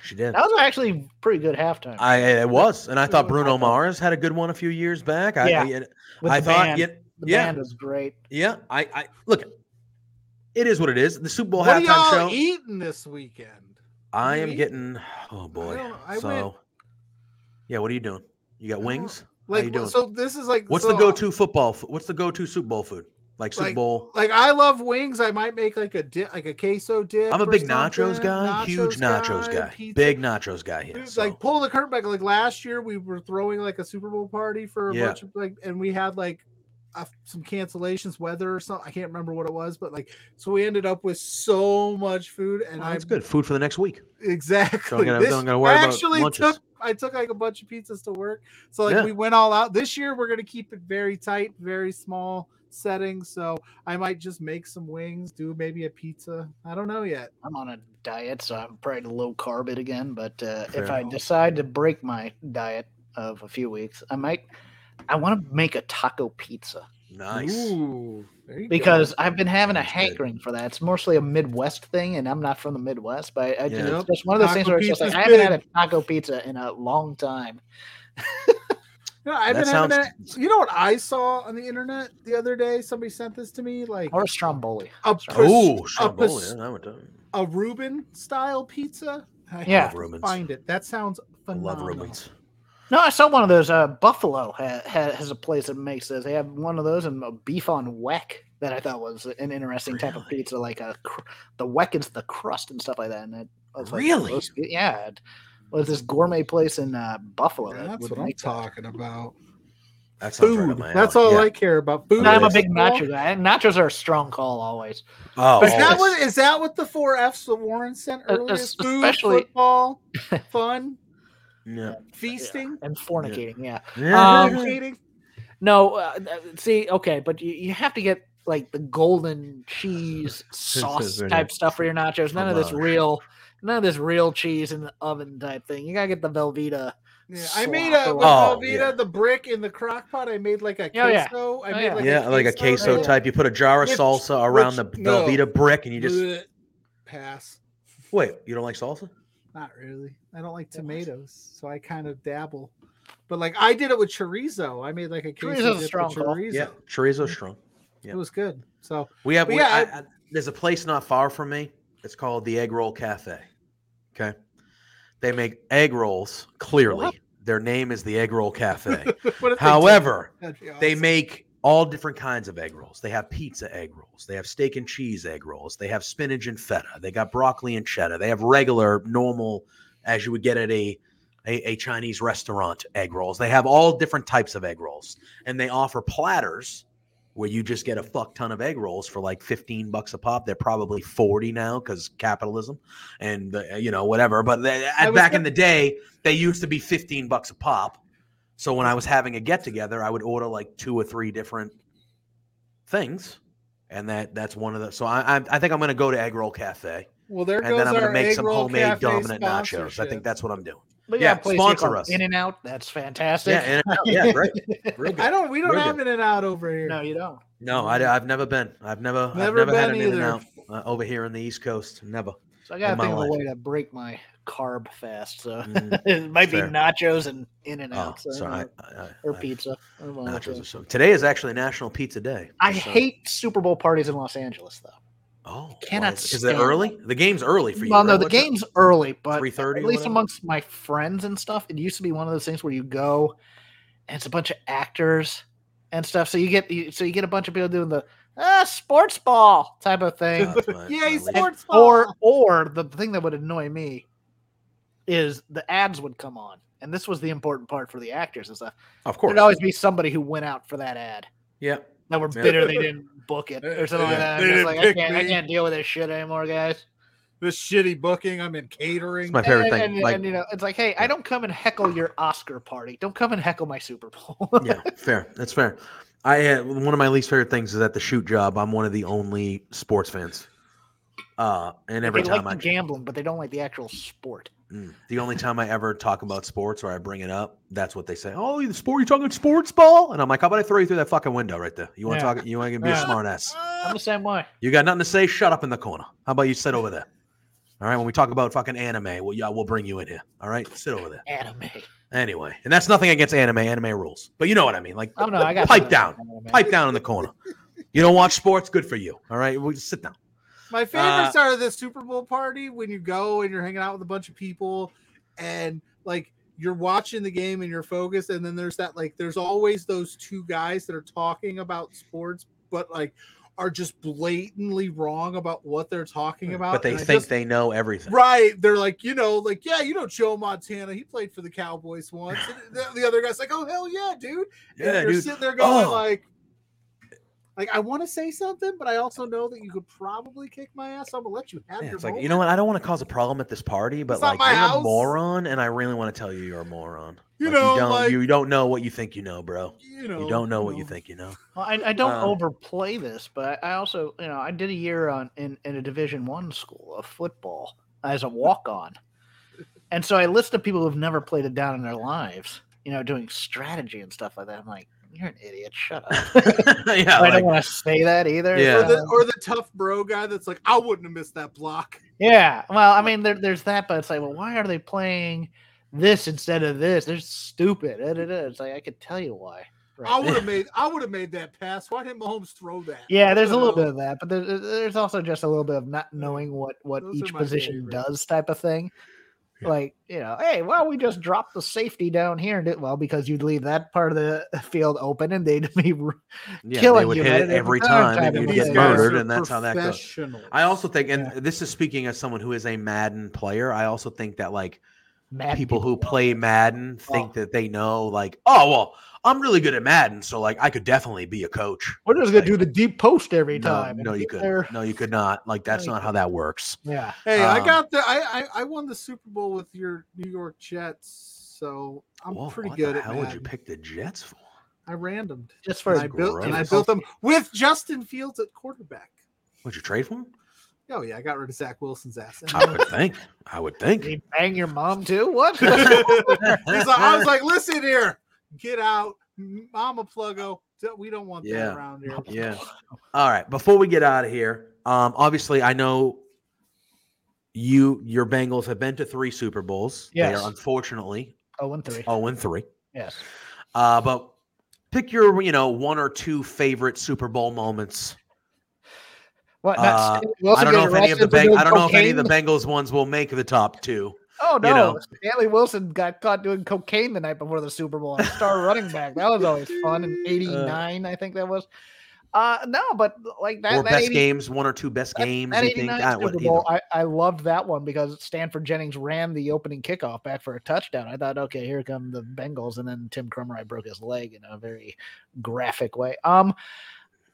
She did.
That was actually pretty good halftime.
I it was, and I thought Bruno Mars had a good one a few years back. I,
Yeah,
I,
with
I thought,
band.
yeah,
the
yeah,
band was great.
yeah. I, I look. It is what it is. The Super Bowl
What are
halftime
y'all
show.
eating this weekend?
I am
eat?
getting. Oh boy.
don't- I
so,
went-
yeah. What are you doing? You got
I don't-
wings? How
Like,
you doing?
so this is like
What's
so,
the go-to football? f- What's the go-to Super Bowl food? Like Super
Like,
Bowl.
Like I love wings. I might make like a dip, like a queso dip.
I'm a big nachos guy. huge nachos guy.
pizza.
Big nachos guy here.
Dude,
so-
like pull the curtain back. Like last year, we were throwing like a Super Bowl party for a
Yeah.
bunch of like, and we had like uh, some cancellations, weather or something. I can't remember what it was, but like, so we ended up with so much food, and
Oh,
I
that's good. Food for the next week.
exactly.
So I'm gonna-
this,
don't gotta worry
I
about
actually
lunches.
took I took like a bunch of pizzas to work, so like
Yeah.
we went all out. This year, we're gonna keep it very tight, very small settings. So I might just make some wings, do maybe a pizza. I don't know yet.
I'm on a diet, so I'm probably low carb it again. But uh, if I decide to break my diet of a few weeks, I might. I want to make a taco pizza
Nice.
Ooh, there you go.
because I've been having a
Sounds good.
hankering for that. It's mostly a Midwest thing, and I'm not from the Midwest, but I, I just,
Yeah.
it's just one of those things where it's just like I haven't had a taco pizza in a long time.
No, I've
That
been having that. You know what I saw on the internet the other day? Somebody sent this to me, like
Or a Stromboli.
a, pers-
Oh,
a,
Stromboli,
pers-
yeah, I would do-
a Reuben style pizza. I
Yeah.
have find it. That sounds
I love
phenomenal.
Reubens.
No, I saw one of those. Uh, Buffalo ha- ha- has a place that makes this. They have one of those and a beef on weck that I thought was an interesting type of pizza. Like a cr- the weck is the crust and stuff like that. And it was like,
Really?
yeah. It was this gourmet place in uh, Buffalo. that
That's
would
what I'm
make that.
talking about.
That sounds right
Food.
up my
That's all
Yeah.
I care about. Food.
No, I'm a big nacho guy. Nachos are a strong call always.
Oh,
Is that what is that what the four F's that Warren sent
Uh,
earlier?
es-
Food,
especially-
football, fun,
Yeah.
feasting,
And fornicating, yeah.
Yeah.
Um,
fornicating.
No, uh, uh, see, okay, but you, you have to get like the golden cheese sauce type stuff for your nachos. None of this
Fromage.
real, none of this real cheese in the oven type thing. You gotta get the Velveeta.
Yeah, I made a uh,
or
with
Oh,
Velveeta,
yeah.
the brick in the crock pot. I made like a
Oh, yeah.
queso. I
Oh,
made
yeah.
like
yeah, like a queso
that-
type. You put a jar of
Which-
salsa around
which-
the
no.
Velveeta brick, and you just
Bleh. pass.
wait. You don't like salsa?
Not really. I don't like tomatoes, so I kind of dabble. But like I did it with chorizo. I made like a queso dip
strong call.
chorizo.
Yeah, chorizo strong. yeah.
It was good. So
We have. We,
yeah,
I,
I-
I- there's a place not far from me. It's called the Egg Roll Cafe. Okay, they make egg rolls. Clearly,
What?
their name is the Egg Roll Cafe.
if they?
However, they make all different kinds of egg rolls. They have pizza egg rolls. They have steak and cheese egg rolls. They have spinach and feta. They got broccoli and cheddar. They have regular, normal, as you would get at a, a, a Chinese restaurant egg rolls. They have all different types of egg rolls. And they offer platters where you just get a fuck ton of egg rolls for like 15 bucks a pop. They're probably 40 now because capitalism and, the, you know, whatever. But they, back in
gonna-
the day, they used to be 15 bucks a pop. So when I was having a get together, I would order like two or three different things, and that that's one of the. So I I, I think I'm going to go to Egg Roll Cafe,
Well, there
and
goes
then I'm going to make some homemade
cafe
dominant nachos. I think that's what I'm doing.
But
Yeah,
yeah,
sponsor us.
In and Out. That's fantastic.
Yeah, and, yeah, great, real good.
I don't. We don't
Real
have
good.
In and Out over here.
no, you don't.
No, I, have never been. I've never, I've
Never
never had
been
an In and. Out uh, over here in the East Coast. Never.
So I gotta
In my
think of a way to break my carb fast. So
Mm,
it might
fair.
be nachos and In and
Oh,
Out. so,
sorry. I, I,
or
I-
pizza. I don't know what
Nachos or something. Today is actually National Pizza Day.
I
So-
hate Super Bowl parties in Los Angeles, though.
Oh,
cannot
why is, is it early? The game's early for you.
well, no,
right?
the
What's it?
game's early, but
3:30
at least
whatever?
amongst my friends and stuff, it used to be one of those things where you go and it's a bunch of actors and stuff. So you get you, so you get a bunch of people doing the ah, sports ball type of thing.
Oh, my-
Yay, sports ball.
or or the thing that would annoy me is the ads would come on, and this was the important part for the actors and stuff.
Of course.
There'd always be somebody who went out for that ad
Yeah.
that were
Yeah.
bitter they didn't book it or something like that. I'm just like I can't, I can't deal with this shit anymore, guys.
This shitty booking. I'm in catering.
It's my favorite
and,
thing.
and-
like,
and, you know, it's like, hey, I don't come and heckle your Oscar party. Don't come and heckle my Super Bowl.
yeah, fair. That's fair. I uh, one of my least favorite things is at the shoot job. I'm one of the only sports fans. Uh, and every
they
time
like
I
the gambling, but they don't like the actual sport.
Mm. the only time I ever talk about sports or I bring it up, that's what they say. Oh, the sport you talking sports ball? And I'm like, how about I throw you through that fucking window right there? You want to
Yeah.
talk? You want to be a
Yeah.
smart ass?
I'm the same way.
You got nothing to say? Shut up in the corner. How about you sit over there? All right. When we talk about fucking anime, well, yeah, we'll bring you in here. All right, sit over there.
Anime.
Anyway, and that's nothing against anime. Anime rules, but you know what I mean. Like,
I don't know. I got
pipe down,
anime.
pipe down in the corner. You don't watch sports? Good for you. All right, we just sit down.
My favorites
Uh,
are the Super Bowl party when you go and you're hanging out with a bunch of people and like you're watching the game and you're focused and then there's that like there's always those two guys that are talking about sports but like are just blatantly wrong about what they're talking about
But they
and
think
just-
they know everything.
right they're like you know like yeah you know Joe Montana he played for the Cowboys once and the, the other guy's like oh hell yeah dude and
Yeah,
you're
dude.
sitting there going
Oh.
like like I want to say something, but I also know that you could probably kick my ass. So I'm gonna let you have
Yeah,
your
it's like you know what? I don't want to cause a problem at this party, but
It's
like
my
you're a moron, and I really want to tell you you're a moron.
You
Like,
know,
you don't
like-
you don't know what you think you know, bro.
you know,
You don't know what you think you know.
Well, I, I don't
Uh,
overplay this, but I also, you know, I did a year on in, in a Division One school of football as a walk on, and so I listed people who've never played it down in their lives, you know, doing strategy and stuff like that. I'm like, you're an idiot. Shut up.
yeah,
I
like,
don't want to say that either.
Yeah.
Or the, or the tough bro guy that's like, I wouldn't have missed that block.
Yeah, well, I mean, there, there's that, but it's like, well, why are they playing this instead of this. They're stupid. It's like I could tell you why. Right.
I would have made I would have made that pass. Why didn't Mahomes throw that?
Yeah, there's a little bit of that, but there's, there's also just a little bit of not knowing what what
Those
each position
favorite.
does type of thing. Like you know, hey, well, we just dropped the safety down here, and it, well, because you'd leave that part of the field open, and they'd be
Yeah,
killing you
hit it every
time,
time, and you'd get murdered, and that's how that goes. I also think, and
Yeah.
this is speaking as someone who is a Madden player. I also think that like
mad
people who play. Madden think
Oh.
that they know, like, oh well, I'm really good at Madden, so like I could definitely be a coach.
We're just gonna
Like,
do the deep post every
no,
time. and
no, you could,
there.
no, you could not. Like that's
you
not how that works.
Yeah,
Hey, I
Um,
got the I, I I won the Super Bowl with your New York Jets, so I'm
Whoa,
pretty good
the
at
hell would you pick the Jets for?
I randomed.
just for
And I built and I built them with Justin Fields at quarterback.
Would you trade for him?
Oh yeah, I got rid of Zach Wilson's ass.
I would think. I would think.
Did he bang your mom too? What?
He's like, I was like, listen here, get out, Mama Pluggo. We don't want
Yeah.
that around here.
Yeah. All right. Before we get out of here, um, obviously I know you your Bengals have been to three Super Bowls. They
Yes.
are unfortunately
oh, and three.
0 and 3.
Yes.
Uh, but pick your, you know, one or two favorite Super Bowl moments.
What?
Uh,
not Stanley Wilson
I don't know if any of the
arrested
Bang- I don't know if any of the? Bengals ones will make the top two.
Oh no,
you know.
Stanley Wilson got caught doing cocaine the night before the Super Bowl. and Star running back. That was always fun. In '89, I think that was. Uh, no, but like that.
or
that
best
80
games, one or two best
that-
games.
That
you think?
89
Ah,
Super. Bowl, I, I loved that one because Stanford Jennings ran the opening kickoff back for a touchdown. I thought, okay, here come the Bengals, and then Tim Krumrie broke his leg in a very graphic way. Um,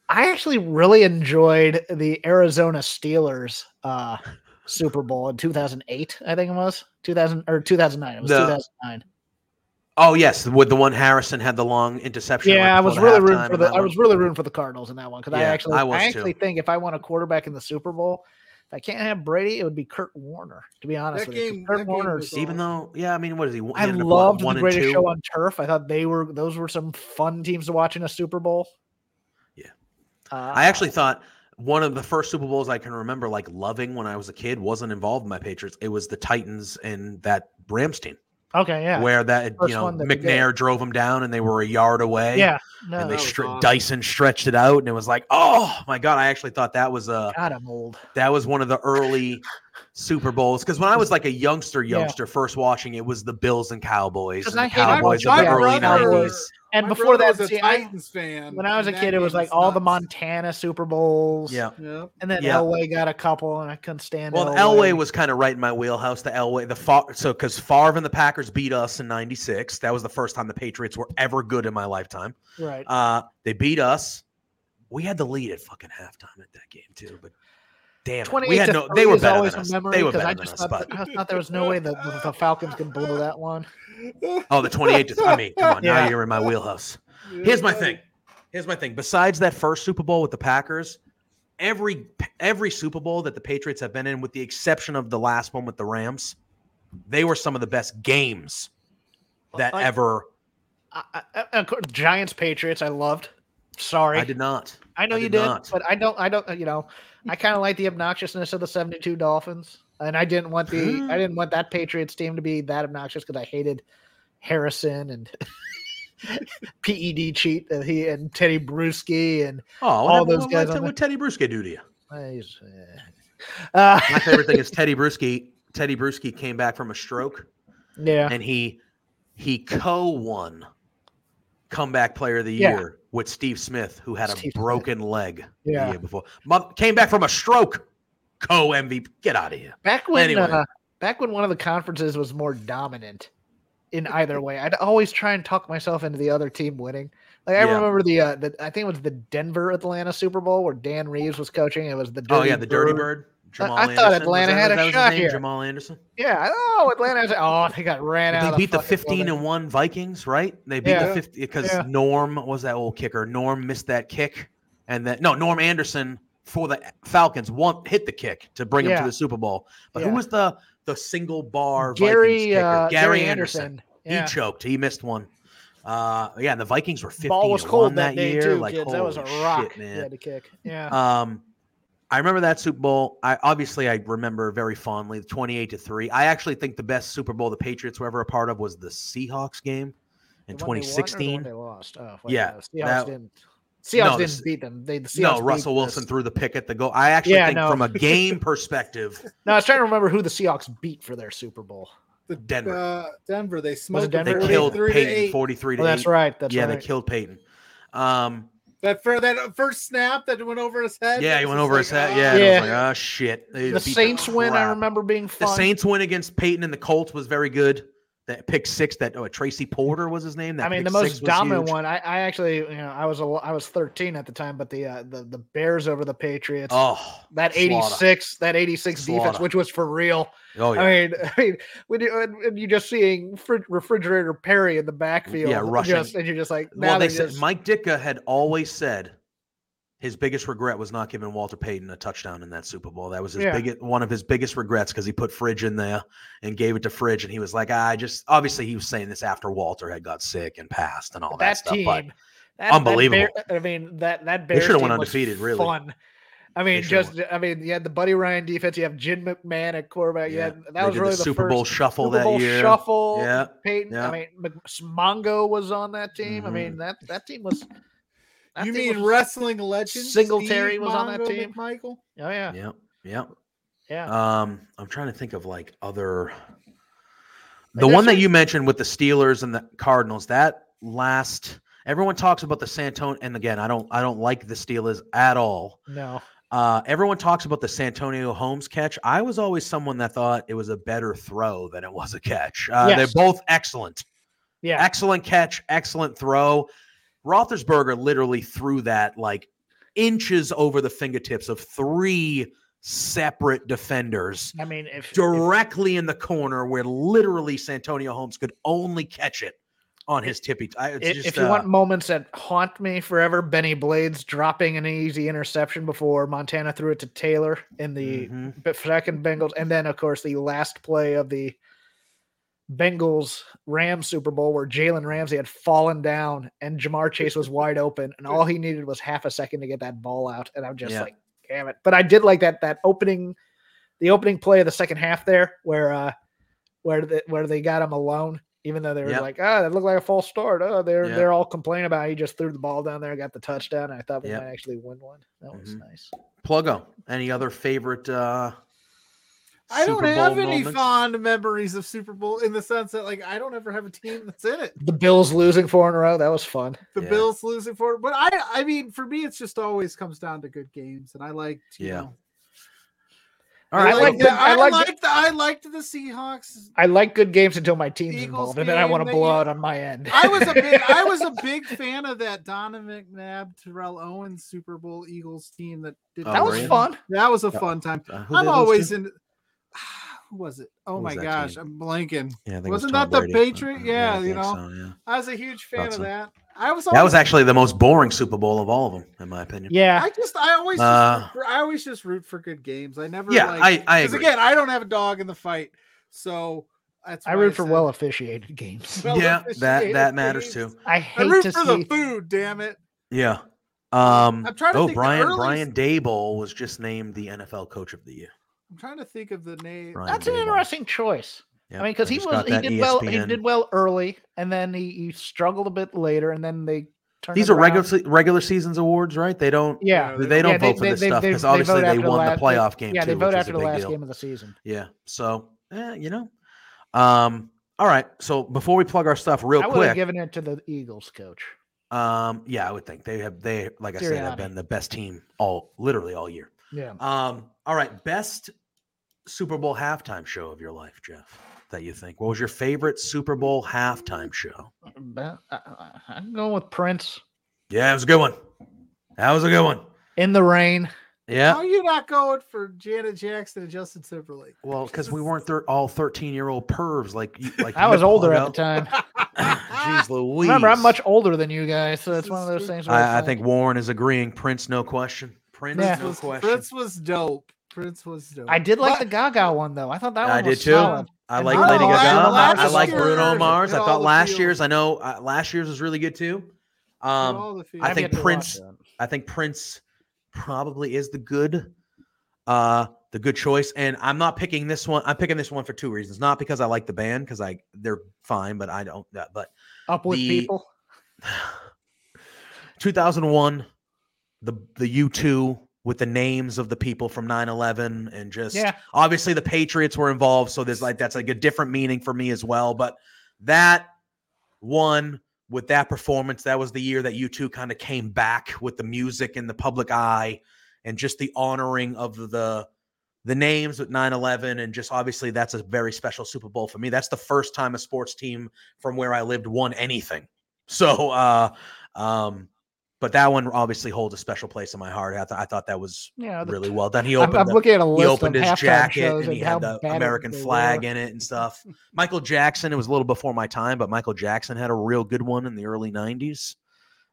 I actually really enjoyed the Arizona Steelers uh Super Bowl in 2008. I think it was 2000 or 2009. It was
The-
2009.
Oh yes, with the one Harrison had the long interception. right
Yeah, I
before
was really rooting for the. I
one.
was really rooting for the Cardinals in that one because I actually,
I
I,
was too.
actually think if I want a quarterback in the Super Bowl, if I can't have Brady, it would be Kurt Warner. To be honest
That
with you, 'cause
game-
Kurt Warner.
was
Even though, yeah, I mean, what is he? he
I
ended up, what,
loved
one
the
and
greatest show on turf. I thought they were those were some fun teams to watch in a Super Bowl.
Yeah.
uh,
I actually thought one of the first Super Bowls I can remember like loving when I was a kid was't involved in my Patriots. It was the Titans and that Rams team
okay, yeah,
where that
First
you know
that.
McNair drove them down and they were a yard away.
yeah. No,
and they stre-
awesome.
Dyson stretched it out and it was like, oh my god! I actually thought that was uh, a
God, I'm old.
that was one of the early Super Bowls because when I was like a youngster,
Yeah.
youngster first watching it was the Bills and Cowboys.
'Cause
And the Cowboys of the early nineties.
And
My
before that,
was a
see, I-
fan.
when I was a kid, it was
game
like all the. Montana Super Bowls.
Yeah.
Yep.
and then
Yeah.
Elway got a couple, and I couldn't stand. It.
Well, Elway was kind of right in my wheelhouse. The Elway, the Fa- so because Favre and the Packers beat us in '96. That was the first time the Patriots were ever good in my lifetime.
right.
Uh, they beat us. We had the lead at fucking halftime at that game too, but damn, it, we
28
had no. They were better
always
than us.
memory
They were better
I
than
just
us,
thought,
but
I thought there was no way that the, the Falcons could blow that one.
oh, the 28 to. I mean, come on, now
Yeah.
you're in my wheelhouse. Here's my thing. Here's my thing. Besides that first Super Bowl with the Packers, every every Super Bowl that the Patriots have been in, with the exception of the last one with the Rams, they were some of the best games that
Like-
ever.
I, I, I- Giants Patriots, I loved. Sorry,
I did not.
I know
I
you
did
did, but I don't. I don't. Uh, you know, I kind of like the obnoxiousness of the '72 Dolphins, and I didn't want the. I didn't want that Patriots team to be that obnoxious because I hated Harrison and PED cheat and he and Tedy Bruschi and
Oh,
All those
those
guys
What, what Tedy Bruschi do to you?
uh, he's, uh,
My favorite thing is Tedy Bruschi. Tedy Bruschi came back from a stroke,
yeah,
and he he co won comeback player of the year with Steve Smith, who had
Steve
a
Smith.
broken leg the
Yeah.
year before. Came back from a stroke. Co MVP. Get out of here.
back when
Anyway.
uh, back when one of the conferences was more dominant in either way, I'd always try and talk myself into the other team winning. Like I
Yeah.
remember the, uh, the I think it was the Denver Atlanta Super Bowl where Dan Reeves was coaching. It was the
Oh yeah, the Dirty Bird. Jamal
I thought Atlanta
that-
had a
that
shot
name?
here.
Jamal Anderson.
Yeah, oh Atlanta. has- Oh, they got ran out.
They beat the 15
building.
and 1 Vikings, right? They beat
Yeah.
the 50 because
Yeah.
Norm was that old kicker. Norm missed that kick. And then no, Norm Anderson for the Falcons one hit the kick to bring him to the Super Bowl. But
Yeah.
who was the the single bar
Gary
Vikings kicker?
uh,
Gary,
Gary
Anderson.
Anderson. Yeah.
He choked. He missed one. Uh yeah, and the Vikings were 15
Ball was cold
1
that,
that year.
too,
like.
That was a rock.
shit,
he had to kick. Yeah.
Um, I remember that Super Bowl. I obviously I remember very fondly the 28 to 3. I actually think the best Super Bowl the Patriots were ever a part of was the Seahawks game in
The one they the
2016.
They lost. Oh, wait,
Yeah,
no, Seahawks
that-
didn't. Seahawks
No, the
didn't
S-
beat them. They the Seahawks
No, Russell
the-
Wilson threw the pick at the goal. I actually
Yeah,
think
no.
from a game perspective,
No, I was trying to remember who the Seahawks beat for their Super Bowl.
The,
Denver.
Uh, Denver. They smoked. them
they
Denver?
killed
43 to
Peyton
eight.
43 to
Oh, that's right. That's
yeah,
right.
they killed Peyton. Um,
That for that first snap that went over his head.
yeah,
it
he went over
like,
his head.
ah.
Yeah,
Yeah.
like, oh shit. They
the
beat
Saints win. I remember being
The. Saints win against Peyton and the Colts was very good. That pick six, that oh, Tracy Porter was his name. That
I mean, the most dominant one. I, I actually, you know, I was a, I was 13 at the time, but the uh, the the Bears over the Patriots.
Oh,
that
slaughter.
86, that 86 defense, which was for real.
Oh yeah.
I mean, I mean, when you you just seeing fri- refrigerator Perry in the backfield, yeah,
rushing.
just, and you're just like,
well, they
they're
said
just-
Mike Ditka had always said his biggest regret was not giving Walter Payton a touchdown in that Super Bowl. That was his
Yeah.
biggest one of his biggest regrets because he put Fridge in there and gave it to Fridge, and he was like, I just obviously he was saying this after Walter had got sick and passed and all that,
that
stuff.
team,
But
that- that
unbelievable.
Bear- I mean, that that Bears
shoulda went undefeated, really.
Fun. I mean, just I mean, you had the Buddy Ryan defense. You have Jim McMahon at quarterback. Yeah,
Yeah,
that
they
was really
the
the
Super Bowl shuffle
Super
that
Bowl
year.
Shuffle.
Yeah,
Peyton.
yeah.
I mean, Mongo was on that team. I mm-hmm. mean, that that team was. That
You mean wrestling legend?
Singletary
Steve
was on that team.
Michael.
Oh yeah,
yeah, yeah.
yeah.
Um, I'm trying to think of like other. The
guess
one that you mentioned with the Steelers and the Cardinals, that last everyone talks about the Santon, and again, I don't, I don't like the Steelers at all.
no,
Uh, everyone talks about the Santonio Holmes catch. I was always someone that thought it was a better throw than it was a catch. Uh,
Yes.
They're both excellent,
yeah.
excellent catch, excellent throw. Roethlisberger literally threw that like inches over the fingertips of three separate defenders
I mean, if, if
directly in the corner where literally Santonio Holmes could only catch it on his tippy. I, it's
i-
just,
if you
uh,
want moments that haunt me forever, Benny Blades dropping an easy interception before Montana threw it to Taylor in the
mhm.
second Bengals, and then of course the last play of the Bengals Rams Super Bowl where Jalen Ramsey had fallen down and Ja'Marr Chase was wide open, and all he needed was half a second to get that ball out, and I'm just
Yeah.
like, damn it! But I did like that that opening, the opening play of the second half there where uh where the, where they got him alone. Even though they were
Yep.
like, ah, that looked like a false start. Oh, they're
Yeah.
they're all complaining about it. he just threw the ball down there, got the touchdown. And I thought we
Yep.
might actually win one. That was
Mhm.
nice.
Pluggo. Any other favorite? uh
I don't
Super
have
Bowl
any
moments?
fond memories of Super Bowl in the sense that like I don't ever have a team that's in it.
The Bills losing four in a row. That was fun.
The
Yeah.
Bills losing for but I I mean for me it's just always comes down to good games and I liked you
Yeah.
know
All
I,
right.
I
liked
like
the,
the-
I,
I like
liked the, I liked the Seahawks.
I like good games until my team's
Eagles
involved, and then I want to blow out on my end.
I was a big I was a big fan of that Donovan McNabb Terrell Owens Super Bowl Eagles team that did
Oh,
that was
were
fun.
That was a
Yeah.
fun time.
Uh,
I'm
did those
always
two?
in who was it? Oh
Who
my gosh,
team?
I'm blanking.
Yeah, I think
Wasn't
was Tom
that the Patriot?
Uh,
Yeah, you know.
so, yeah.
I was a huge fan
Thought
of
so.
that. I was
That was actually the most boring Super Bowl of all of them, in my opinion.
Yeah,
I just I always
Uh,
root for, I always just root for good games. I never
Yeah,
like,
I I
'cause
agree.
again I don't have a dog in the fight, so that's
I
why
root for well officiated games.
well
yeah, that that matters
games.
too.
I
I
hate
root
to
for
see.
the food, damn it.
Yeah. Um,
I'm trying to
oh,
think
Brian
early-
Brian Daboll was just named the NFL Coach of the Year.
I'm trying to think of the name.
Brian
That's an
Daboll.
interesting choice.
Yep,
I mean, because he was he
that
did well. He did well early, and then he, he struggled a bit later, and then they turned.
These
it
are regular
around.
se- regular seasons awards, right? They don't.
Yeah,
Yeah,
They don't
Yeah,
vote for this stuff because obviously
vote
they
after the
won the
last- they-
playoff game
Yeah,
too,
they vote after the last
deal.
game of the season.
Yeah. So, eh, you know. Um. All right. So before we plug our stuff real
I would have
quick,
given it to the Eagles coach.
um, yeah, I would think they have they like I said have been the best team all literally all year.
Yeah,
Um. All right. Best Super Bowl halftime show of your life, Jeff. That you think? What was your favorite Super Bowl halftime show?
I- I- I'm going with Prince
Yeah, it was a good one. That was a good one.
in the rain.
Yeah.
How are you not going for Janet Jackson and Justin Timberlake?
Well, because we weren't thir- all thirteen-year-old pervs like you. Like
I was older
plug
at the time.
Jeez Louise.
Remember, I'm much older than you guys, so
This
it's one of those things.
I, I think Warren is agreeing. Prince, no question. Prince,
Yeah.
no
was,
question.
Prince was dope. Prince was dope.
I did like
But-
the Gaga one though. I thought that
I
one
I
did
too.
solid.
I like Lady
like-
Gaga.
last
I like Bruno Mars. I thought last
fields.
year's. I know uh, last year's was really good too. Um, I think
yet to watch
Prince- I think Prince probably is the good uh, the good choice. And I'm not picking this one. I'm picking this one for two reasons. Not because I like the band, because I they're fine, but I don't. uh, But
Up with
The-
people.
2001, the the U2 with the names of the people from 9/11 and just
Yeah.
obviously the Patriots were involved, so there's like that's like a different meaning for me as well. But that one with that performance, that was the year that U2 kind of came back with the music and the public eye and just the honoring of the the names with 9-11 and just obviously that's a very special super bowl for me that's the first time a sports team from where i lived won anything so uh um but that one obviously holds a special place in my heart i, th- I thought that was
Yeah, the-
really well done he
I'm,
opened
I'm
the,
looking at a
he
list
opened
of
his
halftime
jacket
shows
and he
how
had the american flag
were.
in it and stuff michael jackson it was a little before my time but michael jackson had a real good one in the early 90s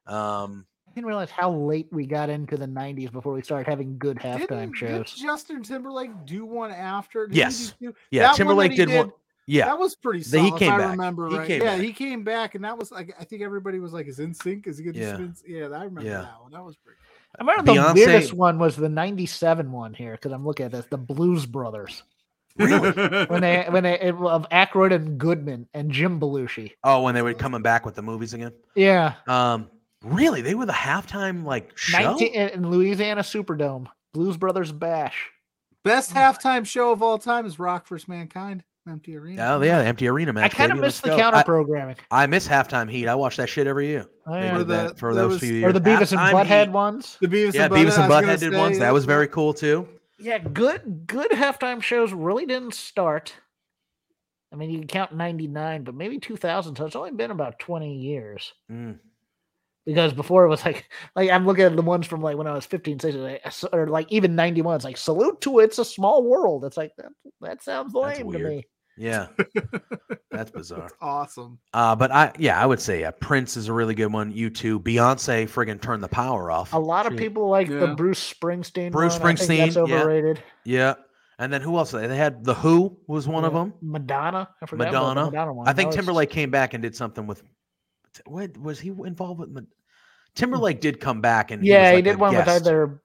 um
I didn't realize how late we got into the 90s before we started having good halftime
Didn't,
shows.
did Justin Timberlake do one after? Did
Yes.
do
yeah
That one that
timberlake did, one
did,
yeah
That was pretty
The- he
solid.
came
if I
back.
remember
He
right.
came
yeah,
back.
he came back, and that was like I think everybody was like, "Is in sync? Is he gonna
Yeah.
spins?" Yeah, I remember
Yeah.
that one. That was pretty.
I remember the
Beyonce-
weirdest one was the 97 one here because I'm looking at this the Blues Brothers.
really
When they, when they, it, of Aykroyd and Goodman and Jim Belushi.
oh when they were coming back with the movies again
Yeah.
um really they were the halftime like show
19, in in Louisiana Superdome. Blues Brothers Bash.
Best
Oh
halftime show of all time is Rock vs Mankind, Empty Arena.
Oh yeah, the empty arena match.
I kind of miss the
go.
counter
I-
programming.
I, miss halftime heat. I watch that shit every year.
Oh, yeah.
did
the-
that for those
was-
few
or
years.
Or the Beavis and
Halftime
Butthead
Heat.
ones.
The Beavis
Yeah,
and
Beavis
Butthead,
and
I was gonna
Butthead did ones. That was very cool too.
Yeah, good good halftime shows really didn't start. I mean, you can count 99, but maybe 2000. So it's only been about 20 years.
Mm.
Because before it was like, like I'm looking at the ones from like when I was 15, 16, like, or like even 91. It's like salute to it's a small world. It's like that. That sounds lame to me.
Yeah, that's bizarre.
That's awesome.
Uh, but I, yeah, I would say yeah, Prince is a really good one. U2. Beyonce friggin' turned the power off.
A lot of
She-
people like the Bruce Springsteen.
Bruce
one. I think that's
Springsteen, yeah.
overrated.
Yeah, and then who else? They had the Who was one of them.
Madonna. I forgot about
Madonna.
Madonna one.
I think
was-
Timberlake came back and did something with. What was he involved with? Timberlake did come back and
Yeah, he
like
did
a
one with
guest.
either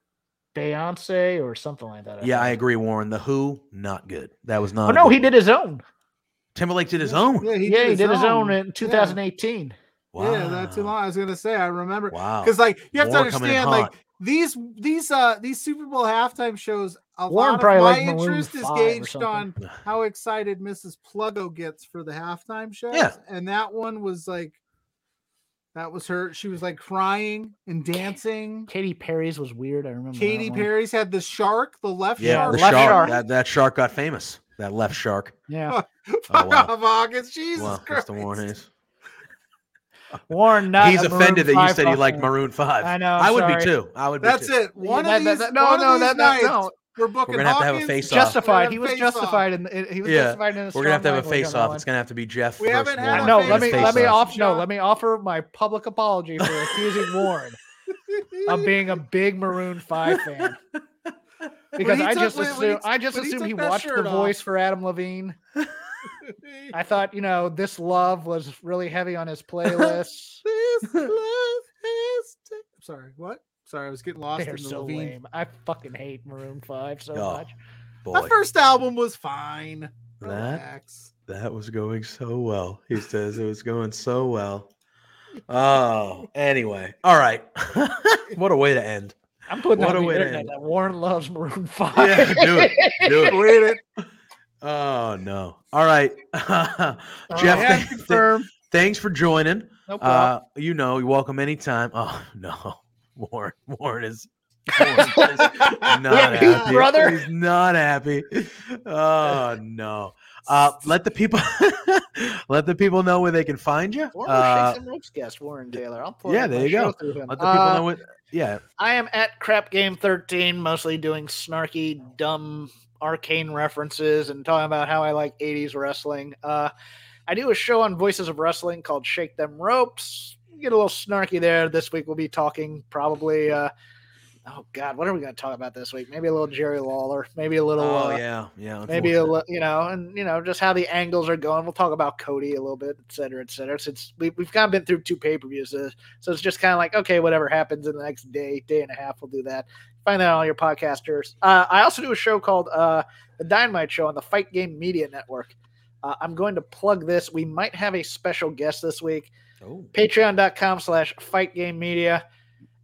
Beyonce or something like that.
Yeah, I agree, Warren. The Who, not good. That was not.
Oh no, he did his own.
Timberlake did his own.
Yeah, he
yeah, he did his own
own
in 2018.
Yeah, not too
Wow.
long. I was gonna say, I remember
Wow.
because like you have to
More coming
understand, like these these uh these Super Bowl halftime shows. A
Warren
lot of
probably
my
liked Maroon
interest is gauged on how excited Mrs. Pluggo gets for the halftime show.
Yeah.
and that one was like. That was her. She was like crying and dancing.
Katy Perry's was weird. I remember.
Katy. Perry's had the shark, the left
Yeah,
shark.
the
Left
shark.
shark.
That, that shark got famous. That left shark.
Yeah,
Fuck oh,
wow.
off, August. Jesus
Wow,
Christ.
that's the Warren Hayes.
Warren. Not
He's offended that you said he liked. Maroon Five.
I know,
I would
sorry.
be too. I would. Be
That's
too.
it. One
Yeah,
of
that-
these,
that- no,
one
no,
of these
that- that-
nights,
no.
We're booking.
We're gonna have to have a face-off.
Justified. He
gonna
was
have face-off.
justified in. in- He was
Yeah,
justified in. his
We're gonna have to have a face off. It's gonna have to be Jeff.
We haven't
versus
had
Warren
a
no, let
a
me
face-off.
let me
face-off.
No, let me offer my public apology for accusing Warren of being a big Maroon Five fan. Because I just
when- when
assumed
he-
I just
when he
assumed he watched The
off.
Voice for Adam Levine. I thought, you know, this love was really heavy on his playlist.
This love has ta- Sorry, what? Sorry, I was getting lost
They're
in the
so
Levine.
lame. I fucking hate Maroon Five so
Oh,
much.
Boy,
That first album was fine.
That-
Relax.
that was going so well. He says it was going so well. Oh, anyway, all right. what a way to end.
I'm putting
What
on
a
the
way to
internet
end
that Warren loves Maroon Five.
Yeah, do it. Do it.
Read it.
Oh no. All right, Jeff.
I
have
th- thanks for joining.
No problem.
Uh, you know, you're welcome anytime. Oh no, Warren. Warren is. Warren is not happy.
brother.
He's not happy. Oh no. Uh, let the people let the people know where they can find you.
Former
Uh,
Shakes and Ropes guest Warren Taylor. I'll pull
yeah, there you go.
show through him.
let the people
Uh,
know what. Yeah,
I am at Crap Game 13, mostly doing snarky, dumb, arcane references and talking about how I like 80s wrestling. Uh, I do a show on Voices of Wrestling called Shake Them Ropes. Get a little snarky there. This week we'll be talking probably uh, oh God, what are we going to talk about this week? Maybe a little Jerry Lawler, maybe a little,
Oh
uh,
yeah, yeah.
maybe a little, you know, and you know, just how the angles are going. We'll talk about Cody a little bit, et cetera, et cetera. Since we, we've kind of been through two pay per views, uh, so it's just kind of like okay, whatever happens in the next day, day and a half, we'll do that. Find that on all your podcasters. Uh, I also do a show called uh, the Dynamite Show on the Fight Game Media Network. Uh, I'm going to plug this. We might have a special guest this week
Oh.
patreon.com slash fight game media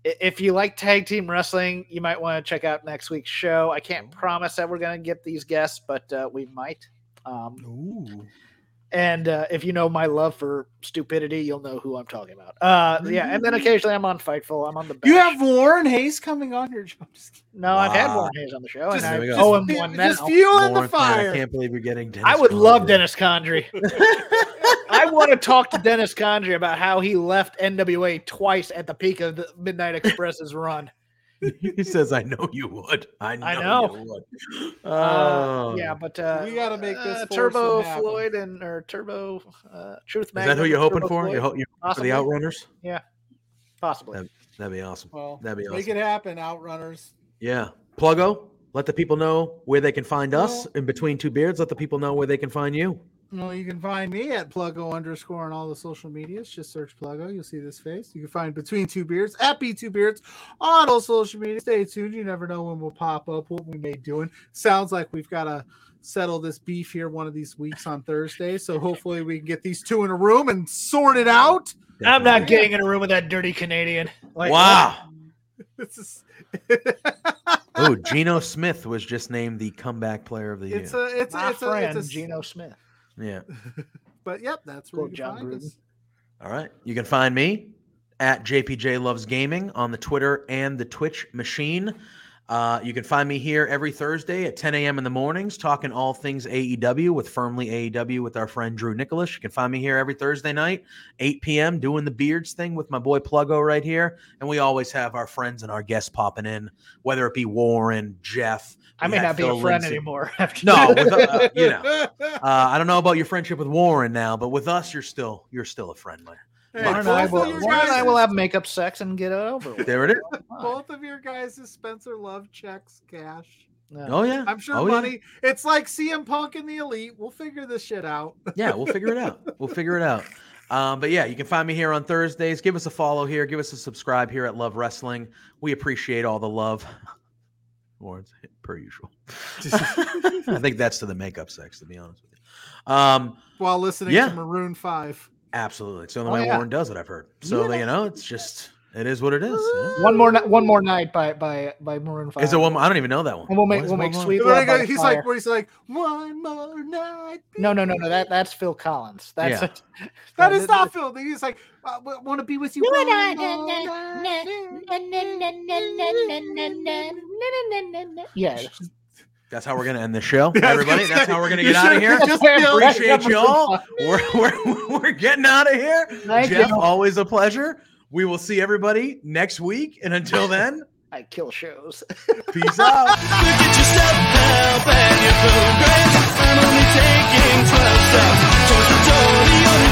if you like tag team wrestling you might want to check out next week's show i can't promise that we're going to get these guests but uh, we might um,
Ooh.
And uh, if you know my love for stupidity you'll know who i'm talking about uh, yeah and then occasionally i'm on fightful i'm on the
You have Warren Hayes coming on your show. Just,
no i've had Warren Hayes on the show
just,
and I
go.
owe him
fu-
one now.
just fueling the
Lawrence, man, I can't believe you're getting. Dennis
I would love Dennis Condrey. I want to talk to Dennis Condrey about how he left NWA twice at the peak of the Midnight Express's run.
He says, "I know you would. I know,
I know.
you would."
Uh,
Oh.
yeah, but uh,
We gotta make this
uh, Turbo. Floyd and or Turbo uh, Truth
Is that who you're hoping
Turbo
for? You're, ho- you're hoping for the Outrunners?
Yeah, possibly.
That- That'd be awesome.
well,
That'd be
make
awesome.
it happen, Outrunners.
Yeah. Pluggo, let the people know where they can find us
Well-
in between two beards. Let the people know where they can find you.
Well, you can find me at Pluggo underscore on all the social medias. Just search Pluggo. You'll see this face. You can find Between Two Beards at B2 Beards on all social media. Stay tuned. You never know when we'll pop up, what we may be doing. Sounds like we've got to settle this beef here one of these weeks on Thursday. So hopefully we can get these two in a room and sort it out.
I'm not getting in a room with that dirty Canadian. Like,
Wow.
This is
oh, Geno Smith was just named the comeback player of the year.
it's a it's a, it's a,
friend
it's a
Geno Smith.
Yeah.
but yep, that's where
Quote
you
John
can find
Gruden.
us.
All right. You can find me at JPJ Loves Gaming on the Twitter and the Twitch machine. Uh, you can find me here every Thursday at 10 a.m. in the mornings talking all things AEW with Firmly AEW with our friend Drew Nicholas. You can find me here every Thursday night, 8 p.m., doing the beards thing with my boy Pluggo right here. And we always have our friends and our guests popping in, whether it be Warren, Jeff.
I may not be a friend
Lindsay.
anymore.
No, with, uh, you know. Uh, I don't know about your friendship with Warren now, but with us, you're still you're still a friend, man.
Hey,
Warren and
both
I will,
your
and I will have makeup sex and get it over with.
There it is.
both of your guys' Spencer Love checks cash.
No.
Oh yeah.
I'm sure
Oh, yeah.
money. It's like CM Punk and the Elite. We'll figure this shit out.
Yeah, we'll figure it out. We'll figure it out. Um, but yeah, you can find me here on Thursdays. Give us a follow here. Give us a subscribe here at Love Wrestling. We appreciate all the love. Warren's per usual. I think that's to the makeup sex, to be honest with you. Um,
While listening
Yeah.
to Maroon Five.
Absolutely. It's the only
oh,
way
yeah.
Warren does it, I've heard. So, yeah. you know, it's just, it is what it is. Yeah.
One more, one more night by by by Maroon Five.
Is it one? I don't even know that one.
And we'll make we'll make
more?
sweet.
He's
fire.
like, where he's like, one more night.
No, no, no, no. That that's Phil Collins. That's
yeah.
a,
that
is not Phil. He's like, I want to be with you.
yeah,
that's how we're going to end the show, everybody. That's how we're going
to
get out of here.
Just
appreciate y'all. We're, we're, we're getting out of here.
Thank
Jeff,
you.
always a pleasure. We will see everybody next week. And until then,
I kill shows.
Peace out.
Look at yourself and progress. I'm only taking 12 steps.